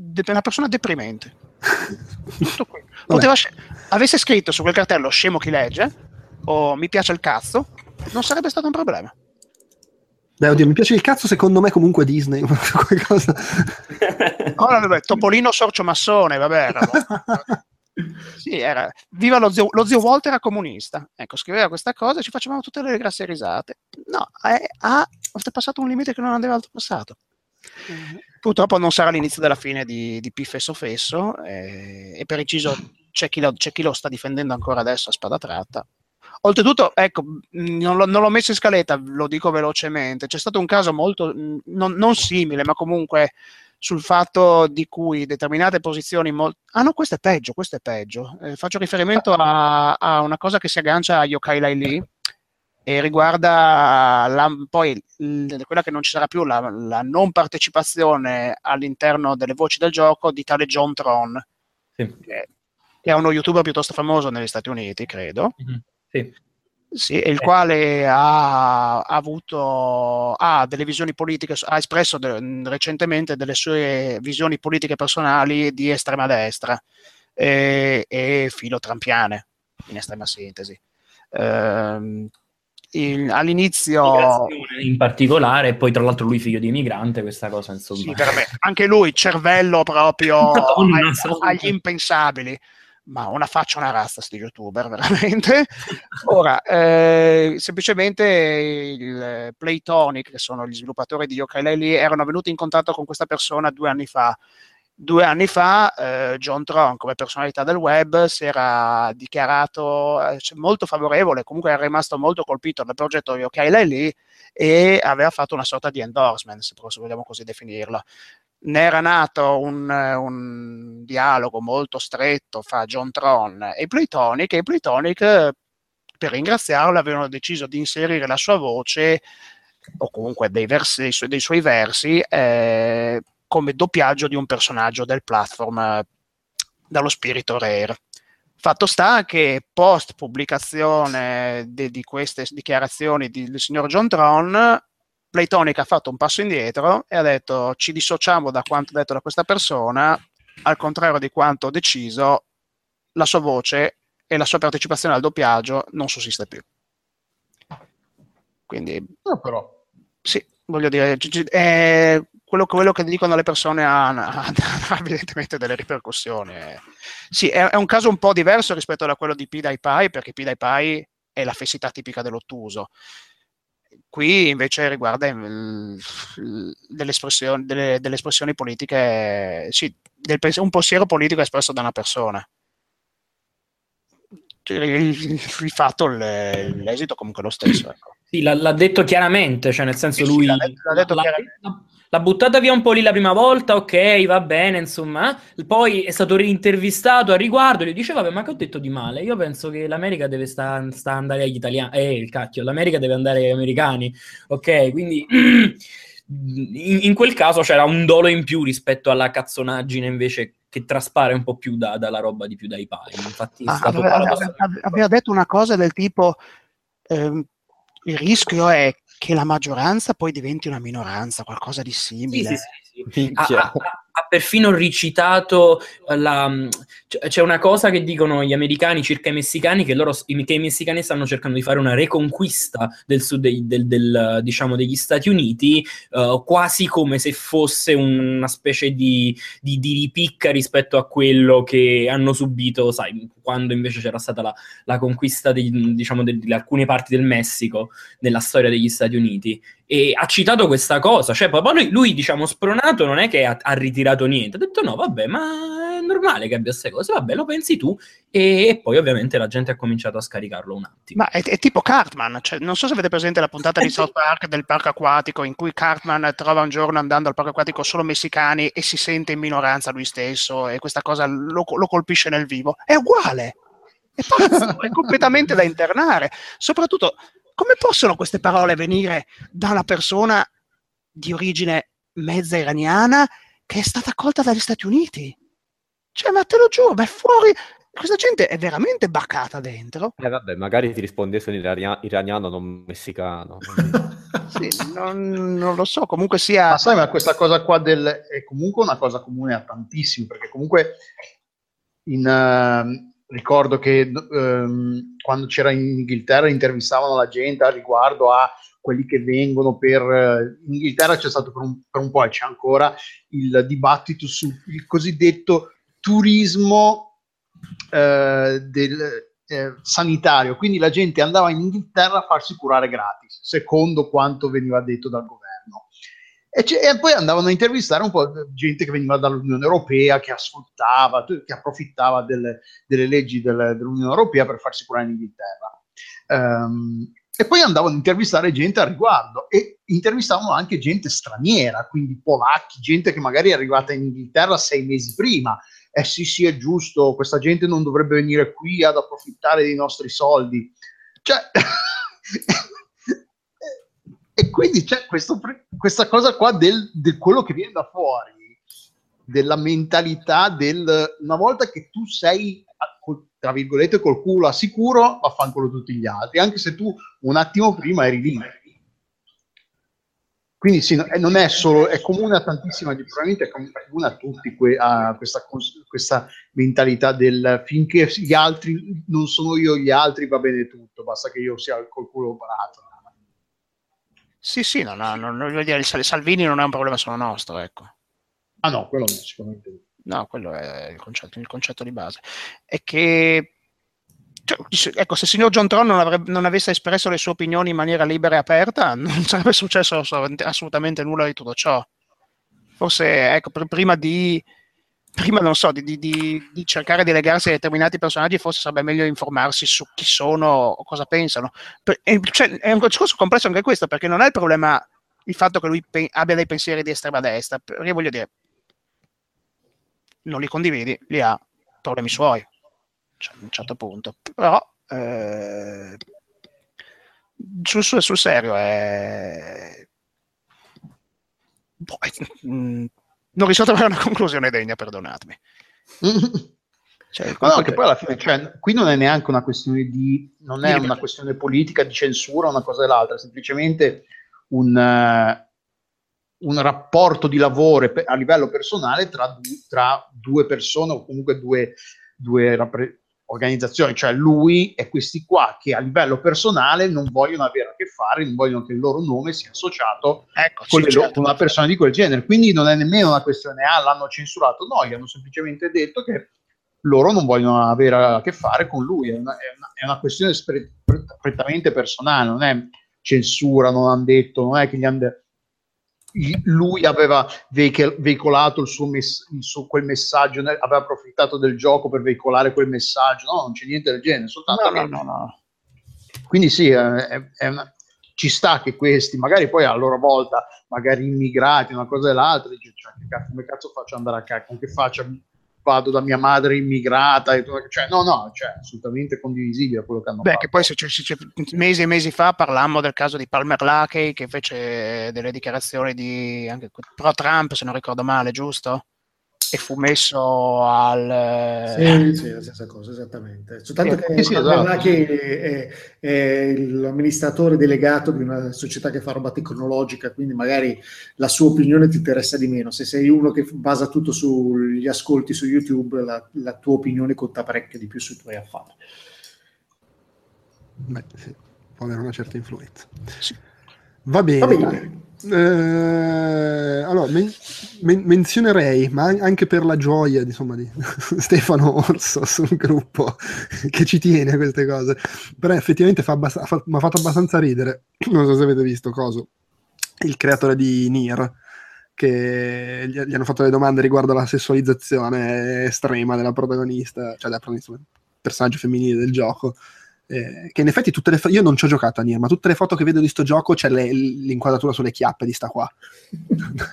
Speaker 3: De- una persona deprimente. Tutto qui. Poteva avesse scritto su quel cartello scemo chi legge o mi piace il cazzo, non sarebbe stato un problema.
Speaker 1: Beh, oddio, mi piace il cazzo, secondo me comunque Disney. qualcosa.
Speaker 3: Oh, vabbè, Topolino sorcio massone, vabbè. Era, sì, era. Viva lo zio, lo zio Walter era comunista. Ecco, scriveva questa cosa e ci facevamo tutte le grasse risate. No, è, ha oltrepassato un limite che non aveva oltrepassato. Mm-hmm. Purtroppo non sarà l'inizio della fine di, di Piffesso Fesso eh, e per inciso c'è chi, lo, c'è chi, lo, sta difendendo ancora adesso a spada tratta. Oltretutto, ecco, non, lo, non l'ho messo in scaletta, lo dico velocemente, c'è stato un caso molto, non, non simile, ma comunque sul fatto di cui determinate posizioni... Mol- ah no, questo è peggio, questo è peggio. Eh, faccio riferimento a, a, una cosa che si aggancia a Yokai Lai Lee, e riguarda la, poi quella che non ci sarà più, la, la, non partecipazione all'interno delle voci del gioco di tale John Tron, sì. che, che, è uno youtuber piuttosto famoso negli Stati Uniti, credo. Mm-hmm. Sì. Sì, il eh. quale ha, ha, avuto ha delle visioni politiche, ha espresso de, recentemente delle sue visioni politiche personali di estrema destra e, e filotrampiane, in estrema sintesi. Ehm, in, all'inizio
Speaker 6: in particolare e poi tra l'altro lui figlio di immigrante questa cosa insomma.
Speaker 3: Sì, anche lui cervello proprio Madonna, agli, agli impensabili. Ma una faccia una razza sti youtuber veramente. Ora eh, semplicemente il Playtonic che sono gli sviluppatori di Yokai Lely erano venuti in contatto con questa persona due anni fa due anni fa eh, John Tron come personalità del web si era dichiarato eh, molto favorevole, comunque era rimasto molto colpito dal progetto OK lì e aveva fatto una sorta di endorsement, se vogliamo così definirlo. Ne era nato un, un dialogo molto stretto fra John Tron e Playtonic e Playtonic per ringraziarlo avevano deciso di inserire la sua voce o comunque dei, versi, dei suoi versi eh, come doppiaggio di un personaggio del platform eh, dallo spirito rare. Fatto sta che post pubblicazione di, di queste dichiarazioni di, del signor John Tron, Playtonic ha fatto un passo indietro e ha detto ci dissociamo da quanto detto da questa persona, al contrario di quanto deciso, la sua voce e la sua partecipazione al doppiaggio non sussiste più. Quindi,
Speaker 2: no, però.
Speaker 3: sì, voglio dire, è, quello, quello, che dicono le persone ha, ha, ha, evidentemente delle ripercussioni. Sì, è, è, un caso un po' diverso rispetto a quello di PewDiePie, perché PewDiePie è la fessità tipica dell'ottuso. Qui invece riguarda il, delle, espressioni, delle, delle, espressioni, politiche, sì, del, un pensiero politico espresso da una persona. Il, il, il fatto, l'esito comunque lo stesso. Ecco.
Speaker 6: Sì, l'ha, l'ha, detto chiaramente, cioè nel senso sì, lui... Sì, l'ha detto, l'ha detto l'ha, buttata via un po' lì la prima volta, ok, va bene, insomma. Poi è stato reintervistato a riguardo e gli dice, vabbè, ma che ho detto di male? Io penso che l'America deve sta, sta andare agli italiani. Eh, il cacchio, l'America deve andare agli americani. Ok, quindi... In, in, quel caso c'era un dolo in più rispetto alla cazzonaggine invece che traspare un po' più da, dalla roba di più dai pari. Infatti
Speaker 3: ah, aveva, aveva, aveva, detto una cosa del tipo eh, il rischio è che la maggioranza poi diventi una minoranza, qualcosa di simile. Sì, sì,
Speaker 6: sì, ha, ha, ha, perfino recitato la, c'è una cosa che dicono gli americani circa i messicani che, loro, che i messicani stanno cercando di fare una reconquista del sud del, del, del, diciamo, degli Stati Uniti uh, quasi come se fosse una specie di, di, di, ripicca rispetto a quello che hanno subito sai quando invece c'era stata la, la conquista di, diciamo, di alcune parti del Messico nella storia degli Stati Uniti e ha citato questa cosa, cioè poi lui, lui, diciamo spronato non è che ha, ha, ritirato niente, ha detto no vabbè ma è normale che abbia queste cose, vabbè lo pensi tu e, e, poi ovviamente la gente ha cominciato a scaricarlo un attimo.
Speaker 3: Ma è, è tipo Cartman, cioè, non so se avete presente la puntata di South Park del parco acquatico in cui Cartman trova un giorno andando al parco acquatico solo messicani e si sente in minoranza lui stesso e questa cosa lo, lo colpisce nel vivo, è uguale. È pazzo, è completamente da internare. Soprattutto come possono queste parole venire da una persona di origine mezza iraniana che è stata accolta dagli Stati Uniti? Cioè, ma te lo giuro, ma è fuori. Questa gente è veramente baccata dentro.
Speaker 4: Eh vabbè, magari ti rispondesse in irania- iraniano, non messicano.
Speaker 3: sì, non, non, lo so, comunque sia...
Speaker 2: Ma sai, ma questa cosa qua del... è comunque una cosa comune a tantissimi, perché comunque in, uh, ricordo che um, quando c'era in Inghilterra intervistavano la gente a riguardo a quelli che vengono per... In Inghilterra c'è stato per un, per un po' e c'è ancora il dibattito sul cosiddetto turismo eh, del, eh, sanitario, quindi la gente andava in Inghilterra a farsi curare gratis, secondo quanto veniva detto dal governo. E, e, poi andavano a intervistare un po' gente che veniva dall'Unione Europea, che ascoltava, che approfittava delle, delle leggi del, dell'Unione Europea per farsi curare in Inghilterra. Um, e poi andavano a intervistare gente a riguardo e intervistavano anche gente straniera, quindi polacchi, gente che magari è arrivata in Inghilterra sei mesi prima. Eh sì, sì, è giusto, questa gente non dovrebbe venire qui ad approfittare dei nostri soldi. Cioè, E quindi c'è questo, questa cosa qua del, del, quello che viene da fuori, della mentalità del una volta che tu sei tra virgolette col culo a sicuro, vaffanculo tutti gli altri, anche se tu un attimo prima eri lì. Quindi sì, non è solo, è comune a tantissima, probabilmente è comune a tutti que, a questa, questa, mentalità del finché gli altri non sono io, gli altri va bene tutto, basta che io sia col culo operato.
Speaker 3: Sì, sì, no, no, non, non, dire, Salvini non è un problema solo nostro, ecco.
Speaker 2: Ah no, quello no, sicuramente.
Speaker 3: No, quello è il concetto, il concetto di base. È che, cioè, ecco, se il signor John Tron non, avrebbe, non, avesse espresso le sue opinioni in maniera libera e aperta, non sarebbe successo assolutamente nulla di tutto ciò. Forse, ecco, prima di prima non so, di, di, di, cercare di legarsi a determinati personaggi, forse sarebbe meglio informarsi su chi sono o cosa pensano. Per, è, cioè, è, un discorso complesso anche questo, perché non è il problema il fatto che lui pe- abbia dei pensieri di estrema destra, perché voglio dire, non li condividi, li ha problemi suoi, cioè, a un certo punto. Però, eh, sul, sul, serio, è... Boh, mm, non riesco a trovare una conclusione degna, perdonatemi.
Speaker 2: Cioè, no, no, che poi alla fine, cioè, qui non è neanche una questione di, non è una questione politica di censura, una cosa e l'altra, è semplicemente un, uh, un rapporto di lavoro a livello personale tra, tra due persone o comunque due, due rappre- organizzazioni, cioè lui e questi qua che a livello personale non vogliono avere a che fare, non vogliono che il loro nome sia associato ecco, con, sì, certo. una persona di quel genere. Quindi non è nemmeno una questione, ah, l'hanno censurato, no, gli hanno semplicemente detto che loro non vogliono avere a che fare con lui, è una, è una, è una questione spre- prettamente personale, non è censura, non hanno detto, non è che gli hanno detto lui aveva veicolato il suo, mess- il suo quel messaggio, aveva approfittato del gioco per veicolare quel messaggio, no, non c'è niente del genere, soltanto no, no, no, Quindi sì, è, è una, ci sta che questi, magari poi a loro volta, magari immigrati, una cosa e l'altra, dice, cioè, come cazzo faccio ad andare a con che faccia vado da mia madre immigrata, e cioè no, no, cioè assolutamente condivisibile quello che hanno
Speaker 3: Beh,
Speaker 2: fatto.
Speaker 3: che poi se, se, se, mesi e mesi fa parlammo del caso di Palmer Luckey che fece delle dichiarazioni di, anche pro Trump, se non ricordo male, giusto? E fu messo al...
Speaker 5: Sì, sì, la stessa cosa, esattamente. Soltanto sì, che sì, esatto. è, è, l'amministratore delegato di una società che fa roba tecnologica, quindi magari la sua opinione ti interessa di meno. Se sei uno che basa tutto sugli ascolti su YouTube, la, la tua opinione conta parecchio di più sui tuoi affari.
Speaker 1: Beh, sì, può avere una certa influenza. Sì. Va bene. Va bene. Eh, allora, men- men- menzionerei, ma anche per la gioia insomma, di Stefano Orso sul gruppo che ci tiene a queste cose, però effettivamente fa abbast- fa- mi ha fatto abbastanza ridere. Non so se avete visto coso. il creatore di Nier, che gli, gli hanno fatto le domande riguardo alla sessualizzazione estrema della protagonista, cioè del personaggio femminile del gioco. Eh, che in effetti tutte le fo- io non ci ho giocato a Nier, ma tutte le foto che vedo di sto gioco c'è le- l'inquadratura sulle chiappe di sta qua.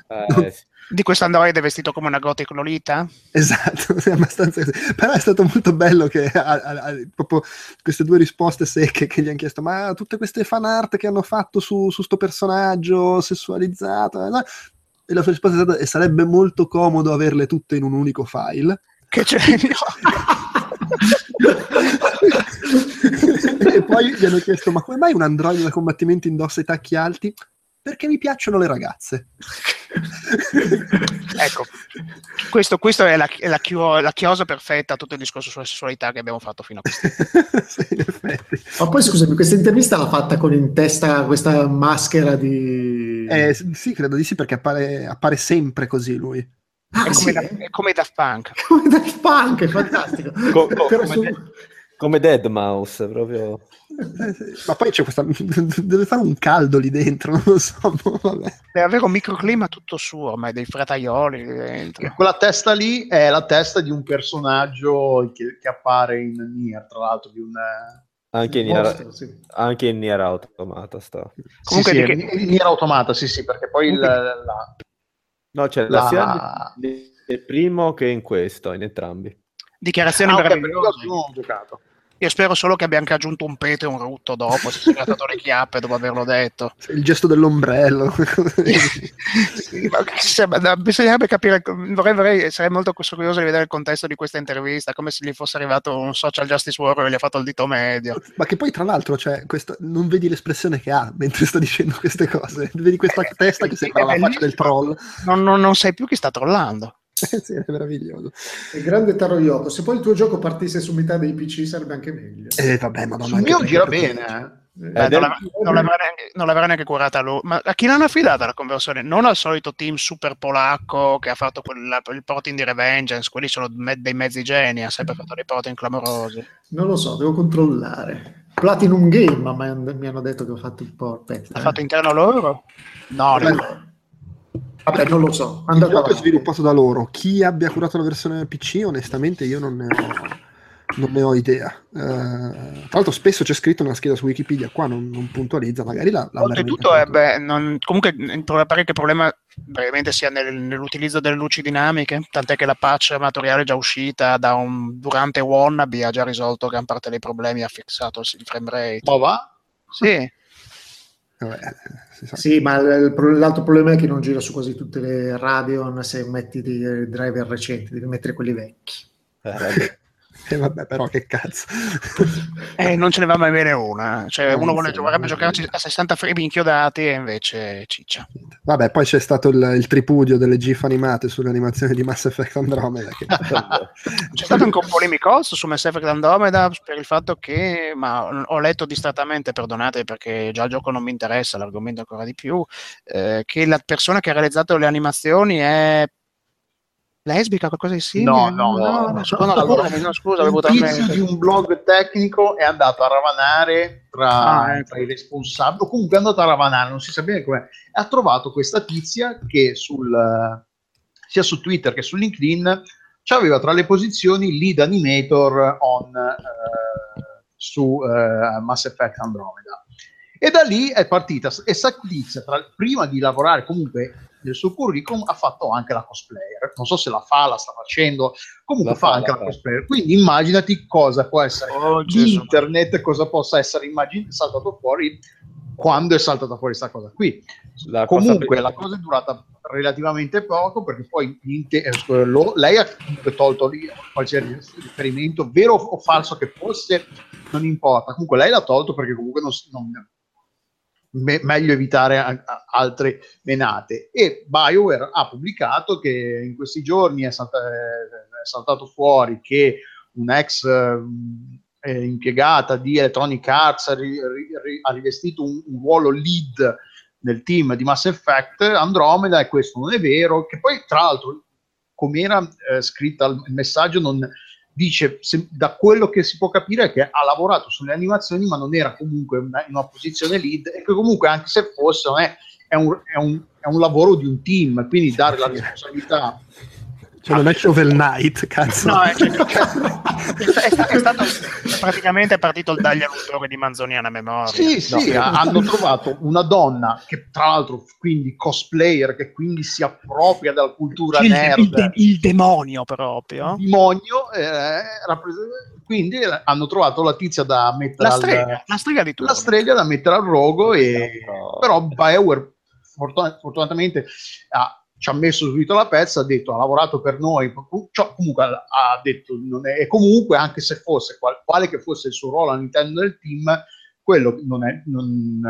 Speaker 4: Eh.
Speaker 3: Di questo androide vestito come una gothic lolita?
Speaker 1: Esatto, è abbastanza così. Però è stato molto bello che ha, ha- ha- proprio queste due risposte secche che gli hanno chiesto, ma tutte queste fan art che hanno fatto su, su sto personaggio sessualizzato, eh, no?" e la sua risposta è stata, e sarebbe molto comodo averle tutte in un unico file.
Speaker 3: Che c'è?
Speaker 1: e poi gli hanno chiesto, ma come mai un androide da combattimento indossa i tacchi alti? Perché mi piacciono le ragazze.
Speaker 3: ecco, questo, questo è, la, è la, chio- la chiosa perfetta a tutto il discorso sulla sessualità che abbiamo fatto fino a questo
Speaker 1: sì, in effetti.
Speaker 5: Ma poi scusami, questa intervista l'ha fatta con in testa questa maschera di...
Speaker 1: Eh, sì, credo di sì, perché appare, appare sempre così lui.
Speaker 5: Ah,
Speaker 3: è,
Speaker 5: sì,
Speaker 3: come da- è come Daft Punk.
Speaker 5: Come Daft Punk, è fantastico.
Speaker 4: Co- co- come,
Speaker 5: su-
Speaker 4: de- come Dead Mouse, proprio.
Speaker 1: Eh. Ma poi c'è questa. Deve fare un caldo lì dentro, non lo so. vabbè.
Speaker 3: Deve avere un microclima tutto suo, ormai dei frataioli lì dentro.
Speaker 2: Quella testa lì è la testa di un personaggio che, che appare in Nier, tra l'altro, di un...
Speaker 4: Anche in,
Speaker 5: Mostro,
Speaker 4: Nier,
Speaker 5: sì.
Speaker 4: anche in Nier Automata sta.
Speaker 3: Comunque
Speaker 2: sì, sì,
Speaker 3: che-
Speaker 2: in Nier Automata, sì, sì, perché poi il-
Speaker 3: Comunque-
Speaker 2: la,
Speaker 4: No, c'è
Speaker 2: la-
Speaker 4: la sia del primo che in questo, in entrambi.
Speaker 3: Dichiarazioni
Speaker 2: Ah, ok, perché io
Speaker 3: meravigliose.
Speaker 2: non ho giocato.
Speaker 3: Io spero solo che abbiamo aggiunto un peto e un rutto dopo, si è grattato le chiappe dopo averlo detto.
Speaker 1: Il gesto dell'ombrello.
Speaker 3: Sì, bisognerebbe capire, vorrei, vorrei- sarei molto curioso di vedere il contesto di questa intervista, come se gli fosse arrivato un social justice warrior e gli ha fatto il dito medio.
Speaker 1: Ma che poi, tra l'altro, cioè, questa- non vedi l'espressione che ha mentre sta dicendo queste cose. Vedi questa
Speaker 3: Eh,
Speaker 1: testa che sembra
Speaker 3: è
Speaker 1: la faccia del troll.
Speaker 3: Non, non- non sai più chi sta trollando.
Speaker 1: Eh sì, è meraviglioso.
Speaker 5: Il grande Taro Yoko. Se poi il tuo gioco partisse su metà dei PC sarebbe anche meglio.
Speaker 1: Eh, vabbè, madonna.
Speaker 2: Sul mio gira bene, eh.
Speaker 5: Eh,
Speaker 4: Ed
Speaker 3: non, l'avrà, non l'avrà neanche, non l'avrà neanche curata lui. Ma a chi l'hanno affidata la conversione? Non al solito team super polacco che ha fatto quella- il porting di Revengeance, quelli sono me- dei mezzi geni, ha sempre fatto dei porting clamorosi.
Speaker 5: Non lo so, devo controllare. Platinum Game ma mi han- mi hanno detto che ho fatto il port. Aspetta,
Speaker 3: L'ha
Speaker 5: eh.
Speaker 3: fatto interno loro? No, no.
Speaker 5: Vabbè, non lo so.
Speaker 1: Il
Speaker 5: Andate
Speaker 1: gioco è sviluppato da loro. Chi abbia curato la versione PC, onestamente, io non ne ho, non ne ho idea. Eh, tra l'altro, spesso c'è scritto nella scheda su Wikipedia, qua non, non puntualizza, magari la, la
Speaker 3: Oltretutto, eh, beh, non- comunque il pare che il problema brevemente sia nel- nell'utilizzo delle luci dinamiche, tant'è che la patch amatoriale già uscita da un, durante Wannabe ha già risolto gran parte dei problemi, ha fissato il frame rate.
Speaker 2: Ma va?
Speaker 3: Sì,
Speaker 1: Vabbè, eh, si sa.
Speaker 5: Sì, ma l'altro problema è che non gira su quasi tutte le Radeon se metti dei driver recenti, devi mettere quelli vecchi.
Speaker 4: Eh,
Speaker 1: Eh, vabbè, però che cazzo.
Speaker 3: Eh, non ce ne va mai bene una. Cioè,
Speaker 1: Eh,
Speaker 3: uno vuole,
Speaker 1: eh.
Speaker 3: giocarci a 60 frame inchiodati e invece ciccia.
Speaker 1: Vabbè, poi c'è stato il, il tripudio delle GIF animate sulle animazioni di Mass Effect Andromeda. Che...
Speaker 3: C'è stato anche un polemicoso su Mass Effect Andromeda per il fatto che, ma ho letto distrattamente, perdonate perché già il gioco non mi interessa, l'argomento ancora di più, eh, che la persona che ha realizzato le animazioni è lesbica, qualcosa di simile?
Speaker 2: No, no,
Speaker 3: no,
Speaker 2: no.
Speaker 3: scusa, no,
Speaker 2: Allora,
Speaker 3: no, scusa,
Speaker 2: un
Speaker 3: avevo
Speaker 2: tizio di un blog tecnico è andato a ravanare tra,
Speaker 3: Ah, ecco.
Speaker 2: tra i responsabili, o comunque è andato a ravanare, non si sa bene com'è, ha trovato questa tizia che sul, sia su Twitter che su LinkedIn aveva tra le posizioni lead animator on, eh, su eh, Mass Effect Andromeda. E da lì è partita, e tizia, tra- prima di lavorare comunque nel suo curriculum, ha fatto anche la cosplayer. Non so se la fa, la sta facendo, comunque
Speaker 4: La
Speaker 2: fa,
Speaker 4: fa,
Speaker 2: anche
Speaker 4: la
Speaker 2: la cosplayer. Quindi immaginati cosa può essere
Speaker 3: Oh,
Speaker 2: di
Speaker 3: Gesù.
Speaker 2: internet, cosa possa essere immagin- saltato fuori quando è saltata fuori questa cosa qui.
Speaker 4: La cosa
Speaker 2: Comunque
Speaker 4: prima-
Speaker 2: la cosa è durata relativamente poco perché poi niente- eh, lo- lei ha comunque tolto lì qualsiasi riferimento, vero o falso che fosse, non importa. Comunque lei l'ha tolto perché comunque non, si- non- me- meglio evitare a- a- altre menate. E BioWare ha pubblicato che in questi giorni è, salta- è saltato fuori che un'ex eh, impiegata di Electronic Arts ha, ri- ri- ha rivestito un, un ruolo lead nel team di Mass Effect Andromeda e questo non è vero, che poi tra l'altro come era eh, scritta il messaggio non dice, se- da quello che si può capire che ha lavorato sulle animazioni ma non era comunque una- in una posizione lead e che comunque anche se fosse non è è un, è un- è un lavoro di un team, quindi dare la responsabilità.
Speaker 1: Cioè, non è Shovel Knight, cazzo.
Speaker 3: No, è, è sta- è stato praticamente partito il taglio all'autore di Manzoniana Memoria.
Speaker 2: Sì, sì,
Speaker 4: No.
Speaker 2: ha- hanno trovato una donna che tra l'altro quindi cosplayer, che quindi si appropria della cultura
Speaker 3: il, il
Speaker 2: nerd,
Speaker 3: de- il demonio proprio.
Speaker 2: demonio, eh, quindi hanno trovato la tizia da mettere
Speaker 3: La
Speaker 2: al-
Speaker 3: strega, la strega di tutto.
Speaker 2: la strega da mettere al rogo e
Speaker 4: No.
Speaker 2: però BioWare fortuna- fortunatamente ha- ci ha messo subito la pezza, ha detto ha lavorato per noi, cioè, comunque ha detto è, e comunque anche se fosse qual- quale che fosse il suo ruolo all'interno del team, quello non è non,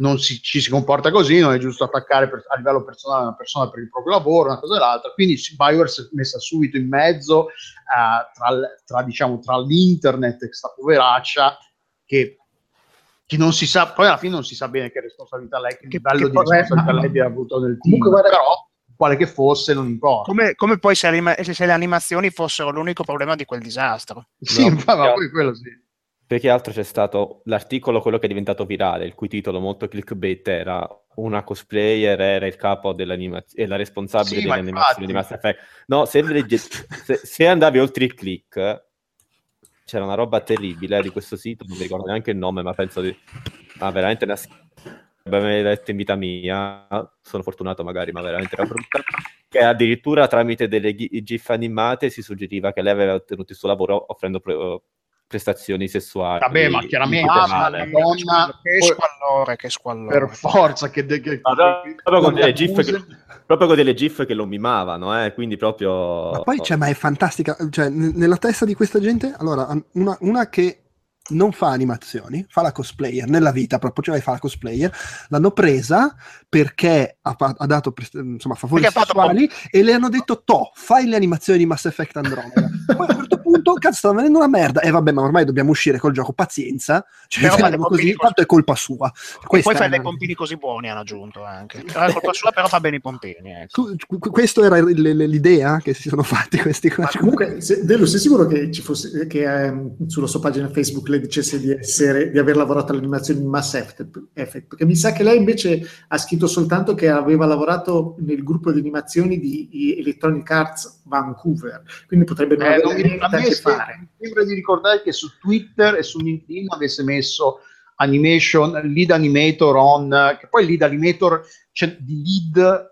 Speaker 2: non si, ci si comporta così, non è giusto attaccare per- a livello personale una persona per il proprio lavoro, una cosa e l'altra. Quindi BioWare si è messa subito in mezzo eh, tra, tra, diciamo, tra l'internet e questa poveraccia che, che non si sa, poi alla fine non si sa bene che responsabilità lei, che,
Speaker 3: Che-
Speaker 2: livello
Speaker 3: che
Speaker 2: di responsabilità
Speaker 5: ma-
Speaker 2: lei abbia avuto nel team,
Speaker 5: Comunque, guarda-
Speaker 2: però quale che fosse non importa.
Speaker 3: Come, come poi se, anima- se le animazioni fossero l'unico problema di quel disastro.
Speaker 2: Sì,
Speaker 4: No,
Speaker 2: ma, poi quello sì.
Speaker 4: Perché altro c'è stato l'articolo, quello che è diventato virale, il cui titolo molto clickbait era una cosplayer era il capo dell'animazione, la responsabile
Speaker 2: Sì, ma
Speaker 4: delle animazioni di. Mass Effect. No, se, legge- se, se andavi oltre il click, c'era una roba terribile di questo sito, non mi ricordo neanche il nome, ma penso di... Ma veramente una. Abbiamo mai letto in vita mia, sono fortunato magari, ma veramente era brutta, che addirittura tramite delle gi- gif animate si suggeriva che lei aveva ottenuto il suo lavoro offrendo pre- prestazioni sessuali.
Speaker 2: Vabbè, ma chiaramente, ah, ma- Madonna,
Speaker 3: che squallore, che squallore.
Speaker 2: per forza che, che, che-
Speaker 4: Ma
Speaker 2: che-
Speaker 4: proprio, con delle gif che, proprio con delle gif che lo mimavano, eh, quindi proprio...
Speaker 1: Ma poi, cioè, ma è fantastica. Cioè, n- nella testa di questa gente, allora, una, una che non fa animazioni, fa la cosplayer nella vita, proprio, cioè fa la cosplayer, l'hanno presa perché ha, ha dato insomma, favori
Speaker 3: Perché fatto
Speaker 1: sessuali e le hanno detto to, fai le animazioni di Mass Effect Andromeda. Poi a un certo punto, cazzo, sta venendo una merda. E vabbè, ma ormai dobbiamo uscire col gioco, pazienza. Cioè,
Speaker 3: Però
Speaker 1: così, tanto è colpa sua.
Speaker 3: E poi fa
Speaker 1: è
Speaker 3: dei pompini così buoni, hanno aggiunto anche. Però è colpa sua, però fa bene i pompini. Ecco.
Speaker 1: Questo era l- l'idea che si sono fatti questi qua.
Speaker 5: Comunque, se, Delu, sei sicuro che, ci fosse, che ehm, sulla sua pagina Facebook lei dicesse di, essere, di aver lavorato all'animazione di Mass Effect? Perché mi sa che lei invece ha scritto soltanto che aveva lavorato nel gruppo di animazioni di Electronic Arts Vancouver, quindi potrebbe non
Speaker 2: Eh,
Speaker 5: avere niente
Speaker 2: a
Speaker 5: che fare.
Speaker 2: mi sembra di ricordare che su Twitter e su LinkedIn avesse messo animation, lead animator on, che poi lead animator c'è di lead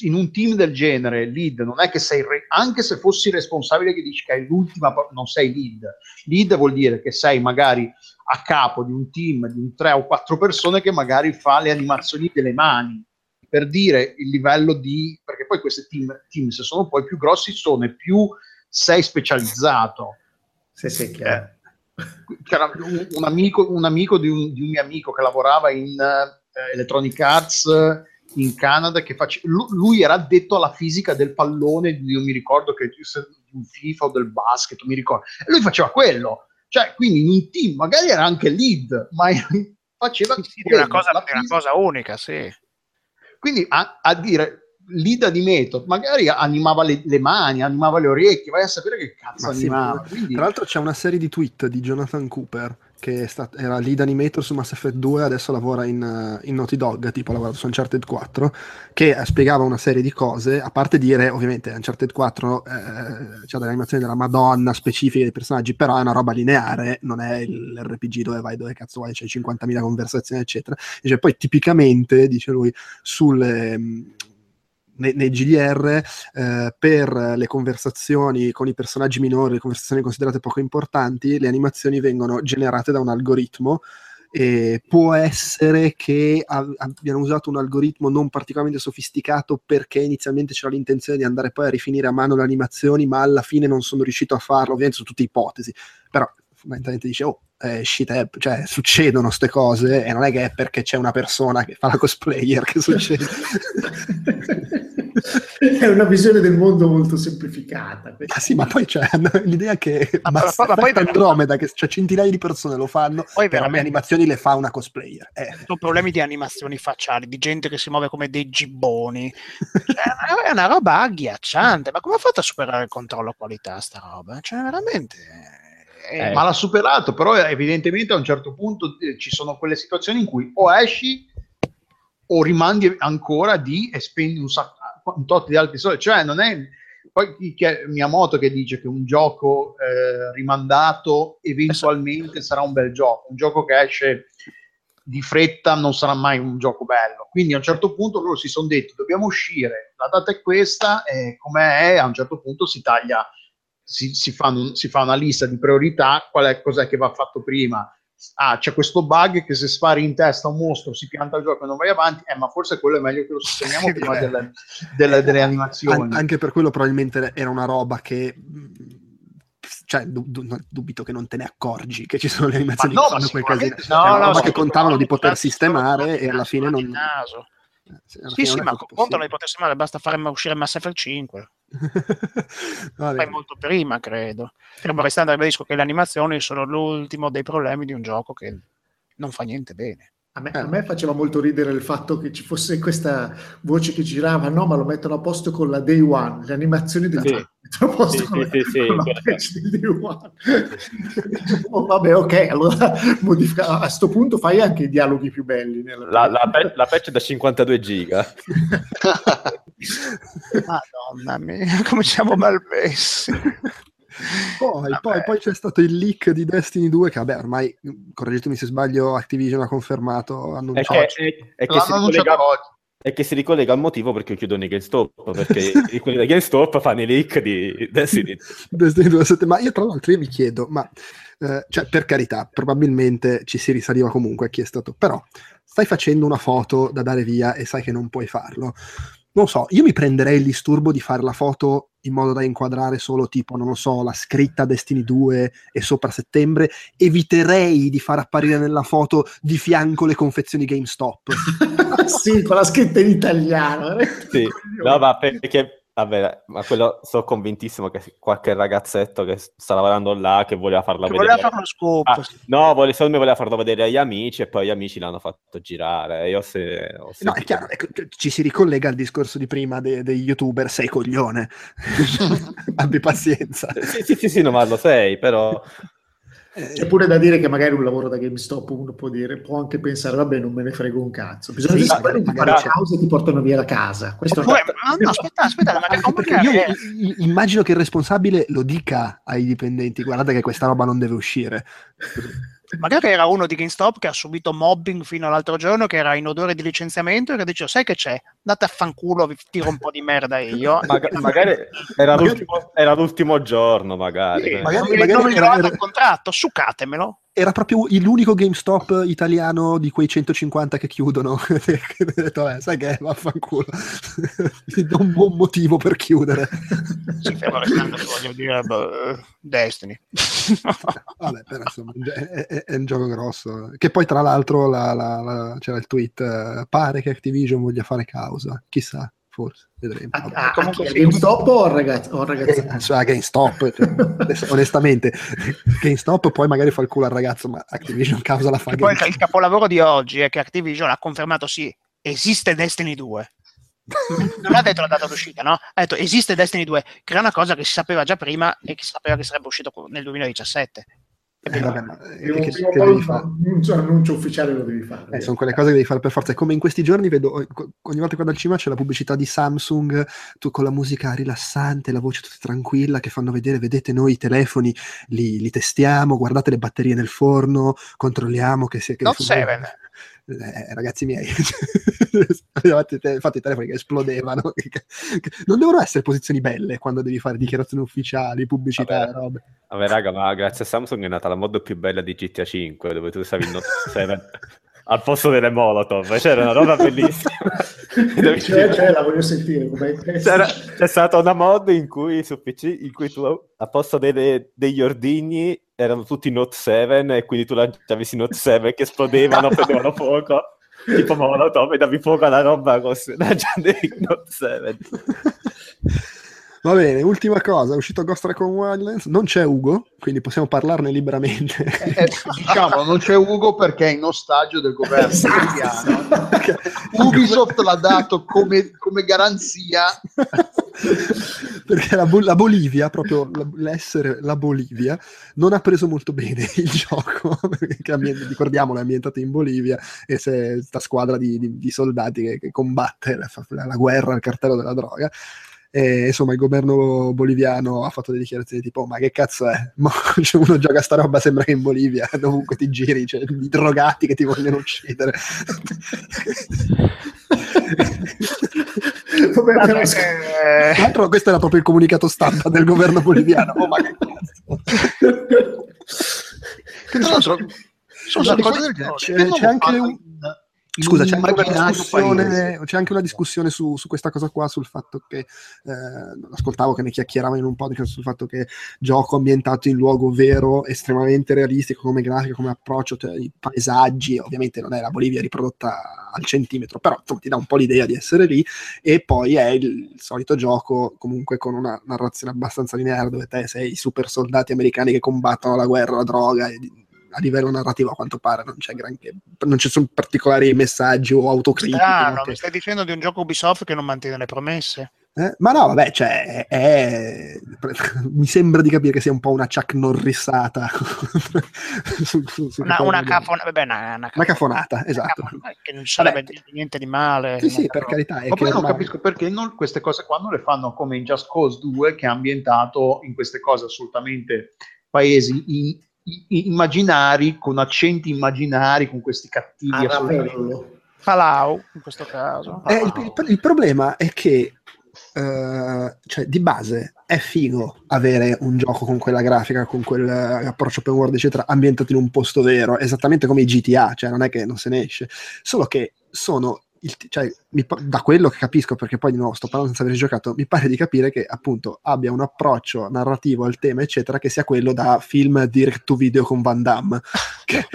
Speaker 2: in un team del genere, lead non è che sei, re- anche se fossi responsabile che dici che hai l'ultima, non sei lead. Lead vuol dire che sei magari a capo di un team di un tre o quattro persone che magari fa le animazioni delle mani per dire il livello di perché poi questi team, team se sono poi più grossi sono e più sei specializzato
Speaker 5: Se sei chiaro.
Speaker 2: c'era un, un amico, un amico di, un, di un mio amico che lavorava in eh, Electronic Arts eh, in Canada che face- lu- lui era addetto alla fisica del pallone di non mi ricordo che di un FIFA o del basket mi ricordo e lui faceva quello cioè quindi in un team magari era anche lead ma faceva
Speaker 3: Sì, sì, è una
Speaker 2: quello,
Speaker 3: cosa, una cosa unica, sì.
Speaker 2: Quindi a, a dire lead di metodo, magari animava le, le mani, animava le orecchie, vai a sapere che cazzo
Speaker 1: Ma sì,
Speaker 2: animava.
Speaker 1: ma-
Speaker 2: Quindi,
Speaker 1: Tra l'altro c'è una serie di tweet di Jonathan Cooper che stat- era lead animator su Mass Effect 2 adesso lavora in, eh, in Naughty Dog, tipo ha lavorato su Uncharted 4, che eh, spiegava una serie di cose, a parte dire ovviamente Uncharted 4 eh, c'è delle animazioni della Madonna specifiche dei personaggi, però è una roba lineare, non è il RPG dove vai dove cazzo vuoi, c'è 50.000 conversazioni eccetera. Dice poi tipicamente, dice lui, sulle... nei, nei GDR eh, per le conversazioni con i personaggi minori, le conversazioni considerate poco importanti, le animazioni vengono generate da un algoritmo e può essere che ab- abbiano usato un algoritmo non particolarmente sofisticato perché inizialmente c'era l'intenzione di andare poi a rifinire a mano le animazioni, ma alla fine non sono riuscito a farlo, ovviamente sono tutte ipotesi, però fondamentalmente dice oh eh, shit hap- cioè succedono queste cose e non è che è perché c'è una persona che fa la cosplayer che succede
Speaker 5: È una visione del mondo molto semplificata.
Speaker 1: Ah sì, ma poi c'è l'idea che
Speaker 3: Ma- ma- ma poi
Speaker 1: Andromeda, che c'è centinaia di persone lo fanno,
Speaker 3: Poi
Speaker 1: le
Speaker 3: veramente-
Speaker 1: animazioni le fa una cosplayer. Eh.
Speaker 3: sono problemi di animazioni facciali, di gente che si muove come dei gibboni. Cioè, è una roba agghiacciante. Ma come ha fatto a superare il controllo qualità sta roba? Cioè, veramente. Eh,
Speaker 4: Eh,
Speaker 2: ma l'ha superato, però evidentemente a un certo punto eh, ci sono quelle situazioni in cui o esci o rimandi ancora di e spendi un, sacco, un tot di altri soldi. Cioè, non è poi è Miyamoto che dice che un gioco eh, rimandato eventualmente sarà un bel gioco, un gioco che esce di fretta non sarà mai un gioco bello. Quindi a un certo punto loro si sono detti dobbiamo uscire, la data è questa e come è a un certo punto si taglia, si, si fa, un- si fa una lista di priorità, qual è, cos'è che va fatto prima. Ah, c'è questo bug che se spari in testa un mostro si pianta il gioco e non vai avanti, eh, ma forse quello è meglio che lo sistemiamo
Speaker 1: Sì,
Speaker 2: prima delle, delle- delle animazioni.
Speaker 1: An- anche per quello probabilmente era una roba che cioè du- du- no, dubito che non te ne accorgi che ci sono le animazioni
Speaker 2: Ma no,
Speaker 1: che fanno è una
Speaker 2: no,
Speaker 1: roba
Speaker 2: no,
Speaker 1: che contavano di poter sistemare e alla fine non
Speaker 3: naso.
Speaker 1: Sì,
Speaker 3: Sì, ma contano di
Speaker 1: possibile.
Speaker 3: poter sistemare, basta fare uscire Mass Effect 5.
Speaker 1: Va
Speaker 3: Fai molto prima, credo. Fermo restando, ribadisco che le animazioni sono l'ultimo dei problemi di un gioco che non fa niente bene.
Speaker 5: A me,
Speaker 1: Eh.
Speaker 5: a me faceva molto ridere il fatto che ci fosse questa voce che girava, no, ma lo mettono a posto con la Day One, le animazioni del
Speaker 4: Sì.
Speaker 5: Mettono a posto
Speaker 4: Sì,
Speaker 5: con,
Speaker 4: sì,
Speaker 5: la,
Speaker 4: sì, sì,
Speaker 5: con la patch del Day One. Oh, vabbè, ok, allora modifica, a sto punto fai anche i dialoghi più belli. Nella
Speaker 4: La, la, pe- la patch da 52 giga.
Speaker 3: Madonna mia, come siamo malmessi.
Speaker 1: Poi, poi- poi c'è stato il leak di Destiny 2 che vabbè ormai correggetemi se sbaglio Activision ha confermato
Speaker 4: È
Speaker 1: annunciato
Speaker 4: che, è, è che si ricollega, è che si ricollega al motivo perché chiudono i GameStop. Perché i- quelli da GameStop fanno i leak di Destiny.
Speaker 1: Destiny 2 7 ma io tra l'altro io mi chiedo ma eh, cioè per carità probabilmente ci si risaliva comunque a chi è stato però stai facendo una foto da dare via e sai che non puoi farlo non so io mi prenderei il disturbo di fare la foto in modo da inquadrare solo tipo non lo so la scritta Destiny 2 e sopra settembre. Eviterei di far apparire nella foto di fianco le confezioni GameStop.
Speaker 5: Sì, con la scritta in italiano.
Speaker 4: Sì, no, ma perché vabbè, ma quello sono convintissimo che qualche ragazzetto che sta lavorando là che voleva farla
Speaker 3: Che
Speaker 4: vedere.
Speaker 3: voleva fare uno scoop.
Speaker 4: Ah, no, vole- secondo me voleva farlo vedere agli amici e poi gli amici l'hanno fatto girare. Io se, ho
Speaker 1: No, è
Speaker 4: sentito-
Speaker 1: chiaro, ecco, ci si ricollega al discorso di prima de- degli youtuber, sei coglione, abbi pazienza.
Speaker 4: Sì, sì, sì, sì, no, ma lo sei, però
Speaker 5: C'è pure da dire che magari un lavoro da GameStop uno può dire, può anche pensare, vabbè, non me ne frego un cazzo. Bisogna
Speaker 1: Sì,
Speaker 5: sapere di
Speaker 1: magari
Speaker 5: fare
Speaker 1: c'è-
Speaker 5: cause e ti portano via la casa. Questo è
Speaker 3: Oppure,
Speaker 5: un-
Speaker 3: ma no, aspetta, aspetta, magari,
Speaker 1: io immagino che il responsabile lo dica ai dipendenti, guardate che questa roba non deve uscire.
Speaker 3: Magari era uno di GameStop che ha subito mobbing fino all'altro giorno, che era in odore di licenziamento e che dice, sai che c'è? Andate a fanculo, vi tiro un po' di merda io.
Speaker 4: maga- magari era
Speaker 1: Magari-
Speaker 4: l'ultimo, era l'ultimo giorno, magari.
Speaker 3: Sì,
Speaker 1: magari-
Speaker 3: non mi-
Speaker 1: magari
Speaker 3: non mi
Speaker 1: era-
Speaker 3: il contratto, sucatemelo.
Speaker 1: Era proprio l'unico GameStop italiano di quei 150 che chiudono. ha detto, "Eh, sai che vaffanculo, do un buon motivo per chiudere.
Speaker 3: Sì, fermo restando voglio dire, boh, Destiny.
Speaker 1: Vabbè, però insomma è, è- è un gioco grosso. Che poi, tra l'altro, la- la- la- c'era il tweet: pare che Activision voglia fare causa. Chissà, forse vedremo.
Speaker 5: a, a- a
Speaker 3: Comunque?
Speaker 5: A
Speaker 3: sì.
Speaker 5: GameStop o al ragazzo?
Speaker 1: Eh, su- a GameStop, cioè, adesso, onestamente, GameStop poi magari fa il culo al ragazzo, ma Activision causa la fa
Speaker 3: poi il capolavoro di oggi è che Activision ha confermato sì, esiste Destiny 2. Non ha detto la data d'uscita, no? Ha detto esiste Destiny 2, che era una cosa che si sapeva già prima e che si sapeva che sarebbe uscito nel 2017.
Speaker 1: Eh, vabbè, ma, eh, che- che devi fare?
Speaker 5: annuncio, annuncio ufficiale lo devi fare.
Speaker 1: Eh, sono quelle cose che devi fare per forza. È come in questi giorni vedo ogni volta che vado al cinema c'è la pubblicità di Samsung, tu con la musica rilassante, la voce tutta tranquilla, che fanno vedere, vedete noi i telefoni, li, li testiamo, guardate le batterie nel forno, controlliamo che sia che
Speaker 3: Note 7.
Speaker 1: Eh, ragazzi miei, fate, te- fate i telefoni che esplodevano. non devono essere posizioni belle quando devi fare dichiarazioni ufficiali, pubblicità,
Speaker 4: Vabbè.
Speaker 1: robe.
Speaker 4: Vabbè, raga, ma grazie a Samsung è nata la mod più bella di GTA 5, dove tu stavi in Note 7 al posto delle Molotov. C'era una roba bellissima.
Speaker 5: Cioè, cioè, la voglio sentire.
Speaker 4: c'è stata una mod in cui su PC in cui tu a posto delle- degli ordigni erano tutti Note 7 e quindi tu lanciavi questi Note 7 che esplodevano, prendevano fuoco tipo Molotov e davi fuoco alla roba con lanciando i Note 7
Speaker 1: Va bene, ultima cosa, è uscito Ghost Recon Wildlands, non c'è Ugo, quindi possiamo parlarne liberamente.
Speaker 2: Eh, diciamo, non c'è Ugo perché è in ostaggio del governo italiano. Ubisoft l'ha dato come, come garanzia.
Speaker 1: perché la, la Bolivia, proprio la- l'essere la Bolivia, non ha preso molto bene il gioco, perché ambien- ricordiamolo è ambientato in Bolivia e c'è questa squadra di, di- di soldati che, che combatte la, la- la guerra al cartello della droga. E insomma, il governo boliviano ha fatto delle dichiarazioni tipo: Ma che cazzo è? Ma c'è uno gioca sta roba, sembra che in Bolivia dovunque ti giri c'è i drogati che ti vogliono uccidere.
Speaker 5: Vabbè, però-
Speaker 3: Eh,
Speaker 1: Tra l'altro, questo era proprio il comunicato stampa del governo boliviano. Oh, ma che cazzo!
Speaker 2: Tra l'altro,
Speaker 3: sono
Speaker 2: Scusate,
Speaker 3: cose del genere.
Speaker 1: C'è- c'è anche un- Scusa, c'è anche c'è anche una discussione su, su questa cosa qua, sul fatto che eh, ascoltavo che ne chiacchieravano in un podcast sul fatto che gioco ambientato in luogo vero, estremamente realistico come grafica, come approccio, cioè, i paesaggi, ovviamente non è la Bolivia riprodotta al centimetro, però insomma, ti dà un po' l'idea di essere lì. E poi è il, il solito gioco comunque con una narrazione abbastanza lineare dove te sei i super soldati americani che combattono la guerra, la droga e a livello narrativo a quanto pare non c'è granché non ci sono particolari messaggi o autocritiche
Speaker 3: Strano,
Speaker 1: no, che-
Speaker 3: mi stai dicendo di un gioco Ubisoft che non mantiene le promesse?
Speaker 1: eh? Ma no, vabbè, cioè, è, mi sembra di capire che sia un po' una Chuck Norrisata. su- su- su
Speaker 3: Una, una, cafona- vabbè, una, una
Speaker 1: Una cafonata,
Speaker 3: una
Speaker 1: esatto.
Speaker 3: cafona- che non sarebbe
Speaker 1: Vabbè.
Speaker 3: niente di male.
Speaker 1: Sì, sì, per carità. È
Speaker 2: Ma poi non
Speaker 1: ormai-
Speaker 2: capisco perché non- queste cose qua non le fanno come in Just Cause 2 che è ambientato in queste cose assolutamente paesi immaginari, con accenti immaginari, con questi cattivi assolutamente.
Speaker 5: Aravello.
Speaker 3: Palau, in questo caso.
Speaker 1: Eh, il, il- il problema è che eh, cioè, di base è figo avere un gioco con quella grafica, con quell'approccio open world, eccetera, ambientato in un posto vero, esattamente come i GTA, cioè non è che non se ne esce, solo che sono. Il- cioè, mi da quello che capisco, perché poi di nuovo sto parlando senza aver giocato, mi pare di capire che appunto abbia un approccio narrativo al tema, eccetera, che sia quello da film direct to video con Van Damme, che,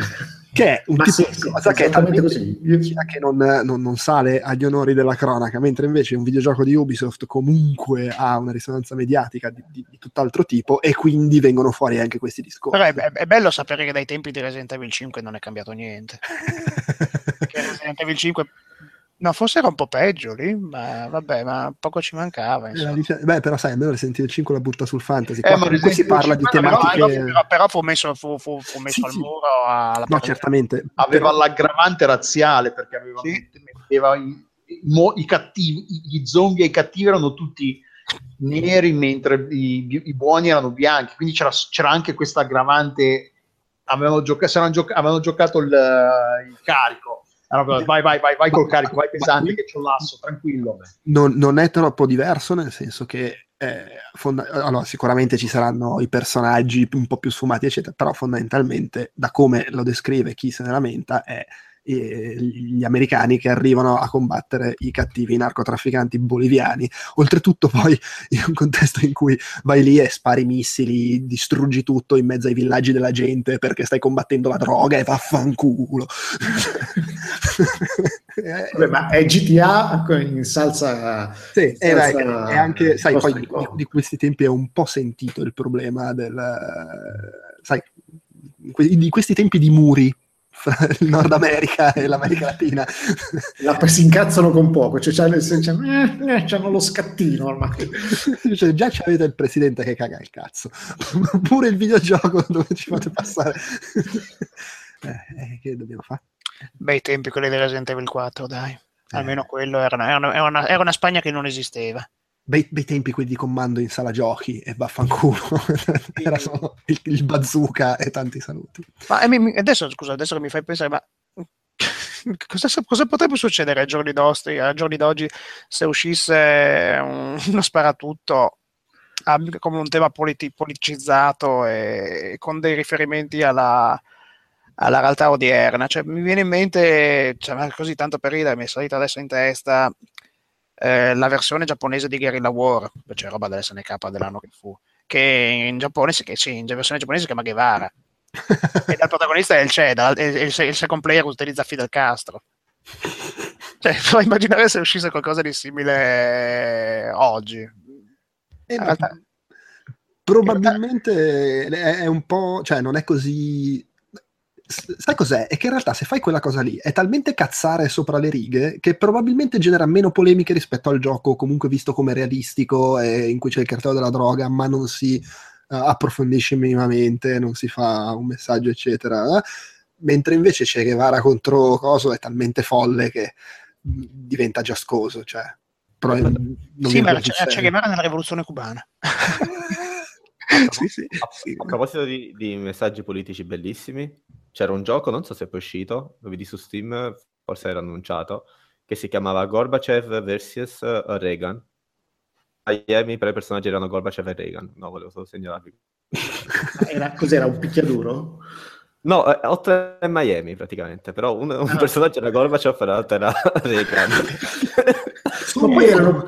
Speaker 1: che è un
Speaker 5: Ma
Speaker 1: tipo
Speaker 5: sì,
Speaker 1: di
Speaker 5: sì,
Speaker 1: cosa che è talmente
Speaker 5: così.
Speaker 1: che non, non- non sale agli onori della cronaca, mentre invece un videogioco di Ubisoft comunque ha una risonanza mediatica di, di- di tutt'altro tipo e quindi vengono fuori anche questi discorsi.
Speaker 3: Però è, è- è bello sapere che dai tempi di Resident Evil 5 non è cambiato niente. Che Resident Evil 5, no, forse era un po' peggio lì, ma vabbè, ma poco ci mancava.
Speaker 1: Eh, dice- Beh, però sai, almeno Resident Evil 5 la butta sul fantasy.
Speaker 2: Eh,
Speaker 1: Qua comunque si parla di
Speaker 2: 5 però-
Speaker 1: tematiche...
Speaker 3: Però, però fu messo, fu, fu- fu messo
Speaker 1: Sì,
Speaker 3: al
Speaker 1: sì.
Speaker 3: muro alla
Speaker 1: No, certamente.
Speaker 2: Aveva
Speaker 1: Però-
Speaker 2: l'aggravante razziale perché aveva,
Speaker 3: Sì.
Speaker 2: metteva i, i- mo- i cattivi, i- gli zombie e i cattivi erano tutti neri mentre i, i buoni erano bianchi, quindi c'era, c'era anche questa aggravante. Avevano, gioca- gioca- avevano giocato il, il carico. Erano, vai, vai, vai, vai col carico, vai pesante, che c'ho l'asso, tranquillo.
Speaker 1: non, non è troppo diverso, nel senso che eh, fonda- allora, sicuramente ci saranno i personaggi un po' più sfumati, eccetera, però fondamentalmente, da come lo descrive chi se ne lamenta, è eh, gli americani che arrivano a combattere i cattivi narcotrafficanti boliviani. Oltretutto, poi in un contesto in cui vai lì e spari missili, distruggi tutto in mezzo ai villaggi della gente perché stai combattendo la droga e vaffanculo.
Speaker 5: Vabbè, ma è GTA in salsa.
Speaker 1: Sì, e
Speaker 5: senza-
Speaker 1: dai, e anche, sai, poi
Speaker 5: di
Speaker 1: di, questi tempi è un po' sentito il problema del, sai, in di questi tempi di muri il Nord America e l'America Latina.
Speaker 5: La, si incazzano con poco, cioè, c'hanno, c'hanno, eh, eh, c'hanno lo scattino ormai.
Speaker 1: Cioè, già c'avete il presidente che caga il cazzo, pure il videogioco dove ci fate passare. Eh, eh, che dobbiamo fare?
Speaker 3: Bei tempi quelli di Resident Evil 4, dai.
Speaker 1: Eh.
Speaker 3: Almeno quello era, era, era una, era una Spagna che non esisteva.
Speaker 1: Bei, bei tempi quelli di comando in sala giochi e vaffanculo. Era solo il, il bazooka e tanti saluti.
Speaker 3: Ma eh, adesso, scusa, adesso che mi fai pensare, ma cosa, cosa potrebbe succedere ai giorni d'oggi, ai giorni d'oggi se uscisse un- uno sparatutto ah, come un tema politi- politicizzato e con dei riferimenti alla, alla realtà odierna? Cioè, mi viene in mente, cioè, così tanto per ridere, mi è salita adesso in testa eh, la versione giapponese di Guerrilla War, cioè roba dell'SNK dell'anno che fu, che in Giappone si, che, sì, in versione giapponese si chiama Guevara e dal protagonista è il Ceda e il, il second player utilizza Fidel Castro. Cioè, puoi immaginare se uscisse qualcosa di simile oggi.
Speaker 1: Eh, ma probabilmente è un po', cioè non è così. Sai cos'è? È che in realtà se fai quella cosa lì è talmente cazzare sopra le righe che probabilmente genera meno polemiche rispetto al gioco comunque visto come realistico e in cui c'è il cartello della droga ma non si eh, approfondisce minimamente, non si fa un messaggio eccetera. eh. Mentre invece Che Guevara contro Coso è talmente folle che mh, diventa giascoso, cioè
Speaker 3: sì, ma c'è, c'è. Guevara nella rivoluzione cubana.
Speaker 1: sì, sì,
Speaker 4: A,
Speaker 1: sì.
Speaker 4: a proposito di, di messaggi politici bellissimi, c'era un gioco, non so se è poi uscito, lo vedi su Steam, forse era annunciato, che si chiamava Gorbachev vs Reagan. Miami per i personaggi erano Gorbachev e Reagan. No, volevo solo segnalarvi.
Speaker 5: Era, cos'era un picchiaduro?
Speaker 4: No, eh, oltre a Miami praticamente, però un, un
Speaker 5: Ah.
Speaker 4: personaggio era Gorbachev e l'altro era Reagan.
Speaker 5: Ma poi erano,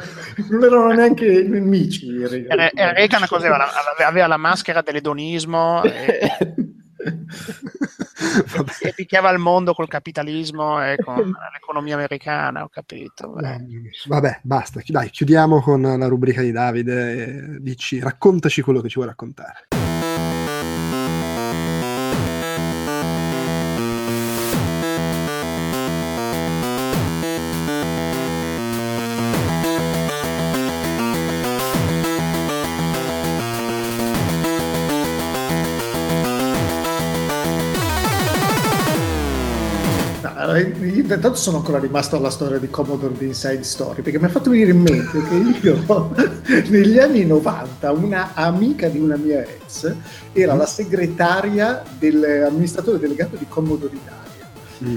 Speaker 5: non erano neanche nemici. i Reagan.
Speaker 3: Reagan cos'era? La- aveva- aveva la maschera dell'edonismo e, e picchiava il mondo col capitalismo e con l'economia americana, ho capito. beh.
Speaker 1: Vabbè, basta, dai, chiudiamo con la rubrica di Davide. Dici, raccontaci quello che ci vuoi raccontare.
Speaker 5: Intanto sono ancora rimasto alla storia di Commodore di Inside Story perché mi ha fatto venire in mente che io negli anni 90 una amica di una mia ex era la segretaria dell'amministratore delegato di Commodore Italia.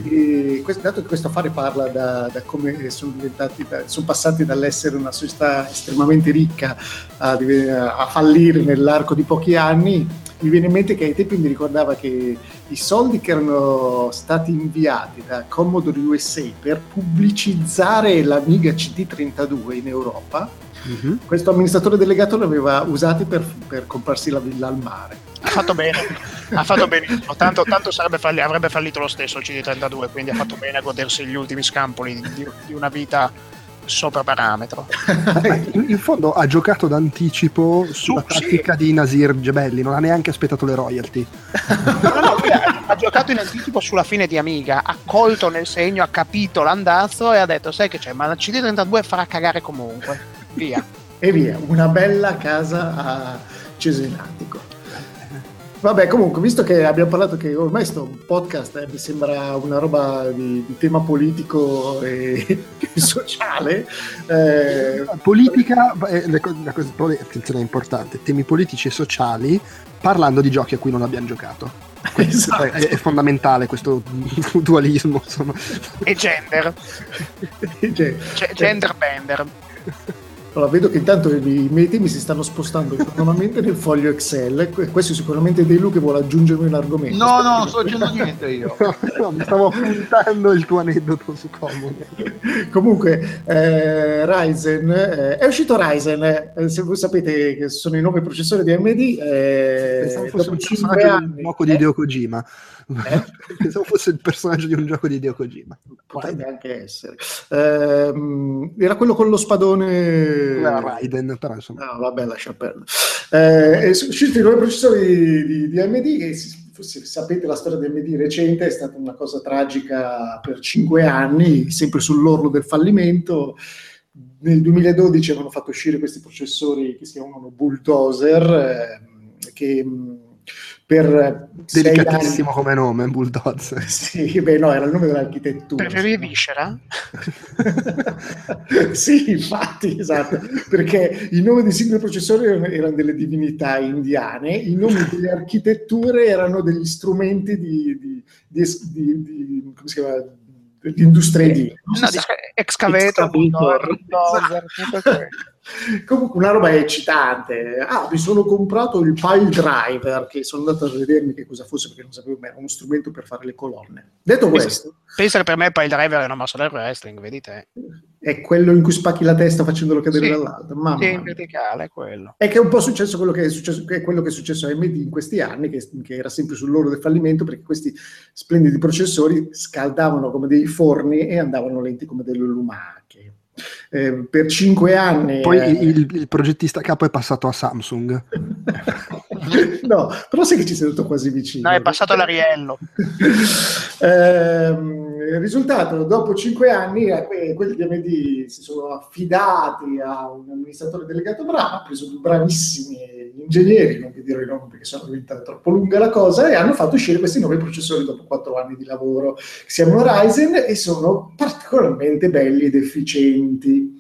Speaker 5: E questo- dato che questo affare parla da, da come sono diventati, da- sono passati dall'essere una società estremamente ricca a, a fallire nell'arco di pochi anni, mi viene in mente che ai tempi mi ricordava che i soldi che erano stati inviati da Commodore USA per pubblicizzare l'Amiga CD32 in Europa,
Speaker 1: Mhm.
Speaker 5: questo amministratore delegato li aveva usati per, per comprarsi la villa al mare.
Speaker 3: Ha fatto bene, ha fatto benissimo. Tanto, tanto sarebbe falli- avrebbe fallito lo stesso il CD32, quindi ha fatto bene a godersi gli ultimi scampoli di, di una vita sopra parametro.
Speaker 1: In, in fondo ha giocato d'anticipo sulla
Speaker 3: Su, sì.
Speaker 1: tattica di Nasir Gebelli, non ha neanche aspettato le royalty.
Speaker 3: No, no, lui ha, ha giocato in anticipo sulla fine di Amiga, ha colto nel segno, ha capito l'andazzo e ha detto: Sai che c'è, ma la CD32 farà cagare comunque. Via.
Speaker 5: E via, una bella casa a Cesenatico. Vabbè, comunque, visto che abbiamo parlato che ormai sto podcast eh, mi sembra una roba di, di tema politico e, sociale, eh,
Speaker 1: Politica, eh, la cosa, però, attenzione è importante, temi politici e sociali parlando di giochi a cui non abbiamo giocato. Questo
Speaker 5: Esatto.
Speaker 1: è, è fondamentale questo dualismo. Insomma.
Speaker 3: E gender,
Speaker 5: cioè,
Speaker 3: Ge- gender bender.
Speaker 5: allora, vedo che intanto i, miei temi si stanno spostando autonomamente nel foglio Excel. Que- Questo è sicuramente dei Lu che vuole aggiungermi un argomento.
Speaker 2: No, no, non sto dicendo niente io.
Speaker 1: No, mi stavo appuntando il tuo aneddoto su Commodore.
Speaker 5: Comunque, eh, Ryzen eh, è uscito Ryzen. eh, se voi sapete che sono i nuovi processori di AMD, eh,
Speaker 1: Pensavo fosse
Speaker 5: dopo
Speaker 1: un
Speaker 5: 5
Speaker 1: personaggio di di
Speaker 5: eh,
Speaker 1: Hideo Kojima.
Speaker 5: Eh?
Speaker 1: Pensavo fosse il personaggio di un gioco di Hideo Kojima.
Speaker 5: potrebbe anche essere. Ehm, era quello con lo spadone.
Speaker 1: Era Raiden, però insomma.
Speaker 5: No, vabbè, lascia perdere. Eh, e sono usciti i nuovi processori di, di AMD e se, se sapete la storia di AMD recente è stata una cosa tragica per cinque anni, sempre sull'orlo del fallimento. Nel 2012 avevano fatto uscire questi processori che si chiamano Bulldozer, ehm, che per
Speaker 1: Delicatissimo
Speaker 5: anni-
Speaker 1: come nome, Bulldozer.
Speaker 5: Sì, beh, no, era il nome dell'architettura.
Speaker 3: Preferivi Viscera?
Speaker 5: sì, infatti, esatto, perché i nomi dei singoli processori erano, erano delle divinità indiane, i nomi delle architetture erano degli strumenti di, di, di, di- di- come si chiama? di industria si
Speaker 3: No, excavator,
Speaker 5: Excavator.
Speaker 3: bulldozer, bulldozer, tutto quello.
Speaker 5: Comunque una roba eccitante. Ah, mi sono comprato il pile driver, che sono andato a vedermi che cosa fosse perché non sapevo, ma era uno strumento per fare le colonne. Detto questo,
Speaker 3: Pensa che per me il driver è una mossa del wrestling, vedi te.
Speaker 5: è quello in cui spacchi la testa facendolo cadere
Speaker 3: Sì.
Speaker 5: dall'alto. Mamma
Speaker 3: Sì, in verticale è quello.
Speaker 5: È che è un po' successo quello che è successo, che è quello che è successo a AMD in questi anni, che, che era sempre sull'oro del fallimento, perché questi splendidi processori scaldavano come dei forni e andavano lenti come delle lumache. Eh, per cinque anni...
Speaker 1: Poi il, il progettista capo è passato a Samsung.
Speaker 5: no, però sai che ci sei stato quasi vicino.
Speaker 3: No, è passato l'Ariello.
Speaker 5: Il risultato, dopo cinque anni, eh, que- quelli di AMD si sono affidati a un amministratore delegato bravo, ha preso due bravissimi ingegneri, non vi dirò i nomi perché sennò diventa troppo lunga la cosa, e hanno fatto uscire questi nuovi processori dopo quattro anni di lavoro. Si chiamano Ryzen e sono particolarmente belli ed efficienti.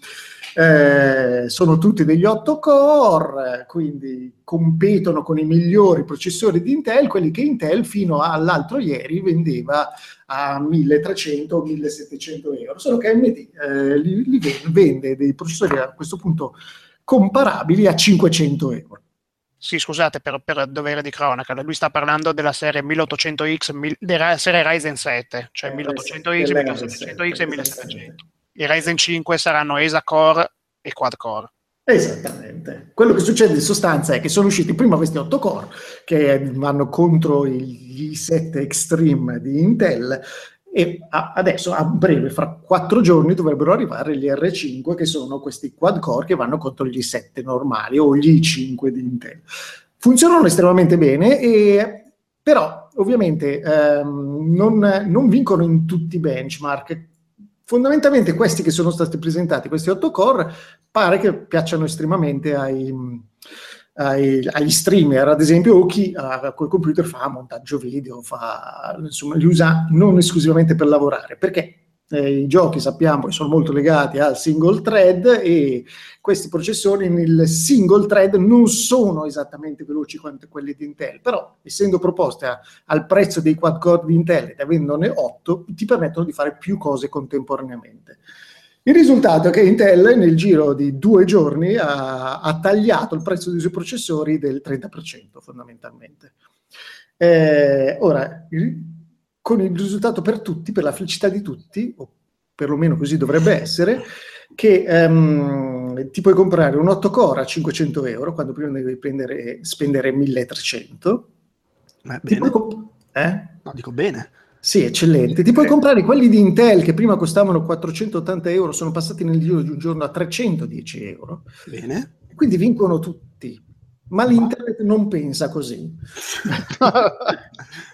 Speaker 5: Eh, sono tutti degli 8 core, quindi competono con i migliori processori di Intel, quelli che Intel fino all'altro ieri vendeva a 1300 o 1700 euro, solo che AMD eh, li, li vende dei processori a questo punto comparabili a 500 euro.
Speaker 3: Sì, scusate per, per dovere di cronaca, lui sta parlando della serie 1800X, mil- della serie Ryzen 7, cioè
Speaker 5: Eh,
Speaker 3: 1800X,
Speaker 5: della
Speaker 3: 1700X e
Speaker 5: Ryzen
Speaker 3: 1700. I Ryzen 5 saranno ESA Core e Quad Core.
Speaker 5: Esattamente. Quello che succede in sostanza è che sono usciti prima questi 8 core che vanno contro gli i7 Extreme di Intel e adesso a breve, fra quattro giorni, dovrebbero arrivare gli R5 che sono questi quad core che vanno contro gli i7 normali o gli i5 di Intel. Funzionano estremamente bene e però ovviamente ehm, non, non vincono in tutti i benchmark. Fondamentalmente questi che sono stati presentati, questi 8 core, pare che piacciono estremamente ai, ai- agli streamer, ad esempio, o chi ha quel computer fa montaggio video, fa, insomma, li usa non esclusivamente per lavorare, perché eh, i giochi sappiamo che sono molto legati al single thread e questi processori nel single thread non sono esattamente veloci quanto quelli di Intel, però essendo proposte a- al prezzo dei quad core di Intel ed avendone 8, ti permettono di fare più cose contemporaneamente. Il risultato è che Intel nel giro di due giorni ha, ha tagliato il prezzo dei suoi processori del 30% fondamentalmente. Eh, ora, il- con il risultato per tutti, per la felicità di tutti, o perlomeno così dovrebbe essere, che ehm, ti puoi comprare un 8 core a 500 euro quando prima devi prendere, spendere 1300.
Speaker 1: Eh,
Speaker 5: Ti
Speaker 1: bene.
Speaker 5: puoi comp- eh?
Speaker 1: No, dico bene.
Speaker 5: Sì, eccellente. Ti puoi comprare quelli di Intel che prima costavano 480 euro, sono passati nel giro di un giorno a 310 euro.
Speaker 1: Bene.
Speaker 5: Quindi vincono tutti. Ma l'internet non pensa così.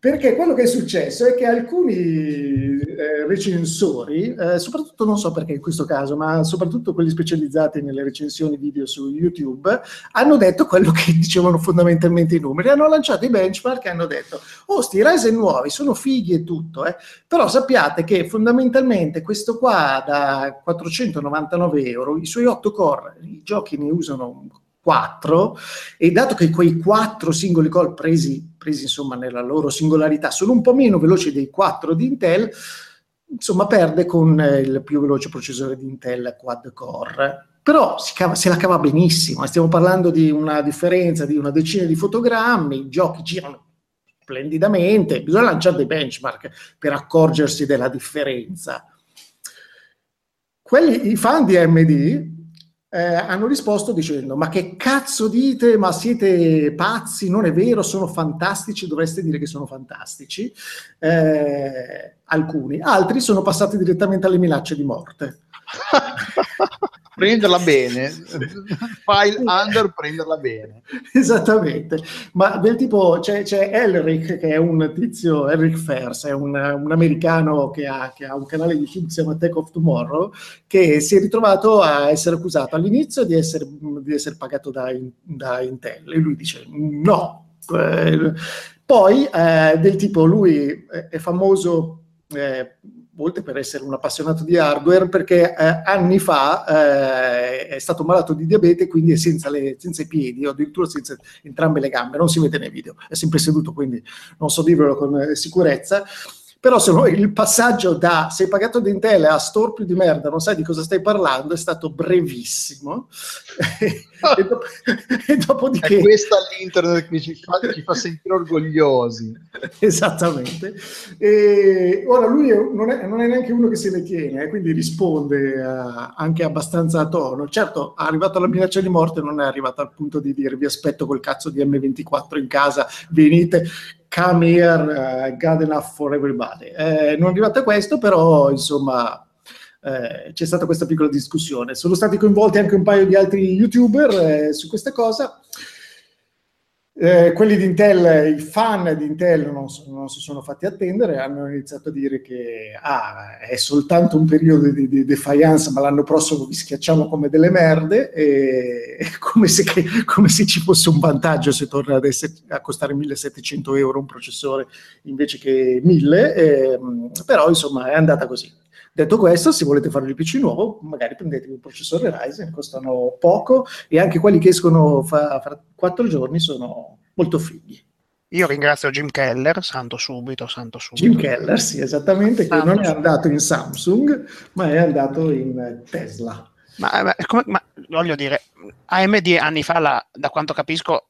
Speaker 5: Perché quello che è successo è che alcuni eh, recensori, eh, soprattutto non so perché in questo caso, ma soprattutto quelli specializzati nelle recensioni video su YouTube, hanno detto quello che dicevano fondamentalmente i numeri. Hanno lanciato i benchmark e hanno detto: Oh, sti Ryzen nuovi sono fighi e tutto, eh. però sappiate che fondamentalmente questo qua da 499 euro, i suoi 8 core, i giochi ne usano 4 e dato che quei 4 singoli core presi, presi insomma nella loro singolarità sono un po' meno veloci dei 4 di Intel, insomma perde con eh, il più veloce processore di Intel quad core. Però cava- se la cava benissimo, stiamo parlando di una differenza di una decina di fotogrammi, i giochi girano splendidamente, bisogna lanciare dei benchmark per accorgersi della differenza. Quelli, I fan di AMD eh, hanno risposto dicendo: Ma che cazzo dite? Ma siete pazzi? Non è vero, sono fantastici. Dovreste dire che sono fantastici. Eh, alcuni, altri sono passati direttamente alle minacce di morte.
Speaker 2: prenderla bene, file under, prenderla bene.
Speaker 5: Esattamente, ma del tipo c'è, c'è Elric che è un tizio, Elric Fers, è un, un americano che ha, che ha un canale YouTube che si chiama Tech of Tomorrow, che si è ritrovato a essere accusato all'inizio di essere, di essere pagato da, da Intel. E lui dice no. Eh, poi eh, del tipo lui è, è famoso eh, oltre per essere un appassionato di hardware, perché eh, anni fa eh, è stato malato di diabete, quindi è senza, le, senza, i piedi, o addirittura senza entrambe le gambe, non si vede nei video, è sempre seduto, quindi non so dirvelo con eh, sicurezza. Però sono, il passaggio da sei pagato di Intel a storpio di merda, non sai di cosa stai parlando, è stato brevissimo. e, dopo, e dopodiché...
Speaker 2: È questa l'internet che ci fa, ci fa sentire orgogliosi.
Speaker 5: Esattamente. E ora lui è, non, è, non, è, neanche uno che se ne tiene, eh, quindi risponde uh, anche abbastanza a tono. Certo, arrivato alla minaccia di morte, non è arrivato al punto di dire vi aspetto col cazzo di M24 in casa, venite, come here, uh, God enough for everybody. Eh, non è arrivato a questo, però insomma eh, c'è stata questa piccola discussione. Sono stati coinvolti anche un paio di altri youtuber eh, su questa cosa. Eh, quelli di Intel, i fan di Intel non, non, si sono fatti attendere, hanno iniziato a dire che ah, è soltanto un periodo di, di defiance, ma l'anno prossimo vi schiacciamo come delle merde, e, come, se, come, se, ci fosse un vantaggio se torna ad essere, a costare 1700 euro un processore invece che 1000, eh, però insomma è andata così. Detto questo, se volete fare il PC nuovo, magari prendetevi un processore Ryzen, costano poco e anche quelli che escono fra, fra quattro giorni sono molto figli.
Speaker 3: Io ringrazio Jim Keller, santo subito, santo subito.
Speaker 5: Jim Keller, sì, esattamente, santo che non è andato in Samsung, ma è andato in Tesla.
Speaker 3: Ma, ma, come, ma voglio dire, AMD anni fa, la, da quanto capisco,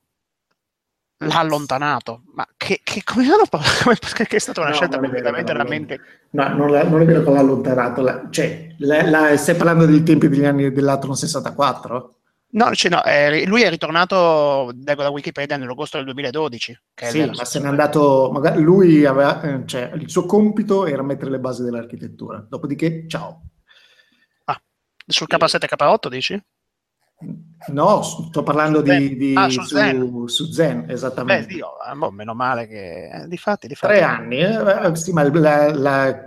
Speaker 3: l'ha allontanato. Ma che, che come hanno che è stata una no, scelta completamente veramente.
Speaker 5: No, non, la, non, è vero che l'ha allontanato. La, cioè, la, stai parlando dei tempi degli anni dell'Atron 64?
Speaker 3: No, cioè no è, lui è ritornato da, da Wikipedia nell'agosto del 2012.
Speaker 5: sì, ma se n'è andato. Magari lui aveva, eh, cioè, il suo compito era mettere le basi dell'architettura. Dopodiché, ciao.
Speaker 3: Ah, sul K7 K8 dici?
Speaker 5: No, sto parlando di, di ah, su, Zen. su, Zen. esattamente.
Speaker 3: Beh, Dio, eh, boh, meno male che... Eh, difatti,
Speaker 5: difatti. Tre anni, eh, sì, ma la, la,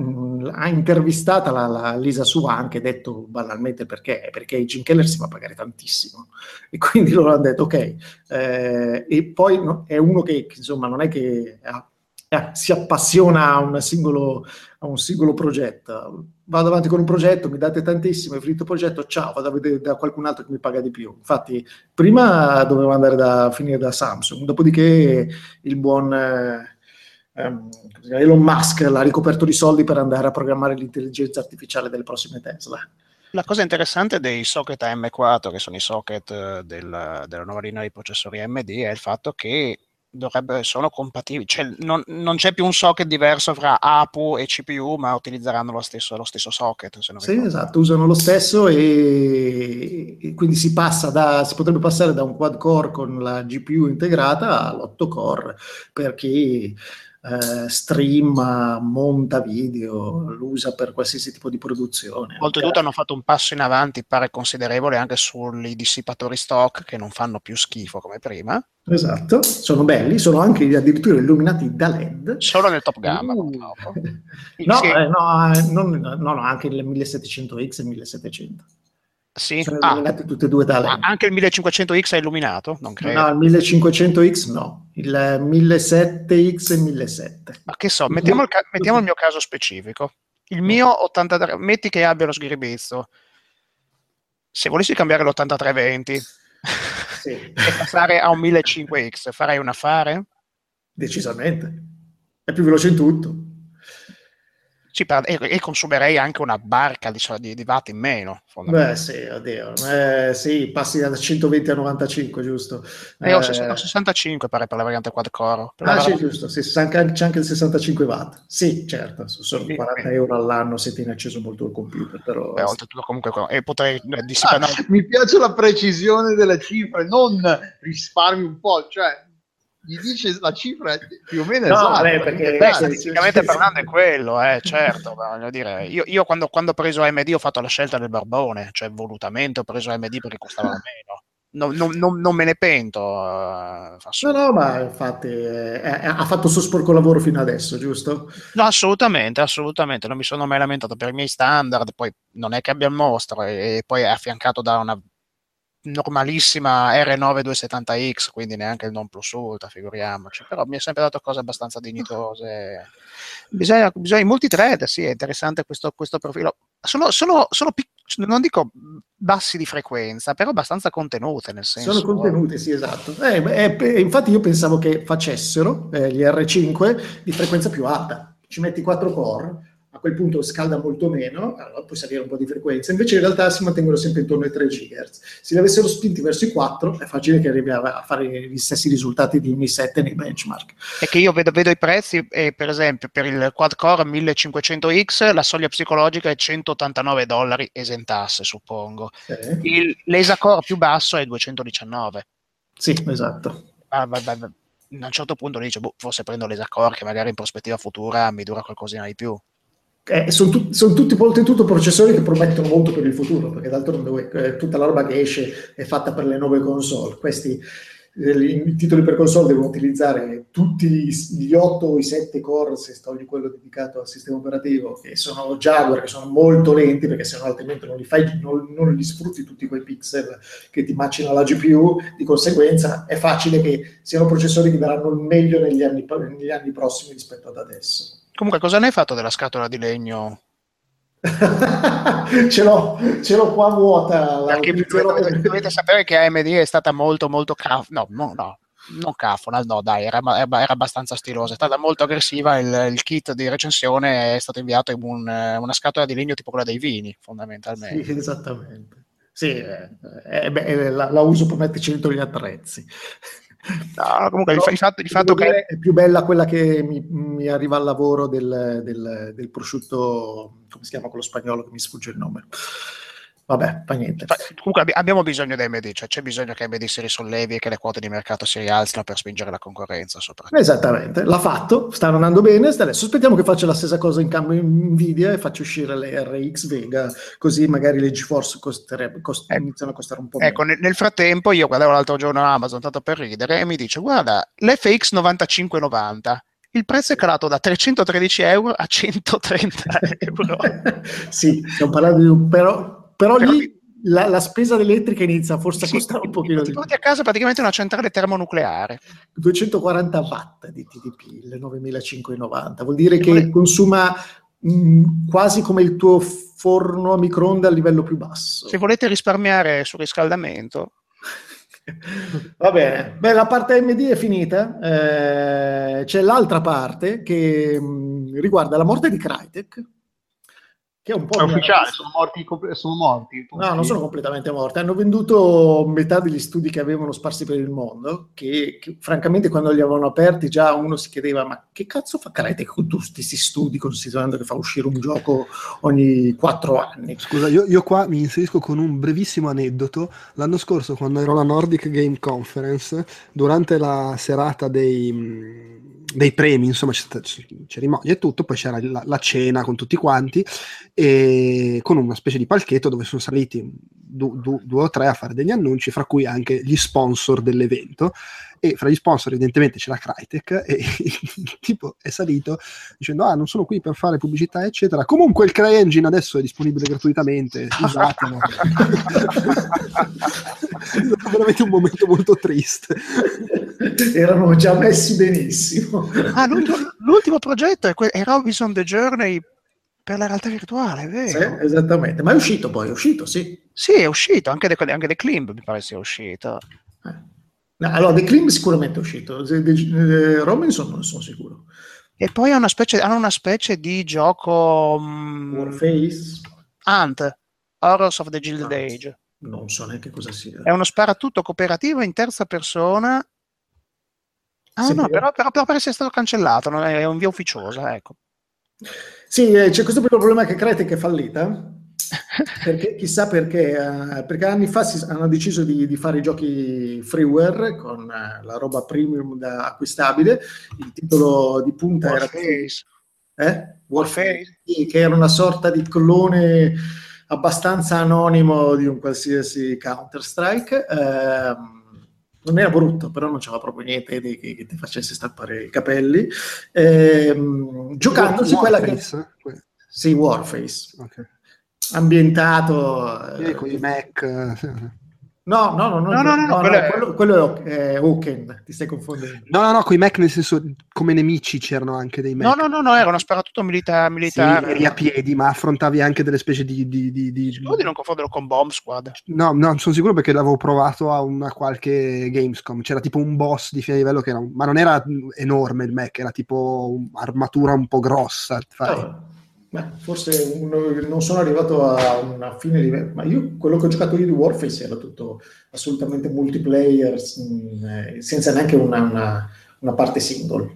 Speaker 5: ha intervistata la, la, Lisa Su ha anche detto banalmente perché, perché i Jim Keller si va a pagare tantissimo e quindi loro hanno detto ok, eh, e poi no, è uno che insomma non è che ha eh, si appassiona a singolo, a un singolo progetto. Vado avanti con un progetto, mi date tantissimo, è finito il progetto, ciao, vado a vedere da qualcun altro che mi paga di più. Infatti, prima dovevo andare da finire da Samsung, dopodiché il buon eh, ehm, Elon Musk l'ha ricoperto di soldi per andare a programmare l'intelligenza artificiale delle prossime Tesla.
Speaker 3: La cosa interessante dei socket AM4, che sono i socket eh, del, della nuova linea di processori AMD, è il fatto che dovrebbe, sono compatibili, cioè, non, non, c'è più un socket diverso fra APU e CPU, ma utilizzeranno lo stesso, lo stesso socket. sì,
Speaker 5: esatto, usano lo stesso e, e, quindi si passa da, si potrebbe passare da un quad core con la GPU integrata all'8 core, perché eh, stream, monta video, lo usa per qualsiasi tipo di produzione.
Speaker 3: Oltretutto hanno fatto un passo in avanti, pare considerevole, anche sui dissipatori stock che non fanno più schifo come prima.
Speaker 5: Esatto, sono belli, sono anche addirittura illuminati da LED.
Speaker 3: Solo nel top gamma, uh.
Speaker 5: no, eh, no, eh, non, no, no, anche il 1700X e il 1700.
Speaker 3: Sì.
Speaker 5: Sono ah, illuminati tutte e due da LED.
Speaker 3: Anche il 1500X è illuminato? Non credo.
Speaker 5: No, il 1500X no, il 1700X e il 1700.
Speaker 3: Ma che so, mettiamo il, ca- mettiamo il mio caso specifico. Il mio 83, metti che abbia lo sghiribizzo. Se volessi cambiare l'8320 sì. e passare a un 1500X, farei un affare?
Speaker 5: Decisamente. È più veloce in tutto.
Speaker 3: Sì, per, e, e, consumerei anche una barca di, di, di watt in meno.
Speaker 5: Beh, sì, oddio. Eh, sì, passi da 120 a 95, giusto?
Speaker 3: Eh, ho 65 pare per la variante quad core.
Speaker 5: Ah, sì, giusto. Sì, c'è anche il 65 watt. Sì, certo, sono sì, 40 sì. euro all'anno se tieni acceso molto il computer. Però...
Speaker 3: Beh, oltretutto comunque... E potrei
Speaker 2: eh, dissipare... Ah, mi piace la precisione delle cifre, non risparmi un po', cioè gli dice la cifra più o meno no, esatta. Beh,
Speaker 3: perché beh, statisticamente parlando è quello, eh, certo. voglio dire, io, io quando, quando, ho preso AMD ho fatto la scelta del barbone, cioè volutamente ho preso AMD perché costava meno. Non, non, non, non me ne pento. Uh,
Speaker 5: no, no, ma infatti eh, eh, ha fatto il suo sporco lavoro fino adesso, giusto?
Speaker 3: No, assolutamente, assolutamente. Non mi sono mai lamentato per i miei standard. Poi non è che abbia il mostro, e, e poi è affiancato da una normalissima R9270X, quindi neanche il non plus ultra, figuriamoci, però mi è sempre dato cose abbastanza dignitose. Bisogna, bisogna multithread, sì, è interessante questo, questo profilo. Sono, sono, sono pic- non dico bassi di frequenza, però abbastanza contenute nel senso.
Speaker 5: Sono contenute, sì, esatto. Eh, eh, infatti io pensavo che facessero eh, gli R5 di frequenza più alta. Ci metti 4 core quel punto scalda molto meno, allora puoi salire un po' di frequenza, invece in realtà si mantengono sempre intorno ai 3 GHz. Se li avessero spinti verso i 4 è facile che arrivi a, fare gli stessi risultati di Mi 7 nei benchmark.
Speaker 3: È che io vedo, vedo i prezzi e per esempio per il quad core 1500X la soglia psicologica è 189 dollari esentasse suppongo. Sì. Il, l'ESA core più basso è 219.
Speaker 5: Sì, esatto.
Speaker 3: Ah, vai, vai, vai. A un certo punto dice, boh, forse prendo l'ESA core che magari in prospettiva futura mi dura qualcosina di più.
Speaker 5: Eh, sono, tu- son tutti oltretutto processori che promettono molto per il futuro, perché d'altronde eh, tutta la roba che esce è fatta per le nuove console. Questi eh, i titoli per console devono utilizzare tutti gli 8 o i 7 core, se togli quello dedicato al sistema operativo, che sono Jaguar, che sono molto lenti, perché se no altrimenti non li, fai, non, non li sfrutti tutti quei pixel che ti macinano la GPU, di conseguenza è facile che siano processori che daranno il meglio negli anni, negli anni prossimi rispetto ad adesso.
Speaker 3: Comunque, cosa ne hai fatto della scatola di legno?
Speaker 5: ce, l'ho, ce l'ho qua vuota.
Speaker 3: Perché dovete, dovete, sapere che AMD è stata molto, molto caf- no, no, no, non cafona, no, dai, era, era, abbastanza stilosa, è stata molto aggressiva. Il, il, kit di recensione è stato inviato in un, una scatola di legno tipo quella dei vini, fondamentalmente.
Speaker 5: Sì, esattamente. Sì, eh, eh, beh, la, la, uso per metterci dentro gli attrezzi.
Speaker 3: No, comunque il, il, fatto, il fatto che
Speaker 5: è più bella quella che mi, mi arriva al lavoro del, del, del, prosciutto, come si chiama quello spagnolo che mi sfugge il nome. Vabbè, fa niente.
Speaker 3: Comunque abbiamo bisogno di AMD, cioè c'è bisogno che AMD si risollevi e che le quote di mercato si rialzino per spingere la concorrenza.
Speaker 5: Esattamente, l'ha fatto, sta andando bene, adesso aspettiamo che faccia la stessa cosa in cambio Nvidia e faccia uscire le RX Vega, così magari le GeForce cost- ecco. iniziano a costare un po'
Speaker 3: ecco,
Speaker 5: meno.
Speaker 3: Ecco, nel frattempo io guardavo l'altro giorno Amazon, tanto per ridere, e mi dice guarda, l'FX 9590 il prezzo è calato da 313 euro a 130 euro.
Speaker 5: sì, stiamo parlando di un però però, Però lì la, la, spesa elettrica inizia forse sì, a costare un pochino
Speaker 3: di più. Ti a casa praticamente una centrale termonucleare.
Speaker 5: 240 watt di TDP, il 9590. Vuol dire che consuma mh, quasi come il tuo forno a microonde a livello più basso.
Speaker 3: Se volete risparmiare sul riscaldamento.
Speaker 5: Va bene, Beh, la parte AMD è finita, eh, c'è l'altra parte che mh, riguarda la morte di Crytek,
Speaker 2: che è un po' è ufficiale, sono morti, sono morti.
Speaker 5: No, non sono completamente morti. Hanno venduto metà degli studi che avevano sparsi per il mondo, che, che francamente quando li avevano aperti già uno si chiedeva ma che cazzo fa Crytek con tutti questi studi considerando che fa uscire un gioco ogni quattro anni?
Speaker 1: Scusa, io, io qua mi inserisco con un brevissimo aneddoto. L'anno scorso quando ero alla Nordic Game Conference, durante la serata dei dei premi, insomma, c'è cerimonia e tutto, poi c'era la, la, cena con tutti quanti, e con una specie di palchetto dove sono saliti du, du, due o tre a fare degli annunci, fra cui anche gli sponsor dell'evento e fra gli sponsor evidentemente c'era Crytek e il tipo è salito dicendo ah non sono qui per fare pubblicità eccetera comunque il CryEngine adesso è disponibile gratuitamente usatelo è veramente un momento molto triste
Speaker 5: erano già messi benissimo
Speaker 3: ah, l'ultimo, l'ultimo progetto è, que- è Robinson The Journey per la realtà virtuale, vero?
Speaker 5: Sì, esattamente, ma è uscito poi, è uscito, sì.
Speaker 3: Sì, è uscito, anche The, anche The Climb mi pare sia uscito.
Speaker 5: Allora, The Climb sicuramente è uscito, The, The, Robinson non sono sicuro.
Speaker 3: E poi una specie, hanno una specie di gioco... Um,
Speaker 5: Warface?
Speaker 3: Ant, Horrors of the Gilded Ant. Age.
Speaker 5: Non so neanche cosa sia.
Speaker 3: È uno sparatutto cooperativo in terza persona. Ah sì, no, però, però, però pare sia stato cancellato, non è, è un via ufficiosa, ecco.
Speaker 5: Sì, eh, c'è questo problema che Crytek è fallita perché, chissà perché, uh, perché anni fa si, hanno deciso di, di, fare i giochi freeware con uh, la roba premium da acquistabile. Il titolo di punta
Speaker 3: Warface.
Speaker 5: era eh? Warface, sì, che era una sorta di clone abbastanza anonimo di un qualsiasi Counter-Strike. Uh, non era brutto, però non c'era proprio niente di, che, che, ti facesse stappare i capelli. Ehm, giocandosi quella che... Sì, Warface. Okay ambientato
Speaker 1: eh, con i Mac.
Speaker 5: No, no, no, no, no, no, no, no quello, è... quello, quello è Hawken, ti stai confondendo.
Speaker 1: No, no, no, con i Mac nel senso come nemici c'erano anche dei Mac.
Speaker 3: No, no, no, no era uno sparatutto milita- militare.
Speaker 1: Sì, eri a piedi, ma affrontavi anche delle specie di... di, di, di...
Speaker 3: di non confonderlo con Bomb Squad.
Speaker 1: No, no, sono sicuro perché l'avevo provato a una qualche Gamescom. C'era tipo un boss di fine livello che era... Ma non era enorme il Mac, era tipo un'armatura un po' grossa. Fai. Oh.
Speaker 5: Beh, forse uno, non sono arrivato a una fine livello, ma io quello che ho giocato io di Warface era tutto assolutamente multiplayer, mm, eh, senza neanche una, una, una, parte single.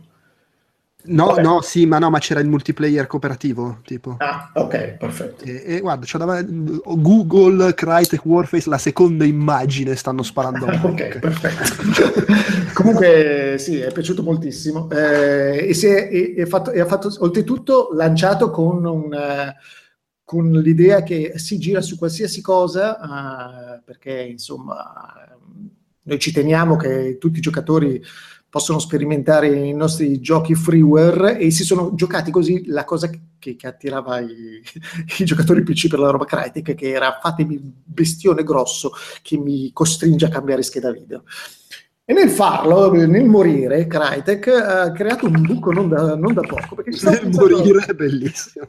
Speaker 1: No,
Speaker 5: Vabbè.
Speaker 1: no, sì, ma no, ma c'era il multiplayer cooperativo, tipo.
Speaker 5: Ah, ok, perfetto.
Speaker 1: E, e guarda, c'ho davanti- Google, Crytek, Warface, la seconda immagine stanno sparando.
Speaker 5: Ok, perfetto. Comunque, sì, è piaciuto moltissimo. Eh, e, si è, e- e fatto, ha fatto, oltretutto, lanciato con, un, con l'idea che si gira su qualsiasi cosa, eh, perché insomma, noi ci teniamo che tutti i giocatori possono sperimentare i nostri giochi freeware e si sono giocati così la cosa che, che attirava i, i giocatori PC per la roba Crytek che era fatemi bestione grosso che mi costringe a cambiare scheda video. E nel farlo, nel morire, Crytek ha creato un buco non da, non da poco. Perché
Speaker 1: Nel
Speaker 5: pensando-
Speaker 1: morire è bellissimo.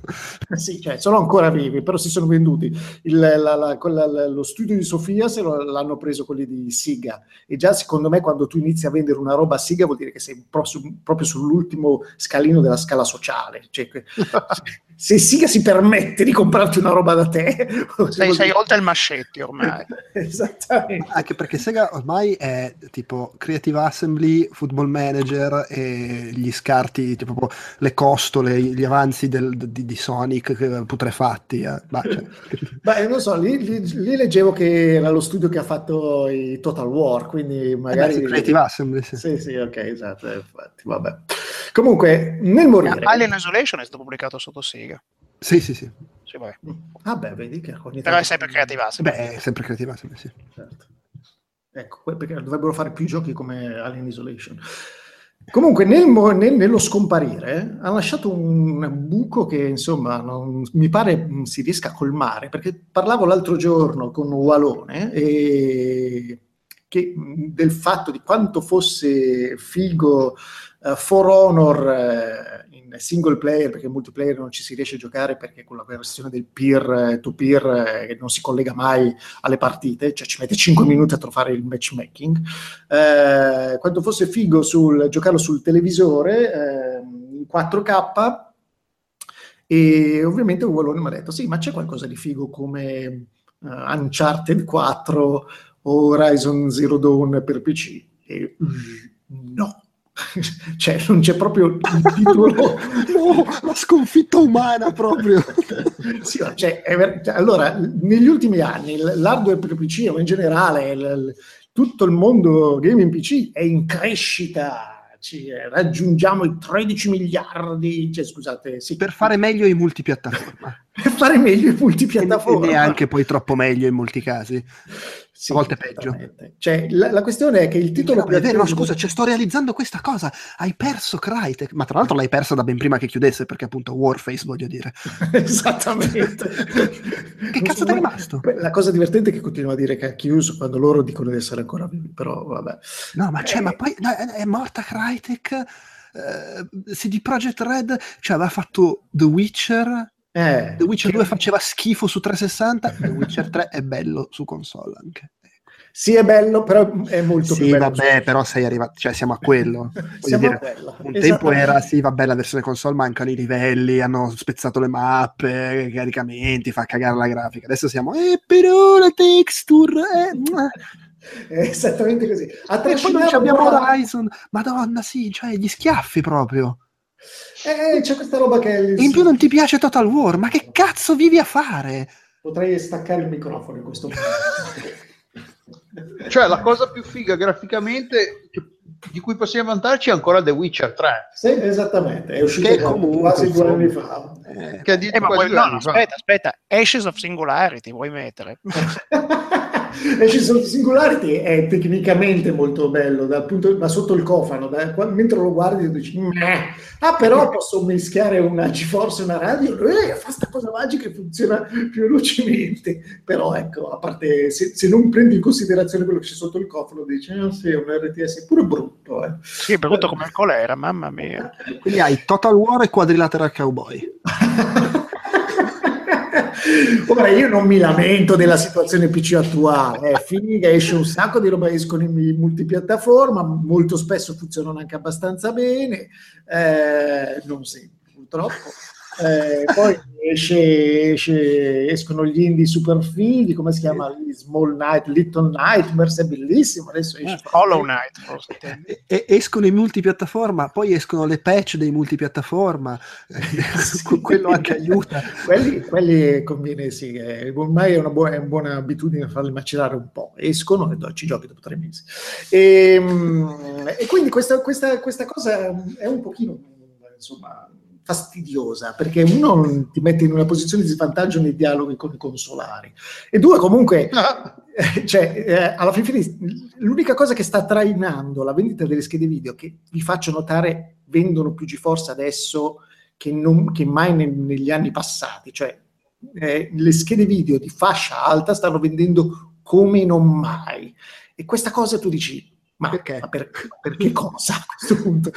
Speaker 5: sì, cioè, sono ancora vivi, però si sono venduti. Il- la- la- la- lo studio di Sofia se lo- l'hanno preso quelli di Siga. E già secondo me quando tu inizi a vendere una roba a Siga vuol dire che sei pro- su- proprio sull'ultimo scalino della scala sociale. Cioè, se Siga si permette di comprarti una roba da te...
Speaker 3: Sei, sei oltre il mascetti ormai.
Speaker 5: Esattamente.
Speaker 1: Anche perché Sega ormai è tipo Creative Assembly, Football Manager e gli scarti, tipo le costole, gli avanzi del- di, di Sonic che- putrefatti. eh. Ma, cioè,
Speaker 5: Beh, non so, lì, lì- lì leggevo che era lo studio che ha fatto i Total War, quindi magari...
Speaker 1: eh beh, sì, Creative Assembly, sì.
Speaker 5: Sì, sì, ok, esatto, infatti, vabbè. Comunque, nel morire...
Speaker 3: Alien Isolation è stato pubblicato sotto Sega.
Speaker 1: Sì, sì, sì.
Speaker 3: Sì, vabbè.
Speaker 5: Ah beh, vedi che
Speaker 3: Però è sempre Creative Assembly.
Speaker 1: Beh, è sempre Creative Assembly, sì.
Speaker 5: Certo. Ecco, perché dovrebbero fare più giochi come Alien Isolation. Comunque, nel nel- nello scomparire ha lasciato un buco che insomma non, mi pare mh, si riesca a colmare perché parlavo l'altro giorno con Walone e che, mh, del fatto di quanto fosse figo eh, For Honor eh, in single player perché in multiplayer non ci si riesce a giocare perché con la versione del peer to peer eh, non si collega mai alle partite, cioè ci mette 5 minuti a trovare il matchmaking. Eh, quanto fosse figo sul, giocarlo sul televisore eh, in 4K e ovviamente Wallone mi ha detto sì, ma c'è qualcosa di figo come eh, Uncharted 4 o Horizon Zero Dawn per PC? E mm, no. cioè non c'è proprio il titolo
Speaker 1: No, la sconfitta umana proprio.
Speaker 5: sì, cioè, ver- cioè, allora, negli ultimi anni l'hardware per PC o in generale il- tutto il mondo gaming PC è in crescita. Ci, eh, raggiungiamo i 13 miliardi, cioè, scusate, sì,
Speaker 1: Per fare meglio in multipiattaforma.
Speaker 5: per fare meglio in
Speaker 1: E,
Speaker 5: multipiattaforma.
Speaker 1: e neanche poi troppo meglio in molti casi.
Speaker 5: Sì,
Speaker 1: a volte peggio.
Speaker 5: Cioè, la, la questione è che il titolo
Speaker 1: No, è vero, no, scusa, cioè, sto realizzando questa cosa. Hai perso Crytek, ma tra l'altro l'hai persa da ben prima che chiudesse, perché appunto Warface, voglio dire.
Speaker 5: Esattamente.
Speaker 1: Che cazzo ti è rimasto?
Speaker 5: La cosa divertente è che continua a dire che ha chiuso quando loro dicono di essere ancora vivi, però vabbè.
Speaker 1: No, ma c'è,
Speaker 5: Eh.
Speaker 1: ma poi no, è, è morta Crytek. Eh, CD Projekt Red, cioè aveva fatto The Witcher.
Speaker 5: Eh,
Speaker 1: The Witcher
Speaker 5: che-
Speaker 1: 2 faceva schifo su 360. The Witcher 3 è bello su console anche.
Speaker 5: Sì, è bello, però è molto più
Speaker 1: Sì,
Speaker 5: bello.
Speaker 1: vabbè, però sei arrivato, cioè siamo a quello.
Speaker 5: Siamo
Speaker 1: dire,
Speaker 5: a quello.
Speaker 1: Un tempo era, sì, vabbè, la versione console mancano i livelli, hanno spezzato le mappe, i caricamenti, fa cagare la grafica. Adesso siamo, eh, però la texture, eh.
Speaker 5: È esattamente così. A
Speaker 1: E poi abbiamo Horizon, madonna, sì, cioè gli schiaffi proprio.
Speaker 5: Eh, c'è questa roba che...
Speaker 1: In più non ti piace Total War, ma che cazzo vivi a fare?
Speaker 5: Potrei staccare il microfono in questo momento.
Speaker 2: Cioè, la cosa più figa graficamente che- di cui possiamo vantarci è ancora The Witcher 3,
Speaker 5: Sì, esattamente, è uscito
Speaker 1: Che comunque,
Speaker 5: quasi due anni fa.
Speaker 1: Eh,
Speaker 2: che
Speaker 3: Eh, ma
Speaker 2: quasi
Speaker 3: vuoi- no, no, aspetta, aspetta. Ashes of Singularity vuoi mettere?
Speaker 5: e ci sono Singularity è tecnicamente molto bello dal punto, ma sotto il cofano da- qua- mentre lo guardi dici "Meh". ah però posso mischiare una GeForce e una radio eh, fa sta cosa magica e funziona più velocemente però ecco a parte se, se non prendi in considerazione quello che c'è sotto il cofano dici ah sì un RTS è pure brutto eh.
Speaker 3: Sì, è brutto come il colera, mamma mia.
Speaker 1: quindi hai Total War e Quadrilateral Cowboy.
Speaker 5: Ora io non mi lamento della situazione PC attuale, è figa, esce un sacco di roba, escono in multipiattaforma, molto spesso funzionano anche abbastanza bene, eh, non sempre purtroppo. Eh, poi esce, esce- escono gli indie super fighi, come si chiama? Gli Small Night, Little Nightmares, è bellissimo. Adesso esce.
Speaker 3: Hollow Knight, forse.
Speaker 1: E- escono i multipiattaforma, poi escono le patch dei multipiattaforma,
Speaker 5: Sì.
Speaker 1: quello anche aiuta.
Speaker 5: quelli, quelli conviene, sì, eh, ormai è una, buona, è una buona abitudine farli macerare un po'. Escono e ci giochi dopo tre mesi. E, mm, e quindi questa, questa- questa cosa è un pochino, insomma, fastidiosa, perché uno ti mette in una posizione di svantaggio nei dialoghi con i consolari, e due comunque... Eh, cioè, eh, alla fin fine, l'unica cosa che sta trainando la vendita delle schede video, che vi faccio notare, vendono più GeForce adesso che, non- che mai ne- negli anni passati. Cioè, eh, le schede video di fascia alta stanno vendendo come non mai. E questa cosa tu dici, ma
Speaker 1: Perché?
Speaker 5: ma per, per che cosa a questo punto?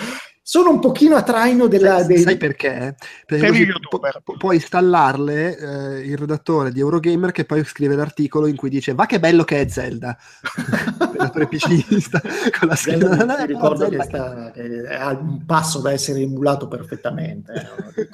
Speaker 5: Sono un pochino a traino della...
Speaker 1: Sai,
Speaker 5: dei-
Speaker 1: sai perché? Perché
Speaker 3: youtuber.
Speaker 1: pu- può installarle eh, il redattore di Eurogamer che poi scrive l'articolo in cui dice va che bello che è Zelda il redattore PCista con la
Speaker 5: Zelda
Speaker 1: scheda
Speaker 5: mi ricordo
Speaker 1: Zelda
Speaker 5: che, sta, che è a un passo da essere emulato perfettamente. eh,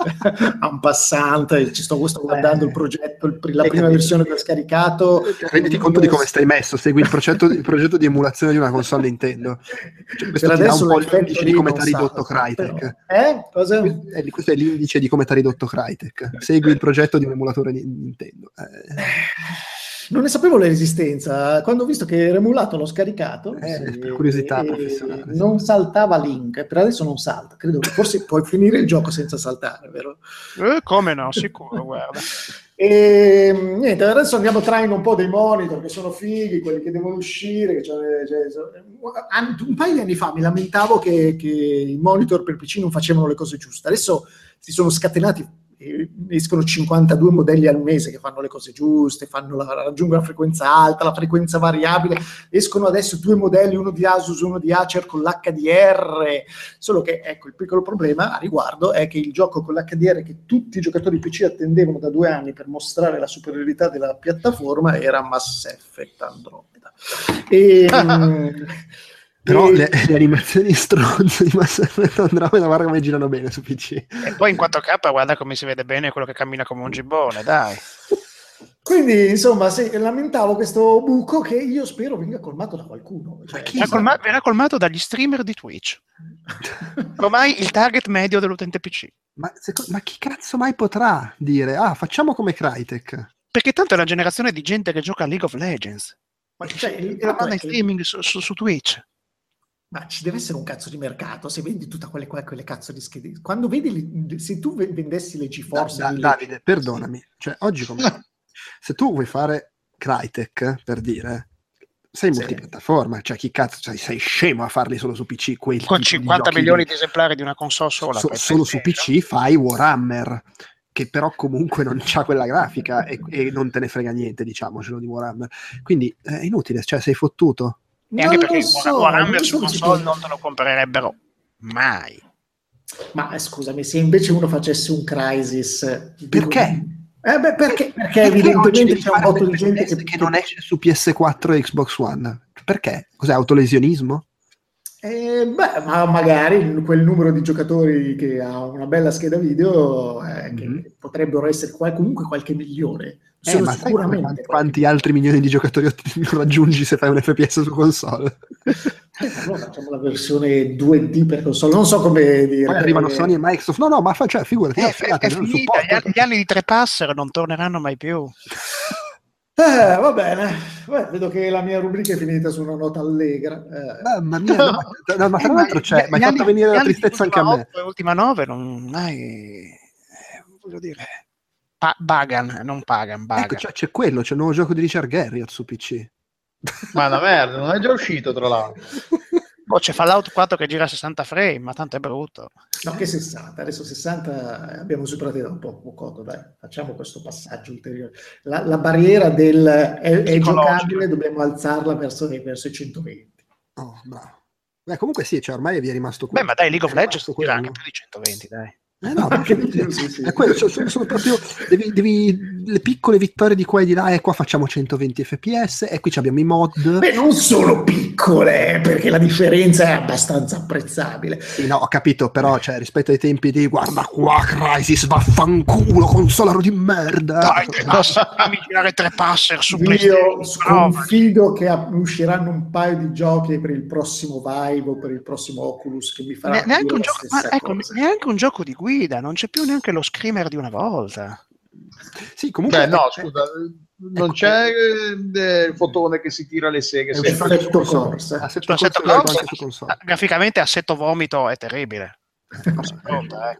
Speaker 5: a un passante, ci sto, sto guardando il progetto, il la prima
Speaker 1: capito.
Speaker 5: versione che ho scaricato.
Speaker 1: renditi conto di come stai messo segui il progetto, il progetto di emulazione di una console Nintendo Cioè, questo
Speaker 5: Per adesso
Speaker 1: un po'
Speaker 5: l'effetto
Speaker 1: l'indice di come ti ha ridotto Crytek.
Speaker 5: Eh? Cosa?
Speaker 1: Eh, questo è l'indice di come ti ha ridotto Crytek segui il progetto di un emulatore di Nintendo Eh,
Speaker 5: Non ne sapevo l'esistenza. Quando ho visto che era emulato, l'ho scaricato.
Speaker 1: Eh,
Speaker 5: Sì,
Speaker 1: per curiosità professionale, sì.
Speaker 5: Non saltava Link, per adesso non salta. Credo che forse puoi finire il gioco senza saltare, vero?
Speaker 3: Eh, come no, sicuro, guarda.
Speaker 5: E niente, adesso andiamo a traino un po' dei monitor che sono fighi, quelli che devono uscire. Che c'è- c'è- an- un paio di anni fa mi lamentavo che, che i monitor per PC non facevano le cose giuste. Adesso si sono scatenati, escono 52 modelli al mese che fanno le cose giuste, la, raggiungono la frequenza alta, la frequenza variabile. Escono adesso due modelli, uno di Asus, uno di Acer con l'HDR. Solo che ecco il piccolo problema a riguardo è che il gioco con l'HDR che tutti i giocatori PC attendevano da due anni per mostrare la superiorità della piattaforma era Mass Effect Andromeda. E, mm,
Speaker 1: però
Speaker 5: e-
Speaker 1: le, le animazioni stronze di Mass Effect Andromeda guarda come girano bene su PC
Speaker 3: E poi in 4K guarda come si vede bene quello che cammina come un gibbone, dai.
Speaker 5: Quindi, insomma, sì, lamentavo questo buco che io spero venga colmato da qualcuno. Cioè,
Speaker 3: Verrà, colma- verrà colmato dagli streamer di Twitch. Ormai il target medio dell'utente PC.
Speaker 1: ma, seco- ma chi cazzo mai potrà dire ah facciamo come Crytek
Speaker 3: Perché tanto è una generazione di gente che gioca a League of Legends.
Speaker 5: Ma, cioè, il-
Speaker 3: la fanno in streaming su, su- su Twitch.
Speaker 5: ma ci deve essere un cazzo di mercato se vendi tutte quelle, que- quelle cazzo di schede. Quando vedi, le- se tu ve- vendessi le
Speaker 1: Da-
Speaker 5: GeForce,
Speaker 1: da-
Speaker 5: le-
Speaker 1: Davide perdonami cioè oggi come se tu vuoi fare Crytek per dire sei
Speaker 5: Sì.
Speaker 1: multipiattaforma cioè chi cazzo cioè, sei scemo a farli solo su PC quel
Speaker 3: Con
Speaker 1: tipo di
Speaker 3: 50
Speaker 1: giochi
Speaker 3: milioni di esemplari di una console sola.
Speaker 1: So- solo su. PC fai Warhammer che però comunque non c'ha quella grafica e, e non te ne frega niente diciamocelo di Warhammer quindi eh, è inutile cioè sei fottuto
Speaker 3: E anche
Speaker 5: Non
Speaker 3: perché
Speaker 5: lo so,
Speaker 3: Warhammer su console non te lo comprerebbero mai.
Speaker 5: Ma eh, scusami, se invece uno facesse un Crisis...
Speaker 1: Perché?
Speaker 5: Eh beh, perché, perché
Speaker 1: Perché
Speaker 5: evidentemente c'è un botto di gente che...
Speaker 1: che non esce su PS4 e Xbox One perché? cos'è autolesionismo?
Speaker 5: Eh, beh, ma magari quel numero di giocatori che ha una bella scheda video, eh, che
Speaker 1: Mhm.
Speaker 5: potrebbero essere qual- comunque qualche milione.
Speaker 1: Eh, ma
Speaker 5: sicuramente
Speaker 1: quanti, quanti altri milioni di giocatori raggiungi se fai un FPS su console?
Speaker 5: Eh, allora facciamo la versione 2D per console. Non so come dire.
Speaker 1: Poi arrivano
Speaker 5: eh,
Speaker 1: Sony e Microsoft. No, no, ma fa, cioè, figurati,
Speaker 3: Eh, è, è finita, gli, anni- gli anni di tre passer non torneranno mai più.
Speaker 5: Eh, va bene, Beh, vedo che la mia rubrica è finita su una nota allegra. Eh,
Speaker 1: Mamma mia, no, ma, no, ma tra
Speaker 3: Eh,
Speaker 1: l'altro c'è,
Speaker 3: gli
Speaker 1: mi hai
Speaker 3: anni-
Speaker 1: fatto venire la tristezza anche a
Speaker 3: Ultima
Speaker 1: me.
Speaker 3: 8 e Ultima 9 non mai... eh, voglio dire... Pa- Bagan, non Pagan, Bagan.
Speaker 1: Ecco, c'è, c'è quello, c'è il nuovo gioco di Richard Garriott su PC.
Speaker 2: Ma una merda, non è già uscito tra l'altro.
Speaker 3: Oh, c'è Fallout 4 che gira a 60 frame, ma tanto è brutto.
Speaker 5: no, che 60, adesso 60 eh, abbiamo superato da un po', Coco, dai, facciamo questo passaggio ulteriore. La, la barriera del è, è giocabile, dobbiamo alzarla verso, verso i 120.
Speaker 1: Oh, bravo. Beh, comunque sì, cioè, ormai vi è rimasto
Speaker 3: Beh, ma dai, League of Legends gira
Speaker 1: quello.
Speaker 3: anche più di 120, dai.
Speaker 1: Eh no,
Speaker 5: sì, sì.
Speaker 1: è quello, cioè, sono, sono proprio devi, devi- le piccole vittorie di qua e di là, e qua facciamo 120 fps, e qui abbiamo i mod.
Speaker 5: Beh, non sono piccole, eh, perché la differenza è abbastanza apprezzabile.
Speaker 1: Sì, no, ho capito, però cioè, rispetto ai tempi di guarda qua, Crisis, vaffanculo, consolaro di merda.
Speaker 3: Dai, fammi girare tre passer su
Speaker 5: Io sconfido che usciranno un paio di giochi per il prossimo Vive o per il prossimo Oculus che mi
Speaker 3: ne-
Speaker 5: faranno
Speaker 3: neanche, un gioco, ma ecco, neanche un gioco di guida, non c'è più neanche lo screamer di una volta.
Speaker 1: Sì, comunque...
Speaker 2: Cioè, no,
Speaker 1: eh,
Speaker 2: scusa, non
Speaker 1: ecco.
Speaker 2: c'è eh, il fotone che si tira le seghe.
Speaker 1: È
Speaker 5: corsa.
Speaker 1: Assetto
Speaker 3: Assetto
Speaker 1: corsa
Speaker 3: graficamente assetto vomito è terribile. Si affronta, eh.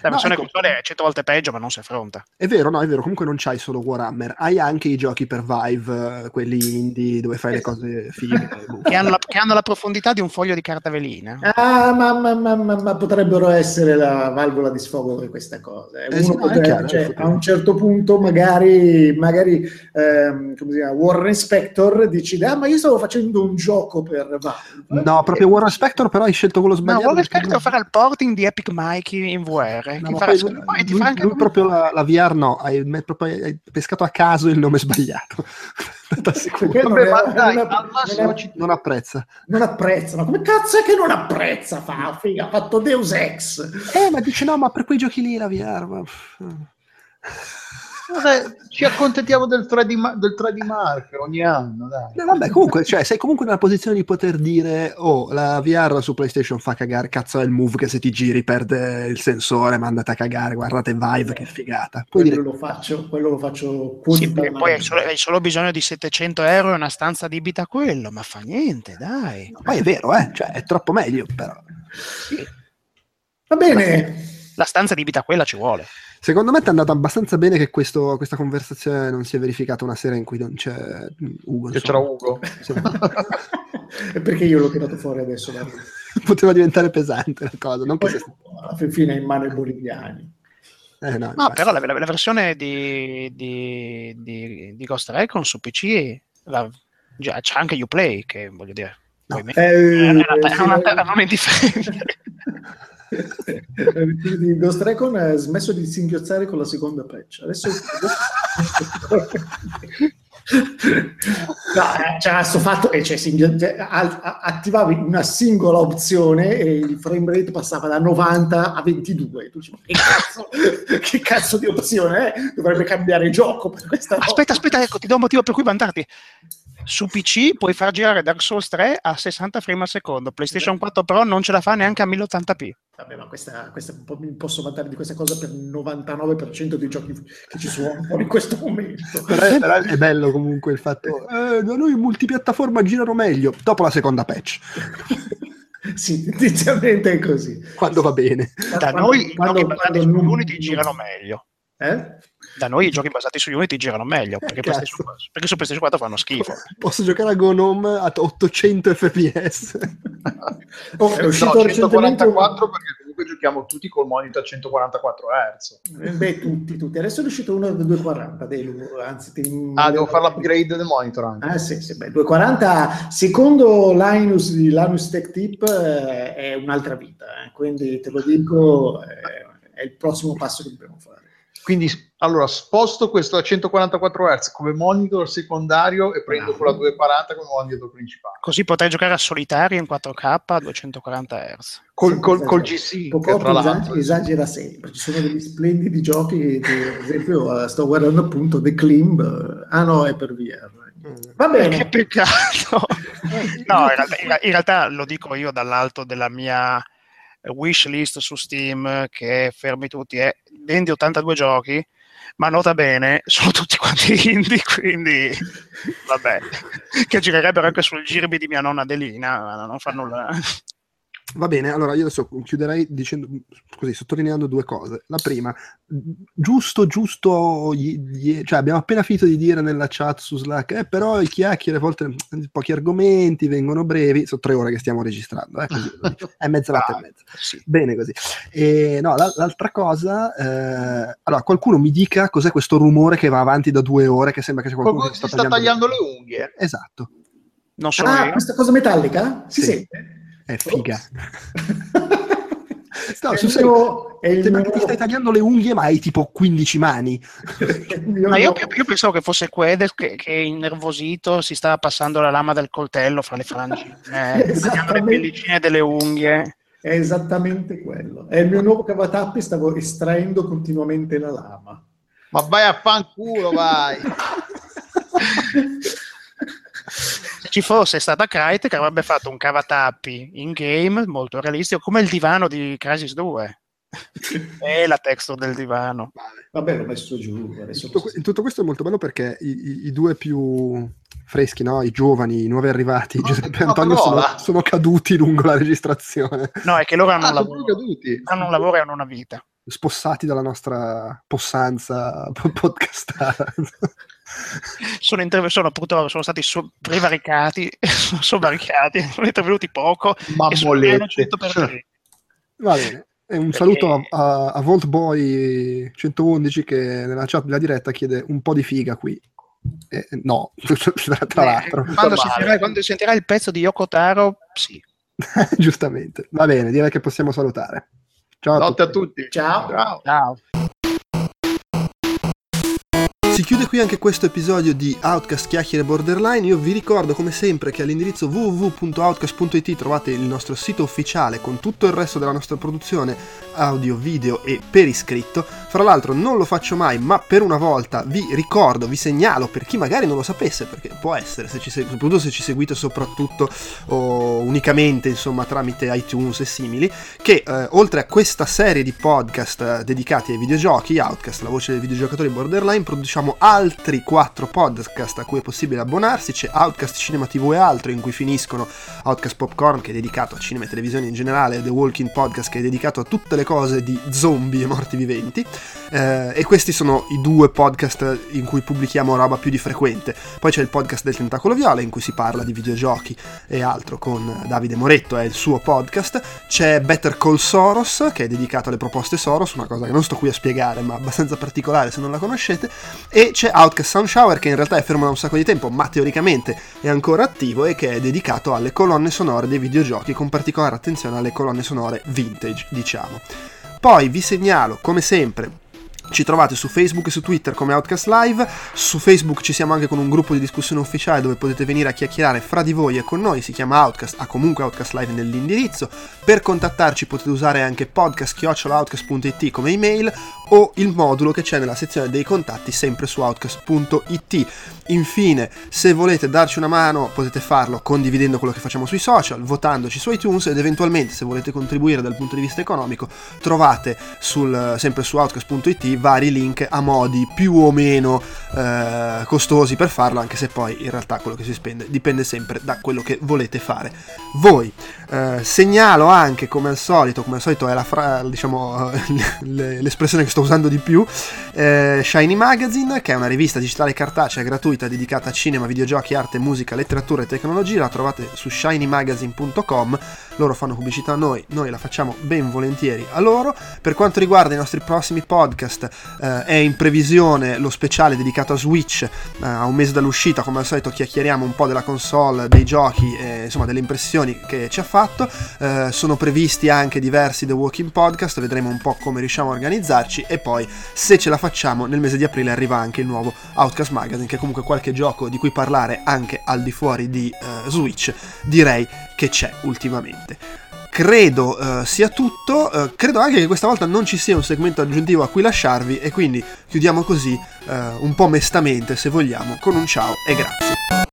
Speaker 3: La
Speaker 1: No,
Speaker 3: versione
Speaker 1: ecco.
Speaker 3: console è 100 volte peggio, ma non si affronta.
Speaker 1: È vero, no, è vero, comunque non c'hai solo Warhammer, hai anche i giochi per Vive, eh, quelli indie dove fai le cose fighe. boh.
Speaker 3: Che hanno, la, che hanno la profondità di un foglio di carta velina.
Speaker 5: Ah, ma, ma- ma- ma- ma potrebbero essere la valvola di sfogo di questa cosa. eh.
Speaker 1: Eh sì, no,
Speaker 5: potrebbe-
Speaker 1: chiaro,
Speaker 5: cioè,
Speaker 1: è
Speaker 5: a un certo punto, magari, magari ehm, come si chiama, Warren Spector decide: Ah, ma io stavo facendo un gioco per Valve.
Speaker 1: No, proprio Warren Spector, però hai scelto quello sbagliato.
Speaker 3: Warren
Speaker 1: perché-
Speaker 3: Spector farà il porting di Epic Mikey in VR.
Speaker 1: No, ma
Speaker 3: farà-
Speaker 1: poi lui,
Speaker 3: poi ti
Speaker 1: lui-
Speaker 3: fa anche
Speaker 1: lui proprio la, la VR no, hai, proprio hai pescato a caso il nome sbagliato.
Speaker 5: Non,
Speaker 2: Vabbè, ma dai,
Speaker 5: Non
Speaker 1: apprezza.
Speaker 5: non apprezza. Ma come cazzo è che non apprezza? Fa, figa, ha fatto Deus Ex.
Speaker 1: Eh, ma dice no, ma per quei giochi lì la VR. Ma...
Speaker 2: Vabbè, ci accontentiamo del 3D, ma- del 3D marker ogni anno, dai.
Speaker 1: Vabbè, comunque, cioè, sei comunque nella posizione di poter dire: Oh, la VR su PlayStation fa cagare. Cazzo, è il move che se ti giri perde il sensore, ma andate a cagare. Guardate Vive, che figata. Puoi
Speaker 5: Quello
Speaker 1: dire,
Speaker 5: lo faccio, quello lo faccio
Speaker 3: Sì, poi hai solo, hai solo bisogno di 700 euro e una stanza adibita a quello, ma fa niente, dai.
Speaker 1: poi è vero, eh, cioè, è troppo meglio, però.
Speaker 5: Va bene.
Speaker 3: La stanza adibita a quella ci vuole.
Speaker 1: Secondo me ti è andata abbastanza bene che questo- questa conversazione non si è verificata una sera in cui non c'è Ugo.
Speaker 2: Che c'era Ugo.
Speaker 5: E perché io l'ho tirato fuori adesso? dai.
Speaker 1: Poteva diventare pesante la cosa. Non
Speaker 5: Poi, alla fin fine è in mano ai boliviani.
Speaker 1: eh, no,
Speaker 3: No, però la, la- la versione di, di, di, di Ghost Recon su PC la- già, c'è anche Uplay, che voglio dire.
Speaker 1: No.
Speaker 5: Eh,
Speaker 3: è una, è una,
Speaker 5: sì,
Speaker 3: è una indifferenza.
Speaker 5: Ghost Recon ha smesso di singhiozzare con la seconda patch. Adesso No, eh, c'era sto fatto che cioè, cioè, attivavi una singola opzione e il frame rate passava da 90 a 22. Tu dici, ma che cazzo, che cazzo di opzione è? Dovrebbe cambiare gioco per questa.
Speaker 3: Aspetta, aspetta, ecco, ti do un motivo per cui vantarti. Su PC puoi far girare Dark Souls 3 a 60 frame al secondo. PlayStation 4 Pro non ce la fa neanche a 1080p.
Speaker 5: Vabbè, ma questa, questa mi posso vantare di questa cosa per il 99% dei giochi che ci sono in questo momento.
Speaker 1: Però è, però è bello comunque il fatto eh, da noi in multipiattaforma girano meglio dopo la seconda patch
Speaker 5: sì, tendenzialmente è così.
Speaker 1: quando va bene
Speaker 3: Da
Speaker 5: Quando-
Speaker 3: noi i
Speaker 5: quando-
Speaker 3: basati
Speaker 5: quando
Speaker 3: su
Speaker 5: non-
Speaker 3: Unity girano meglio.
Speaker 5: Eh?
Speaker 3: Da noi i giochi basati su Unity girano meglio perché,
Speaker 1: cazzo.
Speaker 3: PlayStation, perché su PlayStation 4 fanno schifo.
Speaker 1: posso giocare a Gnome a 800 fps
Speaker 5: Oh, è
Speaker 2: No,
Speaker 5: uscito un-
Speaker 2: 144 perché comunque giochiamo tutti col monitor a 144 Hz.
Speaker 5: Eh, Beh, tutti, tutti. Adesso è uscito uno del 240, Delu, anzi... ti-
Speaker 2: Ah, devo fare l'upgrade del monitor anche.
Speaker 5: Ah, sì, sì, beh, 240, secondo Linus di Linus Tech Tip, eh, è un'altra vita, eh, quindi te lo dico, eh, è il prossimo passo che dobbiamo fare.
Speaker 2: Quindi, allora, sposto questo a 144 Hz come monitor secondario e prendo quello a 240 come monitor principale.
Speaker 3: Così potrai giocare a solitario in 4K a 240 Hz.
Speaker 2: Col, col, col G-Sync,
Speaker 5: Poco
Speaker 2: tra l'altro.
Speaker 5: esagera sempre, ci sono degli splendidi giochi, che, ad esempio eh, sto guardando appunto The Climb, eh, ah no, è per VR. Va
Speaker 3: Che
Speaker 5: bene,
Speaker 3: peccato! no, in realtà, in- in realtà lo dico io dall'alto della mia wish list su Steam che fermi tutti è vendi 82 giochi ma nota bene sono tutti quanti indie quindi vabbè. Che girerebbero anche sul girbi di mia nonna Adelina ma non fa nulla
Speaker 1: Va bene, allora io adesso chiuderei dicendo così, sottolineando due cose. La prima, giusto, giusto, gli- gli- cioè abbiamo appena finito di dire nella chat su Slack, eh, però i chiacchiere a volte pochi argomenti vengono brevi, sono tre ore che stiamo registrando, eh, così, è mezz'orata e mezza.
Speaker 3: Sì.
Speaker 1: Bene così. E, no, la- l'altra cosa, eh, allora qualcuno mi dica cos'è questo rumore che va avanti da due ore, che sembra che c'è qualcuno
Speaker 2: Qualcuno
Speaker 1: che
Speaker 2: si sta tagliando le unghie.
Speaker 1: Esatto,
Speaker 3: non sono
Speaker 5: ah,
Speaker 3: io
Speaker 5: questa cosa metallica? Si
Speaker 1: Sì.
Speaker 5: sente?
Speaker 1: È figa. No,
Speaker 5: il
Speaker 1: serio.
Speaker 5: il
Speaker 1: Sembra
Speaker 5: mio
Speaker 1: che ti stai tagliando le unghie, ma hai tipo 15 mani.
Speaker 3: Ma io, io pensavo che fosse Quedel che, che innervosito si stava passando la lama del coltello fra le frange, eh, tagliando le
Speaker 5: Esattamente.
Speaker 3: pellicine delle unghie.
Speaker 5: È esattamente quello. È il mio nuovo cavatappi, stavo estraendo continuamente la lama.
Speaker 2: Ma vai a fanculo, vai.
Speaker 3: Se ci fosse stata Crytek avrebbe fatto un cavatappi in game molto realistico come il divano di Crysis 2 e la texture del divano
Speaker 5: Vabbè, l'ho messo giù.
Speaker 1: Tutto, tutto questo è molto bello perché i, i- i due più freschi, no? i giovani, i nuovi arrivati,
Speaker 2: Ma-
Speaker 1: Giuseppe e Antonio, sono, sono caduti lungo la registrazione,
Speaker 3: no è che loro hanno,
Speaker 2: Ah,
Speaker 3: un, lavoro, hanno un lavoro e hanno una vita
Speaker 1: spossati dalla nostra possanza po- podcastara.
Speaker 3: sono, interve- sono purtroppo sono stati so- prevaricati sono sovraricati sono intervenuti poco e sono
Speaker 2: Mammolette.
Speaker 3: 100 per tre.
Speaker 1: Va bene. E un
Speaker 3: Perché-
Speaker 1: saluto a, a, a Voltboy 111 che nella chat della diretta chiede un po' di figa qui. Eh, no, tra l'altro,
Speaker 3: Eh, quando,
Speaker 2: Male.
Speaker 3: sentirai, quando sentirai il pezzo di Yoko Taro sì
Speaker 1: giustamente. Va bene, direi che possiamo salutare. Ciao a
Speaker 2: Notte a
Speaker 1: tutti.
Speaker 2: tutti.
Speaker 5: Ciao.
Speaker 2: Ciao.
Speaker 3: ciao
Speaker 1: Si chiude qui anche questo episodio di Outcast Chiacchiere Borderline. Io vi ricordo come sempre che all'indirizzo www.outcast.it trovate il nostro sito ufficiale con tutto il resto della nostra produzione audio, video e per iscritto. Fra l'altro non lo faccio mai, ma per una volta vi ricordo, vi segnalo per chi magari non lo sapesse, perché può essere, se ci soprattutto se ci seguite soprattutto o unicamente insomma tramite iTunes e simili, che eh, oltre a questa serie di podcast eh, dedicati ai videogiochi, Outcast, la voce dei videogiocatori borderline, produciamo altri quattro podcast a cui è possibile abbonarsi, c'è Outcast Cinema TV e altro, in cui finiscono Outcast Popcorn, che è dedicato a cinema e televisione in generale, The Walking Podcast, che è dedicato a tutte le cose di zombie e morti viventi, eh, e questi sono i due podcast in cui pubblichiamo roba più di frequente. Poi c'è il podcast del Tentacolo Viola, in cui si parla di videogiochi e altro con Davide Moretto, è il suo podcast. C'è Better Call Soros, che è dedicato alle proposte Soros, una cosa che non sto qui a spiegare, ma abbastanza particolare se non la conoscete. E c'è Outcast Sound Shower, che in realtà è fermo da un sacco di tempo, ma teoricamente è ancora attivo e che è dedicato alle colonne sonore dei videogiochi, con particolare attenzione alle colonne sonore vintage, diciamo. Poi vi segnalo, come sempre, ci trovate su Facebook e su Twitter come Outcast Live, su Facebook ci siamo anche con un gruppo di discussione ufficiale dove potete venire a chiacchierare fra di voi e con noi, si chiama Outcast, ha comunque Outcast Live nell'indirizzo, per contattarci potete usare anche podcast.outcast.it come email o il modulo che c'è nella sezione dei contatti sempre su outcast.it. Infine, se volete darci una mano potete farlo condividendo quello che facciamo sui social, votandoci su iTunes ed eventualmente se volete contribuire dal punto di vista economico trovate sul, sempre su outcast.it vari link a modi più o meno eh, costosi per farlo, anche se poi in realtà quello che si spende dipende sempre da quello che volete fare voi. Eh, segnalo anche come al solito, come al solito è la fra- diciamo, le- l'espressione che sto usando di più, eh, Shiny Magazine, che è una rivista digitale cartacea gratuita dedicata a cinema, videogiochi, arte, musica, letteratura e tecnologia, la trovate su shinymagazine.com, loro fanno pubblicità a noi, noi la facciamo ben volentieri a loro. Per quanto riguarda i nostri prossimi podcast, eh, è in previsione lo speciale dedicato a Switch, eh, a un mese dall'uscita, come al solito chiacchieriamo un po' della console, dei giochi, e, insomma delle impressioni che ci ha fatto. Eh, sono previsti anche diversi The Walking Podcast, vedremo un po' come riusciamo a organizzarci e poi se ce la facciamo nel mese di aprile arriva anche il nuovo Outcast Magazine, che comunque qualche gioco di cui parlare anche al di fuori di eh, Switch, direi che c'è ultimamente credo eh, sia tutto. eh, credo anche che questa volta non ci sia un segmento aggiuntivo a cui lasciarvi e quindi chiudiamo così eh, un po' mestamente, se vogliamo, con un ciao e grazie.